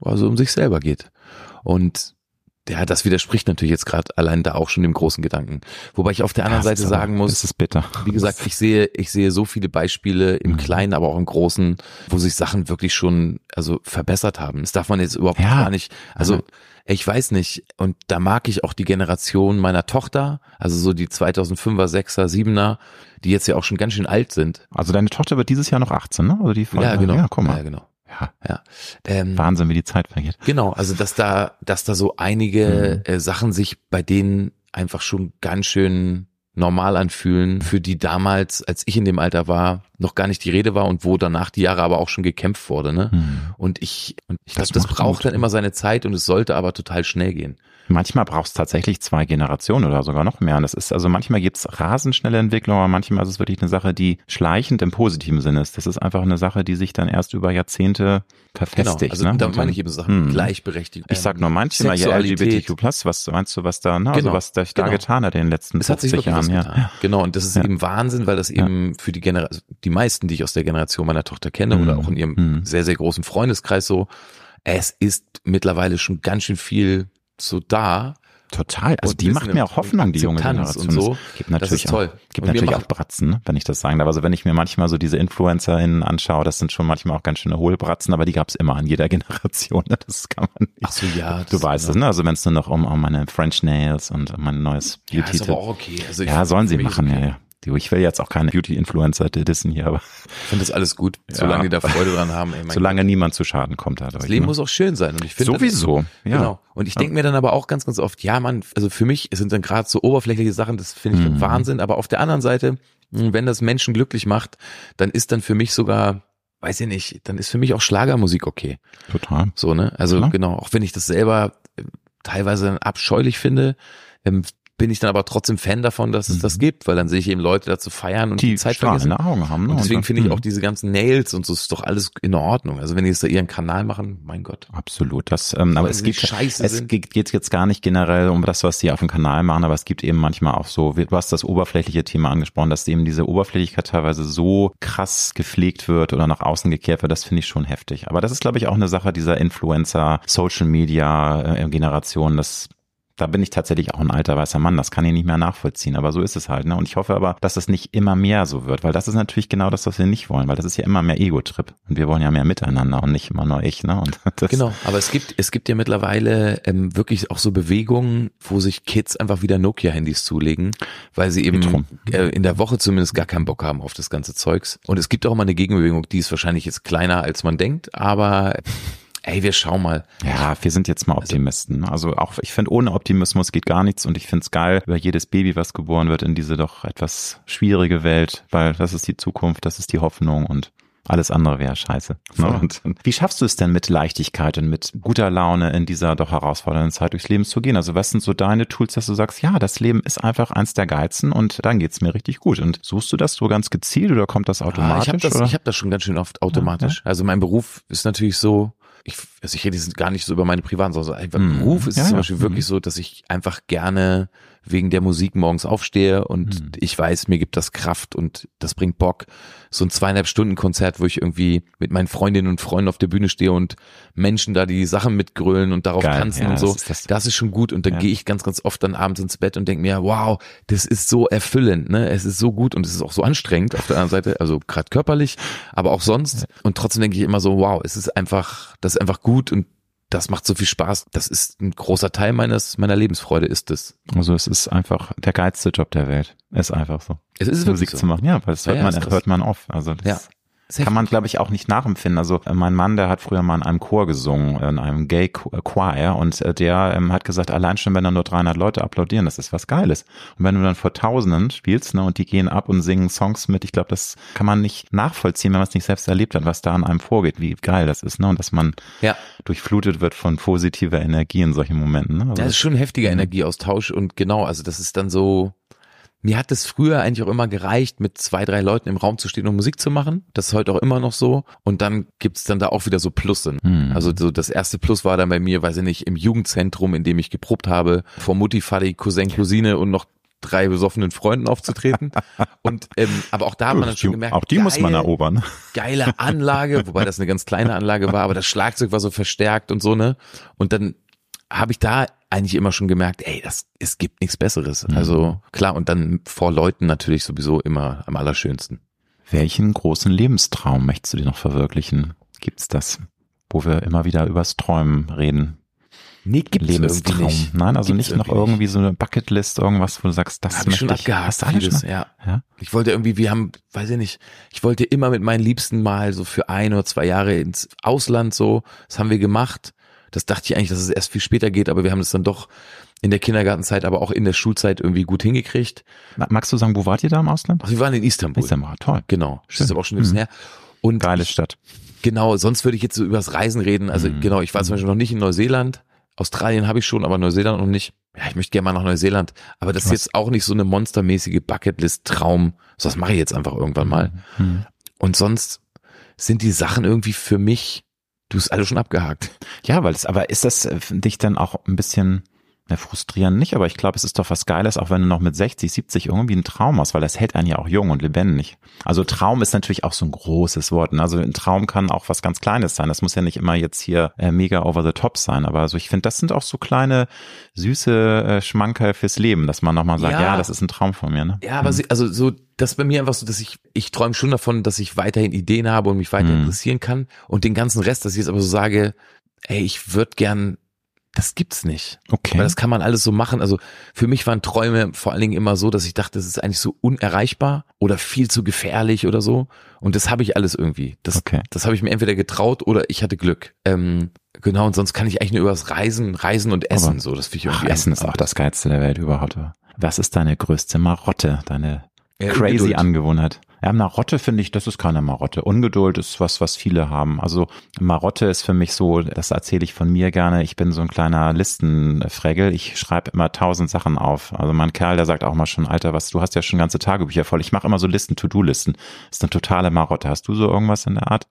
Speaker 1: also um sich selber geht. Und ja, das widerspricht natürlich jetzt gerade allein da auch schon dem großen Gedanken. Wobei ich auf der anderen
Speaker 2: das
Speaker 1: Seite sagen muss,
Speaker 2: ist bitter.
Speaker 1: wie gesagt, ich sehe, ich sehe so viele Beispiele im
Speaker 2: Mhm.
Speaker 1: Kleinen, aber auch im Großen, wo sich Sachen wirklich schon, also verbessert haben. Das darf man jetzt überhaupt
Speaker 2: Ja.
Speaker 1: gar nicht. Also, ich weiß nicht. Und da mag ich auch die Generation meiner Tochter, also so die 2005er, 6er, 7er, die jetzt ja auch schon ganz schön alt sind.
Speaker 2: Also deine Tochter wird dieses Jahr noch 18, ne? Also die
Speaker 1: Ja, genau.
Speaker 2: Ja, guck mal.
Speaker 1: Ja, genau.
Speaker 2: Ja,
Speaker 1: Ja. Ähm,
Speaker 2: Wahnsinn, wie die Zeit vergeht.
Speaker 1: Genau, also dass da, dass da so einige äh, Sachen sich bei denen einfach schon ganz schön normal anfühlen, für die damals, als ich in dem Alter war, noch gar nicht die Rede war und wo danach die Jahre aber auch schon gekämpft wurde. Ne?
Speaker 2: Hm.
Speaker 1: Und ich, und ich
Speaker 2: Das
Speaker 1: glaube, das braucht
Speaker 2: Mut.
Speaker 1: dann immer seine Zeit und es sollte aber total schnell gehen.
Speaker 2: Manchmal braucht es tatsächlich zwei Generationen oder sogar noch mehr. Und das ist, also manchmal gibt's rasend schnelle Entwicklung, aber manchmal ist es wirklich eine Sache, die schleichend im positiven Sinne ist. Das ist einfach eine Sache, die sich dann erst über Jahrzehnte verfestigt.
Speaker 1: Genau, also
Speaker 2: ne?
Speaker 1: da meine ich eben Sachen,
Speaker 2: Hm.
Speaker 1: Gleichberechtigung.
Speaker 2: Ich sag nur manchmal ja. LGBTQ+, was meinst du, was da, na, also
Speaker 1: Genau,
Speaker 2: was da, da
Speaker 1: genau.
Speaker 2: getan hat in den letzten
Speaker 1: Es hat sich
Speaker 2: 50
Speaker 1: wirklich
Speaker 2: Jahren, ja.
Speaker 1: Genau, und das ist
Speaker 2: Ja.
Speaker 1: eben Wahnsinn, weil das
Speaker 2: Ja.
Speaker 1: eben für die Generation, die meisten, die ich aus der Generation meiner Tochter kenne
Speaker 2: Mhm.
Speaker 1: oder auch in ihrem
Speaker 2: Mhm.
Speaker 1: sehr, sehr großen Freundeskreis so, es ist mittlerweile schon ganz schön viel so da.
Speaker 2: Total. Also die macht mir auch Hoffnung, die junge Generation.
Speaker 1: und so.
Speaker 2: Es gibt
Speaker 1: Das
Speaker 2: natürlich
Speaker 1: ist toll.
Speaker 2: auch, gibt natürlich auch Bratzen, ne, wenn ich das sagen darf. Also wenn ich mir manchmal so diese InfluencerInnen anschaue, das sind schon manchmal auch ganz schöne Hohlbratzen, aber die gab es immer an jeder Generation. Ne? Das kann man nicht.
Speaker 1: Ach so, ja.
Speaker 2: du weißt es, ne? Also wenn es nur noch um, um meine French Nails und um mein neues
Speaker 1: Ja,
Speaker 2: Beauty
Speaker 1: ist aber auch okay. Also ich-
Speaker 2: Ja, sollen sie machen,
Speaker 1: okay.
Speaker 2: ja, ja. Ich will jetzt auch keine Beauty-Influencer dissen hier, aber
Speaker 1: Ich finde das alles gut, solange die da Freude dran haben. Ey,
Speaker 2: solange niemand zu Schaden kommt dadurch.
Speaker 1: Das Leben
Speaker 2: ne?
Speaker 1: muss auch schön sein. Und ich finde
Speaker 2: Sowieso, ja.
Speaker 1: Genau. Und ich denke mir dann aber auch ganz, ganz oft, ja, man, also für mich sind dann gerade so oberflächliche Sachen, das finde ich
Speaker 2: Mhm.
Speaker 1: Wahnsinn. Aber auf der anderen Seite, wenn das Menschen glücklich macht, dann ist dann für mich sogar, weiß ich nicht, dann ist für mich auch Schlagermusik okay.
Speaker 2: Total.
Speaker 1: So, ne? Also
Speaker 2: Klar.
Speaker 1: genau, auch wenn ich das selber äh, teilweise abscheulich finde, ähm, bin ich dann aber trotzdem Fan davon, dass es
Speaker 2: Mhm.
Speaker 1: das gibt, weil dann sehe ich eben Leute dazu feiern und die,
Speaker 2: Die
Speaker 1: Zeit vergessen.
Speaker 2: Augen haben. Ne?
Speaker 1: Und deswegen finde ich auch diese ganzen Nails und so ist doch alles in Ordnung. Also wenn die jetzt da ihren Kanal machen, mein Gott.
Speaker 2: Absolut. Das, ähm, aber es geht,
Speaker 1: scheiße
Speaker 2: es
Speaker 1: sind.
Speaker 2: geht jetzt gar nicht generell um das, was die auf dem Kanal machen, aber es gibt eben manchmal auch so, du hast das oberflächliche Thema angesprochen, dass eben diese Oberflächlichkeit teilweise so krass gepflegt wird oder nach außen gekehrt wird, das finde ich schon heftig. Aber das ist, glaube ich, auch eine Sache dieser Influencer, Social Media äh, Generation, das da bin ich tatsächlich auch ein alter weißer Mann, das kann ich nicht mehr nachvollziehen, aber so ist es halt. Ne? Und ich hoffe aber, dass es nicht immer mehr so wird, weil das ist natürlich genau das, was wir nicht wollen, weil das ist ja immer mehr Ego-Trip und wir wollen ja mehr miteinander und nicht immer nur ich. Ne? Und das,
Speaker 1: Genau, aber es gibt, es gibt ja mittlerweile ähm, wirklich auch so Bewegungen, wo sich Kids einfach wieder Nokia-Handys zulegen, weil sie eben äh, in der Woche zumindest gar keinen Bock haben auf das ganze Zeugs. Und es gibt auch immer eine Gegenbewegung, die ist wahrscheinlich jetzt kleiner, als man denkt, aber ey, wir schauen mal.
Speaker 2: Ja, wir sind jetzt mal Optimisten. Also auch, ich finde, ohne Optimismus geht gar nichts und ich finde es geil, über jedes Baby, was geboren wird in diese doch etwas schwierige Welt, weil das ist die Zukunft, das ist die Hoffnung und alles andere wäre scheiße. Ne? Und wie schaffst du es denn mit Leichtigkeit und mit guter Laune in dieser doch herausfordernden Zeit durchs Leben zu gehen? Also was sind so deine Tools, dass du sagst, ja, das Leben ist einfach eins der Geizen und dann geht's mir richtig gut. Und suchst du das so ganz gezielt oder kommt das automatisch? Ah,
Speaker 1: ich habe das, ich hab das schon ganz schön oft automatisch. Ja, Also mein Beruf ist natürlich so, ich, also ich rede jetzt gar nicht so über meine privaten, sondern einfach mm. Beruf ist ja, zum Beispiel ja. wirklich mhm. so, dass ich einfach gerne wegen der Musik morgens aufstehe und mhm. ich weiß, mir gibt das Kraft und das bringt Bock. So ein zweieinhalb Stunden Konzert, wo ich irgendwie mit meinen Freundinnen und Freunden auf der Bühne stehe und Menschen da die Sachen mitgrölen und darauf Geil, tanzen ja, und so. Das ist, das, das ist schon gut und dann ja. gehe ich ganz, ganz oft dann abends ins Bett und denke mir, wow, das ist so erfüllend, ne? Es ist so gut und es ist auch so anstrengend auf der anderen Seite, also gerade körperlich, aber auch sonst. Und trotzdem denke ich immer so, wow, es ist einfach, das ist einfach gut und das macht so viel Spaß. Das ist ein großer Teil meines, meiner Lebensfreude ist es.
Speaker 2: Also es ist einfach der geilste Job der Welt. Ist einfach so.
Speaker 1: Es ist
Speaker 2: Musik
Speaker 1: so.
Speaker 2: zu machen. Ja, weil das hört, ja, man, hört man oft. Also das
Speaker 1: ja.
Speaker 2: Kann man, glaube ich, auch nicht nachempfinden. Also äh, mein Mann, der hat früher mal in einem Chor gesungen, in einem Gay äh, Choir und äh, der ähm, hat gesagt, allein schon, wenn da nur 300 Leute applaudieren, das ist was Geiles. Und wenn du dann vor Tausenden spielst ne, und die gehen ab und singen Songs mit, ich glaube, das kann man nicht nachvollziehen, wenn man es nicht selbst erlebt hat, was da an einem vorgeht, wie geil das ist ne? und dass man ja. durchflutet wird von positiver Energie in solchen Momenten. Ne?
Speaker 1: Also das ist schon ein heftiger Energieaustausch und genau, also das ist dann so mir hat es früher eigentlich auch immer gereicht, mit zwei, drei Leuten im Raum zu stehen und Musik zu machen. Das ist heute auch immer noch so. Und dann gibt's dann da auch wieder so Plusse. Hm. Also so das erste Plus war dann bei mir, weiß ich nicht, im Jugendzentrum, in dem ich geprobt habe, vor Mutti, Vati, Cousin, Cousine und noch drei besoffenen Freunden aufzutreten. Und ähm, aber auch da hat man dann schon gemerkt,
Speaker 2: auch die geil, muss man erobern.
Speaker 1: Geile Anlage, wobei das eine ganz kleine Anlage war, aber das Schlagzeug war so verstärkt und so ne. Und dann habe ich da eigentlich immer schon gemerkt, ey, das, es gibt nichts Besseres. Mhm. Also klar, und dann vor Leuten natürlich sowieso immer am allerschönsten.
Speaker 2: Welchen großen Lebenstraum möchtest du dir noch verwirklichen? Gibt's das? Wo wir immer wieder übers Träumen reden.
Speaker 1: Nee, gibt's Lebenstraum. Nicht.
Speaker 2: Nein, also gibt's nicht noch irgendwie so eine Bucketlist, irgendwas, wo du sagst, das
Speaker 1: habe ich schon abgehakt. Hast vieles, ja. ja. Ich wollte irgendwie, wir haben, weiß ich nicht, ich wollte immer mit meinen Liebsten mal so für ein oder zwei Jahre ins Ausland so. Das haben wir gemacht. Das dachte ich eigentlich, dass es erst viel später geht, aber wir haben es dann doch in der Kindergartenzeit, aber auch in der Schulzeit irgendwie gut hingekriegt.
Speaker 2: Magst du sagen, wo wart ihr da im Ausland?
Speaker 1: Ach, wir waren in Istanbul.
Speaker 2: Istanbul, toll.
Speaker 1: Genau. Schön. Das ist aber auch schon ein bisschen mhm. her. Und
Speaker 2: Geile Stadt.
Speaker 1: Genau, sonst würde ich jetzt so übers Reisen reden. Also mhm. genau, ich war zum Beispiel noch nicht in Neuseeland. Australien habe ich schon, aber Neuseeland noch nicht. Ja, ich möchte gerne mal nach Neuseeland. Aber das Was? ist jetzt auch nicht so eine monstermäßige Bucketlist-Traum. So, das mache ich jetzt einfach irgendwann mal. Mhm. Und sonst sind die Sachen irgendwie für mich Du hast alle schon abgehakt.
Speaker 2: Ja, weil es, aber ist das äh, für dich dann auch ein bisschen ja, frustrierend nicht, aber ich glaube, es ist doch was Geiles, auch wenn du noch mit 60, 70 irgendwie einen Traum hast, weil das hält einen ja auch jung und lebendig. Also Traum ist natürlich auch so ein großes Wort. Ne? Also ein Traum kann auch was ganz Kleines sein. Das muss ja nicht immer jetzt hier äh, mega over the top sein, aber also ich finde, das sind auch so kleine, süße äh, Schmankerl fürs Leben, dass man nochmal sagt, ja, ja, das ist ein Traum von mir. Ne?
Speaker 1: Ja, aber mhm. sie, also so, das ist bei mir einfach so, dass ich, ich träume schon davon, dass ich weiterhin Ideen habe und mich weiter mhm. interessieren kann und den ganzen Rest, dass ich jetzt aber so sage, ey, ich würde gern das gibt's nicht.
Speaker 2: Okay.
Speaker 1: Weil das kann man alles so machen. Also für mich waren Träume vor allen Dingen immer so, dass ich dachte, das ist eigentlich so unerreichbar oder viel zu gefährlich oder so. Und das habe ich alles irgendwie. Das, okay. das habe ich mir entweder getraut oder ich hatte Glück. Ähm, genau, und sonst kann ich eigentlich nur übers Reisen, Reisen und Essen
Speaker 2: Aber,
Speaker 1: so. Das
Speaker 2: finde ich irgendwie. Ach, Essen ist auch das Geilste der Welt überhaupt. Was ist deine größte Marotte, deine ja, crazy. Angewohnheit? Ja, Marotte finde ich, das ist keine Marotte. Ungeduld ist was, was viele haben. Also Marotte ist für mich so, das erzähle ich von mir gerne, ich bin so ein kleiner Listenfregel. Ich schreibe immer tausend Sachen auf. Also mein Kerl, der sagt auch mal schon, Alter, was, du hast ja schon ganze Tagebücher voll. Ich mache immer so Listen, To-Do-Listen. ist eine totale Marotte. Hast du so irgendwas in der Art?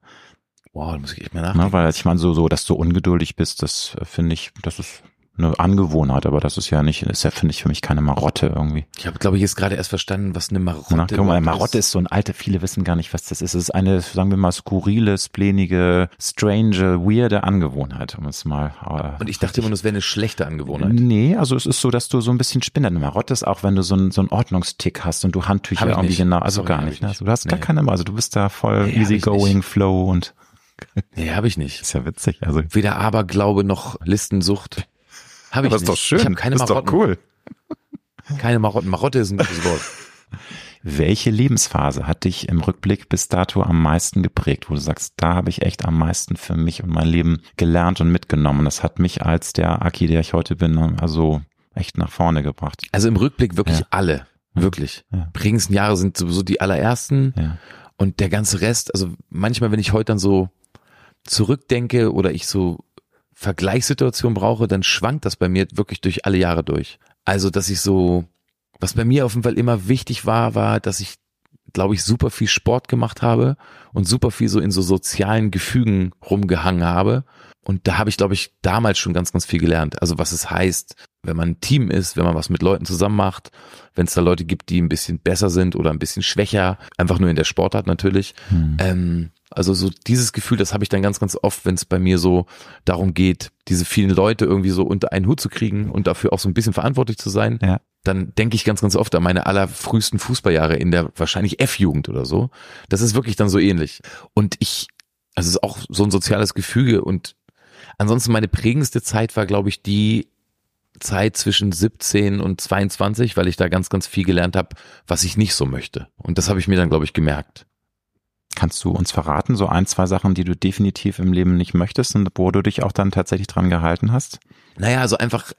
Speaker 1: Wow, da muss ich echt mal nachdenken.
Speaker 2: Na, weil ich meine, so, so, dass du ungeduldig bist, das finde ich, das ist eine Angewohnheit, aber das ist ja nicht, ist ja, finde ich, für mich keine Marotte irgendwie.
Speaker 1: Ich habe, glaube ich, jetzt gerade erst verstanden, was eine Marotte
Speaker 2: Na, guck mal, Marotte ist so ein alte, viele wissen gar nicht, was das ist. Es ist eine, sagen wir mal, skurrile, splenige, strange, weirde Angewohnheit, um es mal.
Speaker 1: Äh, Und ich dachte immer, das wäre eine schlechte Angewohnheit.
Speaker 2: Nee, also es ist so, dass du so ein bisschen spinnert. Eine Marotte ist auch, wenn du so einen, so einen Ordnungstick hast und du Handtücher irgendwie nicht. genau, also Sorry, gar nicht, ne? Also du hast nee. gar keine, also du bist da voll nee, easygoing, flow und.
Speaker 1: Nee, habe ich nicht.
Speaker 2: Ist ja witzig. Also
Speaker 1: weder Aberglaube noch Listensucht.
Speaker 2: Habe ich
Speaker 1: Aber
Speaker 2: nicht. ist doch schön. Ich
Speaker 1: habe keine Marotten.
Speaker 2: Ist doch cool.
Speaker 1: Keine Marotten. Marotte ist ein gutes Wort.
Speaker 2: Welche Lebensphase hat dich im Rückblick bis dato am meisten geprägt, wo du sagst, da habe ich echt am meisten für mich und mein Leben gelernt und mitgenommen. Das hat mich als der Aki, der ich heute bin, also echt nach vorne gebracht.
Speaker 1: Also im Rückblick wirklich ja. alle. Wirklich. Ja. Prägendsten Jahre sind sowieso die allerersten. Ja. Und der ganze Rest, also manchmal, wenn ich heute dann so zurückdenke oder ich so Vergleichssituationen brauche, dann schwankt das bei mir wirklich durch alle Jahre durch. Also, dass ich so, was bei mir auf jeden Fall immer wichtig war, war, dass ich, glaube ich, super viel Sport gemacht habe und super viel so in so sozialen Gefügen rumgehangen habe. Und da habe ich, glaube ich, damals schon ganz, ganz viel gelernt. Also was es heißt, wenn man ein Team ist, wenn man was mit Leuten zusammen macht, wenn es da Leute gibt, die ein bisschen besser sind oder ein bisschen schwächer, einfach nur in der Sportart natürlich. Hm. Ähm, also so dieses Gefühl, das habe ich dann ganz, ganz oft, wenn es bei mir so darum geht, diese vielen Leute irgendwie so unter einen Hut zu kriegen und dafür auch so ein bisschen verantwortlich zu sein. Ja. Dann denke ich ganz, ganz oft an meine allerfrühesten Fußballjahre in der wahrscheinlich F-Jugend oder so. Das ist wirklich dann so ähnlich. Und ich, also es ist auch so ein soziales Gefüge und ansonsten meine prägendste Zeit war, glaube ich, die Zeit zwischen 17 und 22, weil ich da ganz, ganz viel gelernt habe, was ich nicht so möchte. Und das habe ich mir dann, glaube ich, gemerkt.
Speaker 2: Kannst du uns verraten, so ein, zwei Sachen, die du definitiv im Leben nicht möchtest und wo du dich auch dann tatsächlich dran gehalten hast?
Speaker 1: Naja, also einfach,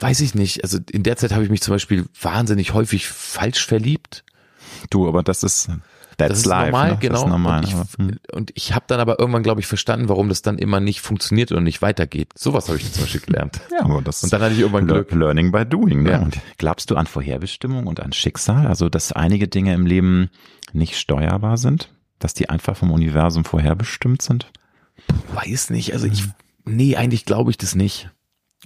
Speaker 1: weiß ich nicht. Also in der Zeit habe ich mich zum Beispiel wahnsinnig häufig falsch verliebt.
Speaker 2: Du, aber das ist
Speaker 1: das ist life, normal, ne? genau. Normal, und ich, hm. ich habe dann aber irgendwann, glaube ich, verstanden, warum das dann immer nicht funktioniert und nicht weitergeht. Sowas habe ich zum Beispiel gelernt.
Speaker 2: ja, aber das und dann hatte ich irgendwann Glück. Learning by doing. Ne? Ja. Und glaubst du an Vorherbestimmung und an Schicksal? Also, dass einige Dinge im Leben nicht steuerbar sind? Dass die einfach vom Universum vorherbestimmt sind?
Speaker 1: Weiß nicht. Also ich, nee, eigentlich glaube ich das nicht.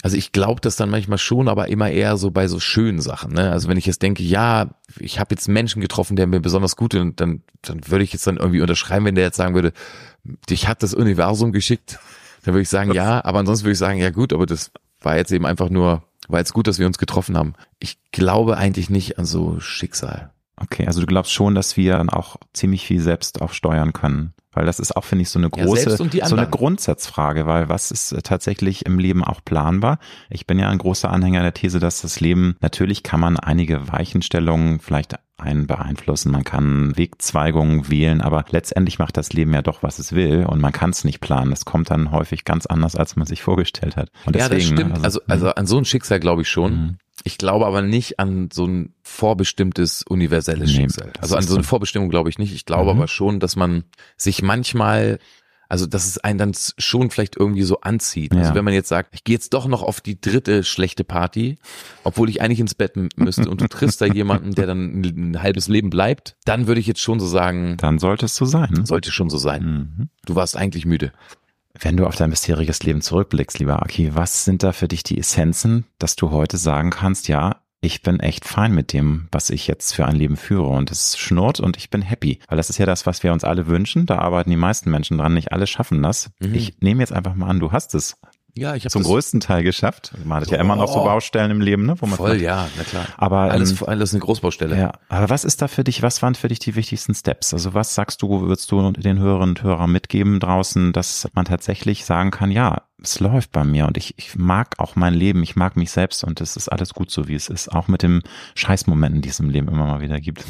Speaker 1: Also ich glaube das dann manchmal schon, aber immer eher so bei so schönen Sachen. Ne? Also wenn ich jetzt denke, ja, ich habe jetzt Menschen getroffen, der mir besonders gut und dann, dann würde ich jetzt dann irgendwie unterschreiben, wenn der jetzt sagen würde, dich hat das Universum geschickt, dann würde ich sagen, ja, aber ansonsten würde ich sagen, ja gut, aber das war jetzt eben einfach nur, war jetzt gut, dass wir uns getroffen haben. Ich glaube eigentlich nicht an so Schicksal.
Speaker 2: Okay, also du glaubst schon, dass wir dann auch ziemlich viel selbst auch steuern können. Weil das ist auch, finde ich, so eine große, ja, so eine Grundsatzfrage, weil was ist äh, tatsächlich im Leben auch planbar? Ich bin ja ein großer Anhänger der These, dass das Leben, natürlich kann man einige Weichenstellungen vielleicht einen beeinflussen, man kann Wegzweigungen wählen, aber letztendlich macht das Leben ja doch, was es will und man kann es nicht planen. Es kommt dann häufig ganz anders, als man sich vorgestellt hat. Und
Speaker 1: deswegen, ja, das stimmt. Ne, also, also, also an so ein Schicksal glaube ich schon. Ich glaube aber nicht an so ein vorbestimmtes universelles nee, Schicksal. Also an so eine Vorbestimmung glaube ich nicht. Ich glaube mhm. aber schon, dass man sich manchmal also, dass es einen dann schon vielleicht irgendwie so anzieht. Also, ja. Also, wenn man jetzt sagt, ich gehe jetzt doch noch auf die dritte schlechte Party, obwohl ich eigentlich ins Bett müsste und du triffst da jemanden, der dann ein, halbes Leben bleibt, dann würde ich jetzt schon so sagen.
Speaker 2: Dann sollte es so sein.
Speaker 1: Sollte schon so sein. Mhm. Du warst eigentlich müde.
Speaker 2: Wenn du auf dein bisheriges Leben zurückblickst, lieber Aki, was sind da für dich die Essenzen, dass du heute sagen kannst, ja, ich bin echt fein mit dem, was ich jetzt für ein Leben führe und es schnurrt und ich bin happy, weil das ist ja das, was wir uns alle wünschen. Da arbeiten die meisten Menschen dran, nicht alle schaffen das. Mhm. Ich nehme jetzt einfach mal an, du hast es. Ja, ich habe zum größten Teil geschafft. Man hat oh. ja immer noch so Baustellen im Leben, ne?
Speaker 1: Wo man Voll, ja, na klar.
Speaker 2: Aber
Speaker 1: alles, ähm, alles eine Großbaustelle.
Speaker 2: Ja, aber was ist da für dich? Was waren für dich die wichtigsten Steps? Also was sagst du, würdest du den Hörerinnen und Hörern mitgeben draußen, dass man tatsächlich sagen kann, ja, es läuft bei mir und ich, ich mag auch mein Leben, ich mag mich selbst und es ist alles gut so, wie es ist, auch mit dem Scheißmomenten, die es im Leben immer mal wieder gibt.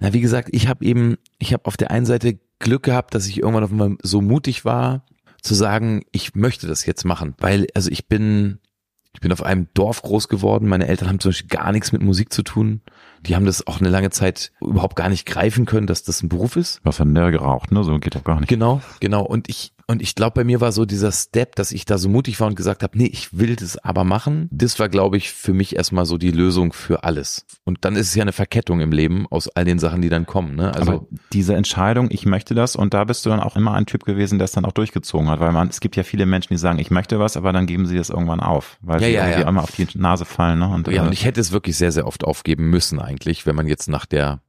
Speaker 1: Na, wie gesagt, ich habe eben, ich habe auf der einen Seite Glück gehabt, dass ich irgendwann auf einmal so mutig war, zu sagen, ich möchte das jetzt machen, weil also ich bin ich bin auf einem Dorf groß geworden. Meine Eltern haben zum Beispiel gar nichts mit Musik zu tun. Die haben das auch eine lange Zeit überhaupt gar nicht greifen können, dass das ein Beruf ist.
Speaker 2: Was hat denn der geraucht, ne? So geht doch gar nicht.
Speaker 1: Genau, genau. Und ich, und ich glaube, bei mir war so dieser Step, dass ich da so mutig war und gesagt habe, nee, ich will das aber machen. Das war, glaube ich, für mich erstmal so die Lösung für alles. Und dann ist es ja eine Verkettung im Leben aus all den Sachen, die dann kommen. Ne?
Speaker 2: Also aber diese Entscheidung, ich möchte das, und da bist du dann auch immer ein Typ gewesen, der es dann auch durchgezogen hat, weil man, es gibt ja viele Menschen, die sagen, ich möchte was, aber dann geben sie das irgendwann auf, weil ja, sie ja, irgendwie ja. einmal auf die Nase fallen. Ne?
Speaker 1: Und, ja, und äh, ich hätte es wirklich sehr, sehr oft aufgeben müssen eigentlich, wenn man jetzt nach der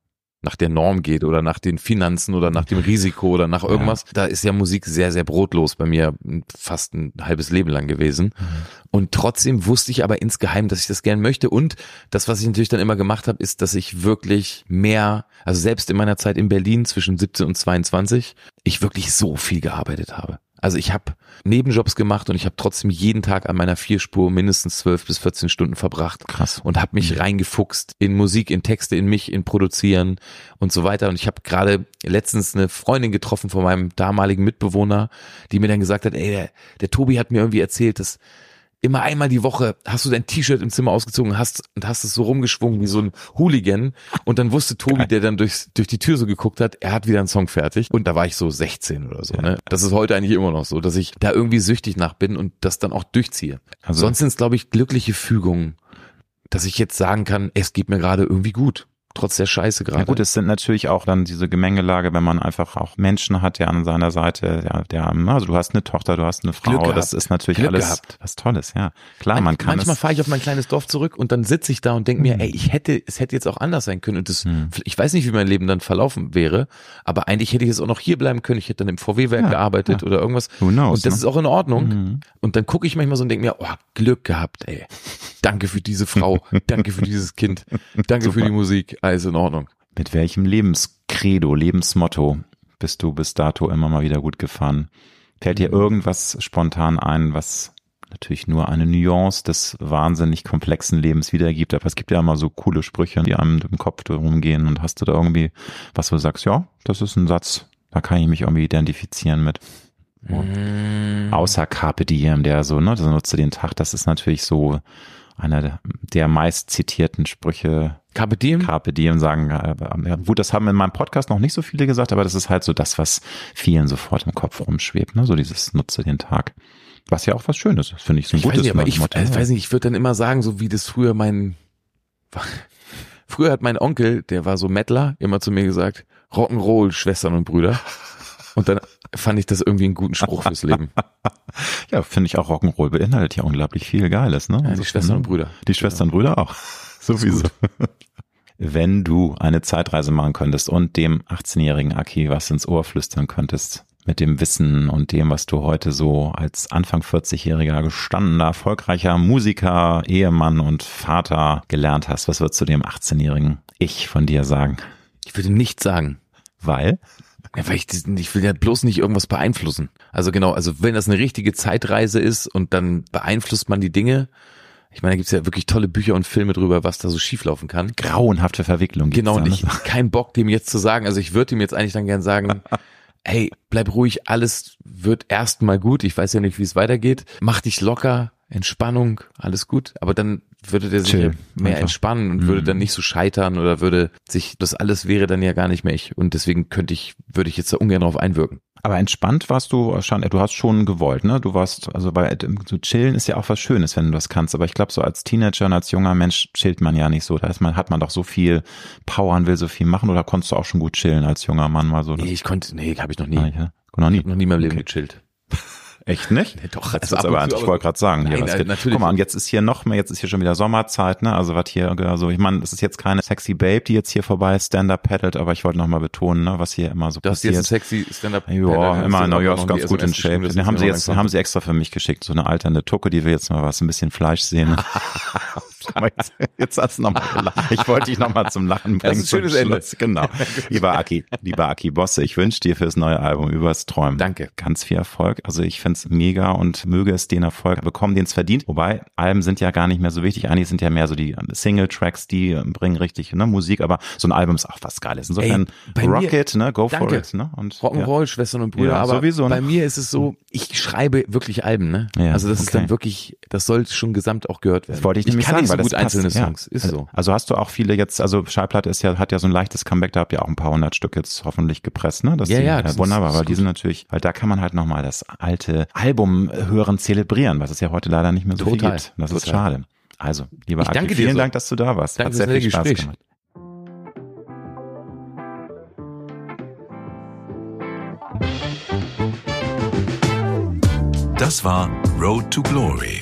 Speaker 1: nach der Norm geht oder nach den Finanzen oder nach dem Risiko oder nach irgendwas. Ja. Da ist ja Musik sehr, sehr brotlos bei mir fast ein halbes Leben lang gewesen. Mhm. Und trotzdem wusste ich aber insgeheim, dass ich das gern möchte. Und das, was ich natürlich dann immer gemacht habe, ist, dass ich wirklich mehr, also selbst in meiner Zeit in Berlin zwischen 17 und 22, ich wirklich so viel gearbeitet habe. Also ich habe Nebenjobs gemacht und ich habe trotzdem jeden Tag an meiner Vierspur mindestens zwölf bis 14 Stunden verbracht.
Speaker 2: Krass.
Speaker 1: Und habe mich reingefuchst in Musik, in Texte, in mich, in Produzieren und so weiter. Und ich habe gerade letztens eine Freundin getroffen von meinem damaligen Mitbewohner, die mir dann gesagt hat, ey, der, der Tobi hat mir irgendwie erzählt, dass immer einmal die Woche hast du dein T-Shirt im Zimmer ausgezogen hast und hast es so rumgeschwungen wie so ein Hooligan und dann wusste Tobi, der dann durchs, durch die Tür so geguckt hat, er hat wieder einen Song fertig und da war ich so 16 oder so. Ne? Das ist heute eigentlich immer noch so, dass ich da irgendwie süchtig nach bin und das dann auch durchziehe.
Speaker 2: Also-
Speaker 1: Sonst sind es, glaube ich, glückliche Fügungen, dass ich jetzt sagen kann, es geht mir gerade irgendwie gut, trotz der Scheiße gerade.
Speaker 2: Ja gut, es sind natürlich auch dann diese Gemengelage, wenn man einfach auch Menschen hat, der an seiner Seite, der, der also du hast eine Tochter, du hast eine Frau,
Speaker 1: Glück
Speaker 2: das
Speaker 1: gehabt.
Speaker 2: ist natürlich
Speaker 1: Glück
Speaker 2: alles
Speaker 1: gehabt.
Speaker 2: was Tolles, ja. Klar, man kann
Speaker 1: Manchmal fahre ich auf mein kleines Dorf zurück und dann sitze ich da und denke mir, ey, ich hätte, es hätte jetzt auch anders sein können. Und das,
Speaker 2: Hm.
Speaker 1: ich weiß nicht, wie mein Leben dann verlaufen wäre, aber eigentlich hätte ich jetzt auch noch hier bleiben können. Ich hätte dann im VW-Werk
Speaker 2: Ja,
Speaker 1: gearbeitet oder irgendwas.
Speaker 2: Who knows,
Speaker 1: und das
Speaker 2: ne?
Speaker 1: ist auch in Ordnung.
Speaker 2: Mhm.
Speaker 1: Und dann gucke ich manchmal so und denke mir, oh, Glück gehabt, ey. Danke für diese Frau, danke für dieses Kind, danke für die Musik, alles in Ordnung.
Speaker 2: Mit welchem Lebenskredo, Lebensmotto bist du bis dato immer mal wieder gut gefahren? Fällt dir irgendwas spontan ein, was natürlich nur eine Nuance des wahnsinnig komplexen Lebens wiedergibt, aber es gibt ja immer so coole Sprüche, die einem im Kopf rumgehen und hast du da irgendwie was, wo du sagst, ja, das ist ein Satz, da kann ich mich irgendwie identifizieren mit.
Speaker 1: Mhm.
Speaker 2: Außer Carpe Diem, der so, ne, das nutze den Tag, das ist natürlich so einer der- meist zitierten Sprüche
Speaker 1: Carpe Diem?
Speaker 2: Carpe Diem sagen, äh, gut, das haben in meinem Podcast noch nicht so viele gesagt, aber das ist halt so das, was vielen sofort im Kopf rumschwebt, ne? so dieses Nutze den Tag. Was ja auch was Schönes ist, finde ich, so ein
Speaker 1: Ich weiß
Speaker 2: gutes
Speaker 1: nicht, aber ich,
Speaker 2: Motto.
Speaker 1: äh, weiß nicht, ich würde dann immer sagen, so wie das früher mein, früher hat mein Onkel, der war so Mettler, immer zu mir gesagt, Rock'n'Roll, Schwestern und Brüder. Und dann fand ich das irgendwie einen guten Spruch fürs Leben.
Speaker 2: Ja, finde ich auch Rock'n'Roll beinhaltet ja unglaublich viel Geiles, ne?
Speaker 1: Ja, die
Speaker 2: Also,
Speaker 1: Schwestern und? Brüder.
Speaker 2: Die Schwestern und Brüder auch. Sowieso. Wenn du eine Zeitreise machen könntest und dem 18-jährigen Aki was ins Ohr flüstern könntest, mit dem Wissen und dem, was du heute so als Anfang 40-jähriger gestandener, erfolgreicher Musiker, Ehemann und Vater gelernt hast, was würdest du dem 18-jährigen Ich von dir sagen?
Speaker 1: Ich würde nichts sagen.
Speaker 2: Weil?
Speaker 1: Ja, weil ich, ich will ja bloß nicht irgendwas beeinflussen. Also genau, also wenn das eine richtige Zeitreise ist und dann beeinflusst man die Dinge. Ich meine, da gibt's ja wirklich tolle Bücher und Filme drüber, was da so schieflaufen kann.
Speaker 2: Grauenhafte Verwicklung.
Speaker 1: Genau,
Speaker 2: da,
Speaker 1: und
Speaker 2: ne?
Speaker 1: kein Bock, dem jetzt zu sagen. Also ich würde ihm jetzt eigentlich dann gern sagen, hey, bleib ruhig, alles wird erstmal gut. Ich weiß ja nicht, wie es weitergeht. Mach dich locker, Entspannung, alles gut. Aber dann würde der sich
Speaker 2: Chill,
Speaker 1: ja mehr
Speaker 2: einfach.
Speaker 1: entspannen und würde
Speaker 2: Mhm.
Speaker 1: dann nicht so scheitern oder würde sich, das alles wäre dann ja gar nicht mehr ich. Und deswegen könnte ich, würde ich jetzt da ungern drauf einwirken.
Speaker 2: Aber entspannt warst du du hast schon gewollt, ne? Du warst, also bei so chillen ist ja auch was Schönes, wenn du das kannst. Aber ich glaube, so als Teenager und als junger Mensch chillt man ja nicht so. Da ist man, hat man doch so viel Power und will so viel machen oder konntest du auch schon gut chillen als junger Mann mal so?
Speaker 1: Nee, ich konnte, nee, habe ich noch nie.
Speaker 2: Gar nicht, ne? Noch nie.
Speaker 1: Noch nie in meinem Leben
Speaker 2: Okay.
Speaker 1: gechillt.
Speaker 2: Echt nicht?
Speaker 1: Nee, doch,
Speaker 2: Das
Speaker 1: also
Speaker 2: ist
Speaker 1: ab
Speaker 2: aber,
Speaker 1: zu,
Speaker 2: ich wollte gerade sagen, hier,
Speaker 1: Nein,
Speaker 2: was
Speaker 1: äh,
Speaker 2: geht.
Speaker 1: natürlich
Speaker 2: Guck mal, und jetzt ist hier noch mehr, jetzt ist hier schon wieder Sommerzeit, ne? Also was hier, also ich meine, das ist jetzt keine sexy Babe, die jetzt hier vorbei Stand-up paddelt, aber ich wollte noch mal betonen, ne, was hier immer so
Speaker 1: Du hast jetzt ein
Speaker 2: passiert.
Speaker 1: sexy Stand-up.
Speaker 2: Ja,
Speaker 1: Paddle,
Speaker 2: immer ja,
Speaker 1: noch
Speaker 2: ist
Speaker 1: die
Speaker 2: ganz gut in Shape.
Speaker 1: das
Speaker 2: Den
Speaker 1: ist
Speaker 2: haben sie jetzt, haben sie extra für mich geschickt, so eine alternde Tucke, die will jetzt mal was, ein bisschen Fleisch sehen. Aber jetzt, jetzt hast du noch mal gelacht. Ich wollte dich noch mal zum Lachen bringen.
Speaker 1: ist ein schönes Ende.
Speaker 2: Genau. Lieber Aki, lieber Aki Bosse, ich wünsche dir fürs neue Album übers Träumen.
Speaker 1: Danke.
Speaker 2: Ganz viel Erfolg. Also ich find's mega und möge es den Erfolg bekommen, den es verdient. Wobei, Alben sind ja gar nicht mehr so wichtig. Eigentlich sind ja mehr so die Single-Tracks, die bringen richtig ne, Musik, aber so ein Album ist auch was Geiles. Insofern
Speaker 1: Ey, bei
Speaker 2: rock
Speaker 1: mir-
Speaker 2: it, ne? Go for
Speaker 1: Danke.
Speaker 2: it. Ne? Und,
Speaker 1: Rock'n'Roll, Schwestern und Brüder,
Speaker 2: Ja,
Speaker 1: aber
Speaker 2: sowieso, ne?
Speaker 1: bei mir ist es so, ich schreibe wirklich Alben, ne?
Speaker 2: Ja,
Speaker 1: also das ist
Speaker 2: okay.
Speaker 1: dann wirklich, das soll schon gesamt auch gehört werden.
Speaker 2: Das wollte ich nämlich
Speaker 1: kann
Speaker 2: sagen,
Speaker 1: so
Speaker 2: weil
Speaker 1: gut
Speaker 2: das passt,
Speaker 1: einzelne
Speaker 2: ja.
Speaker 1: Songs, ist
Speaker 2: also,
Speaker 1: so.
Speaker 2: Also hast du auch viele jetzt, also Schallplatte ist ja, hat ja so ein leichtes Comeback, da habt ihr auch ein paar hundert Stück jetzt hoffentlich gepresst, ne? Das
Speaker 1: Ja, ja, das ist-
Speaker 2: wunderbar,
Speaker 1: das ist
Speaker 2: weil die sind natürlich, weil da kann man halt nochmal das alte Album hören, zelebrieren, was es ja heute leider nicht mehr so
Speaker 1: Total,
Speaker 2: viel gibt. Das ist
Speaker 1: total.
Speaker 2: schade. Also, lieber Aki,
Speaker 1: danke dir
Speaker 2: vielen
Speaker 1: so.
Speaker 2: Dank, dass du da warst.
Speaker 1: Danke
Speaker 2: Hat sehr viel Spaß
Speaker 1: Gespräch.
Speaker 2: gemacht.
Speaker 3: Das war Road to Glory.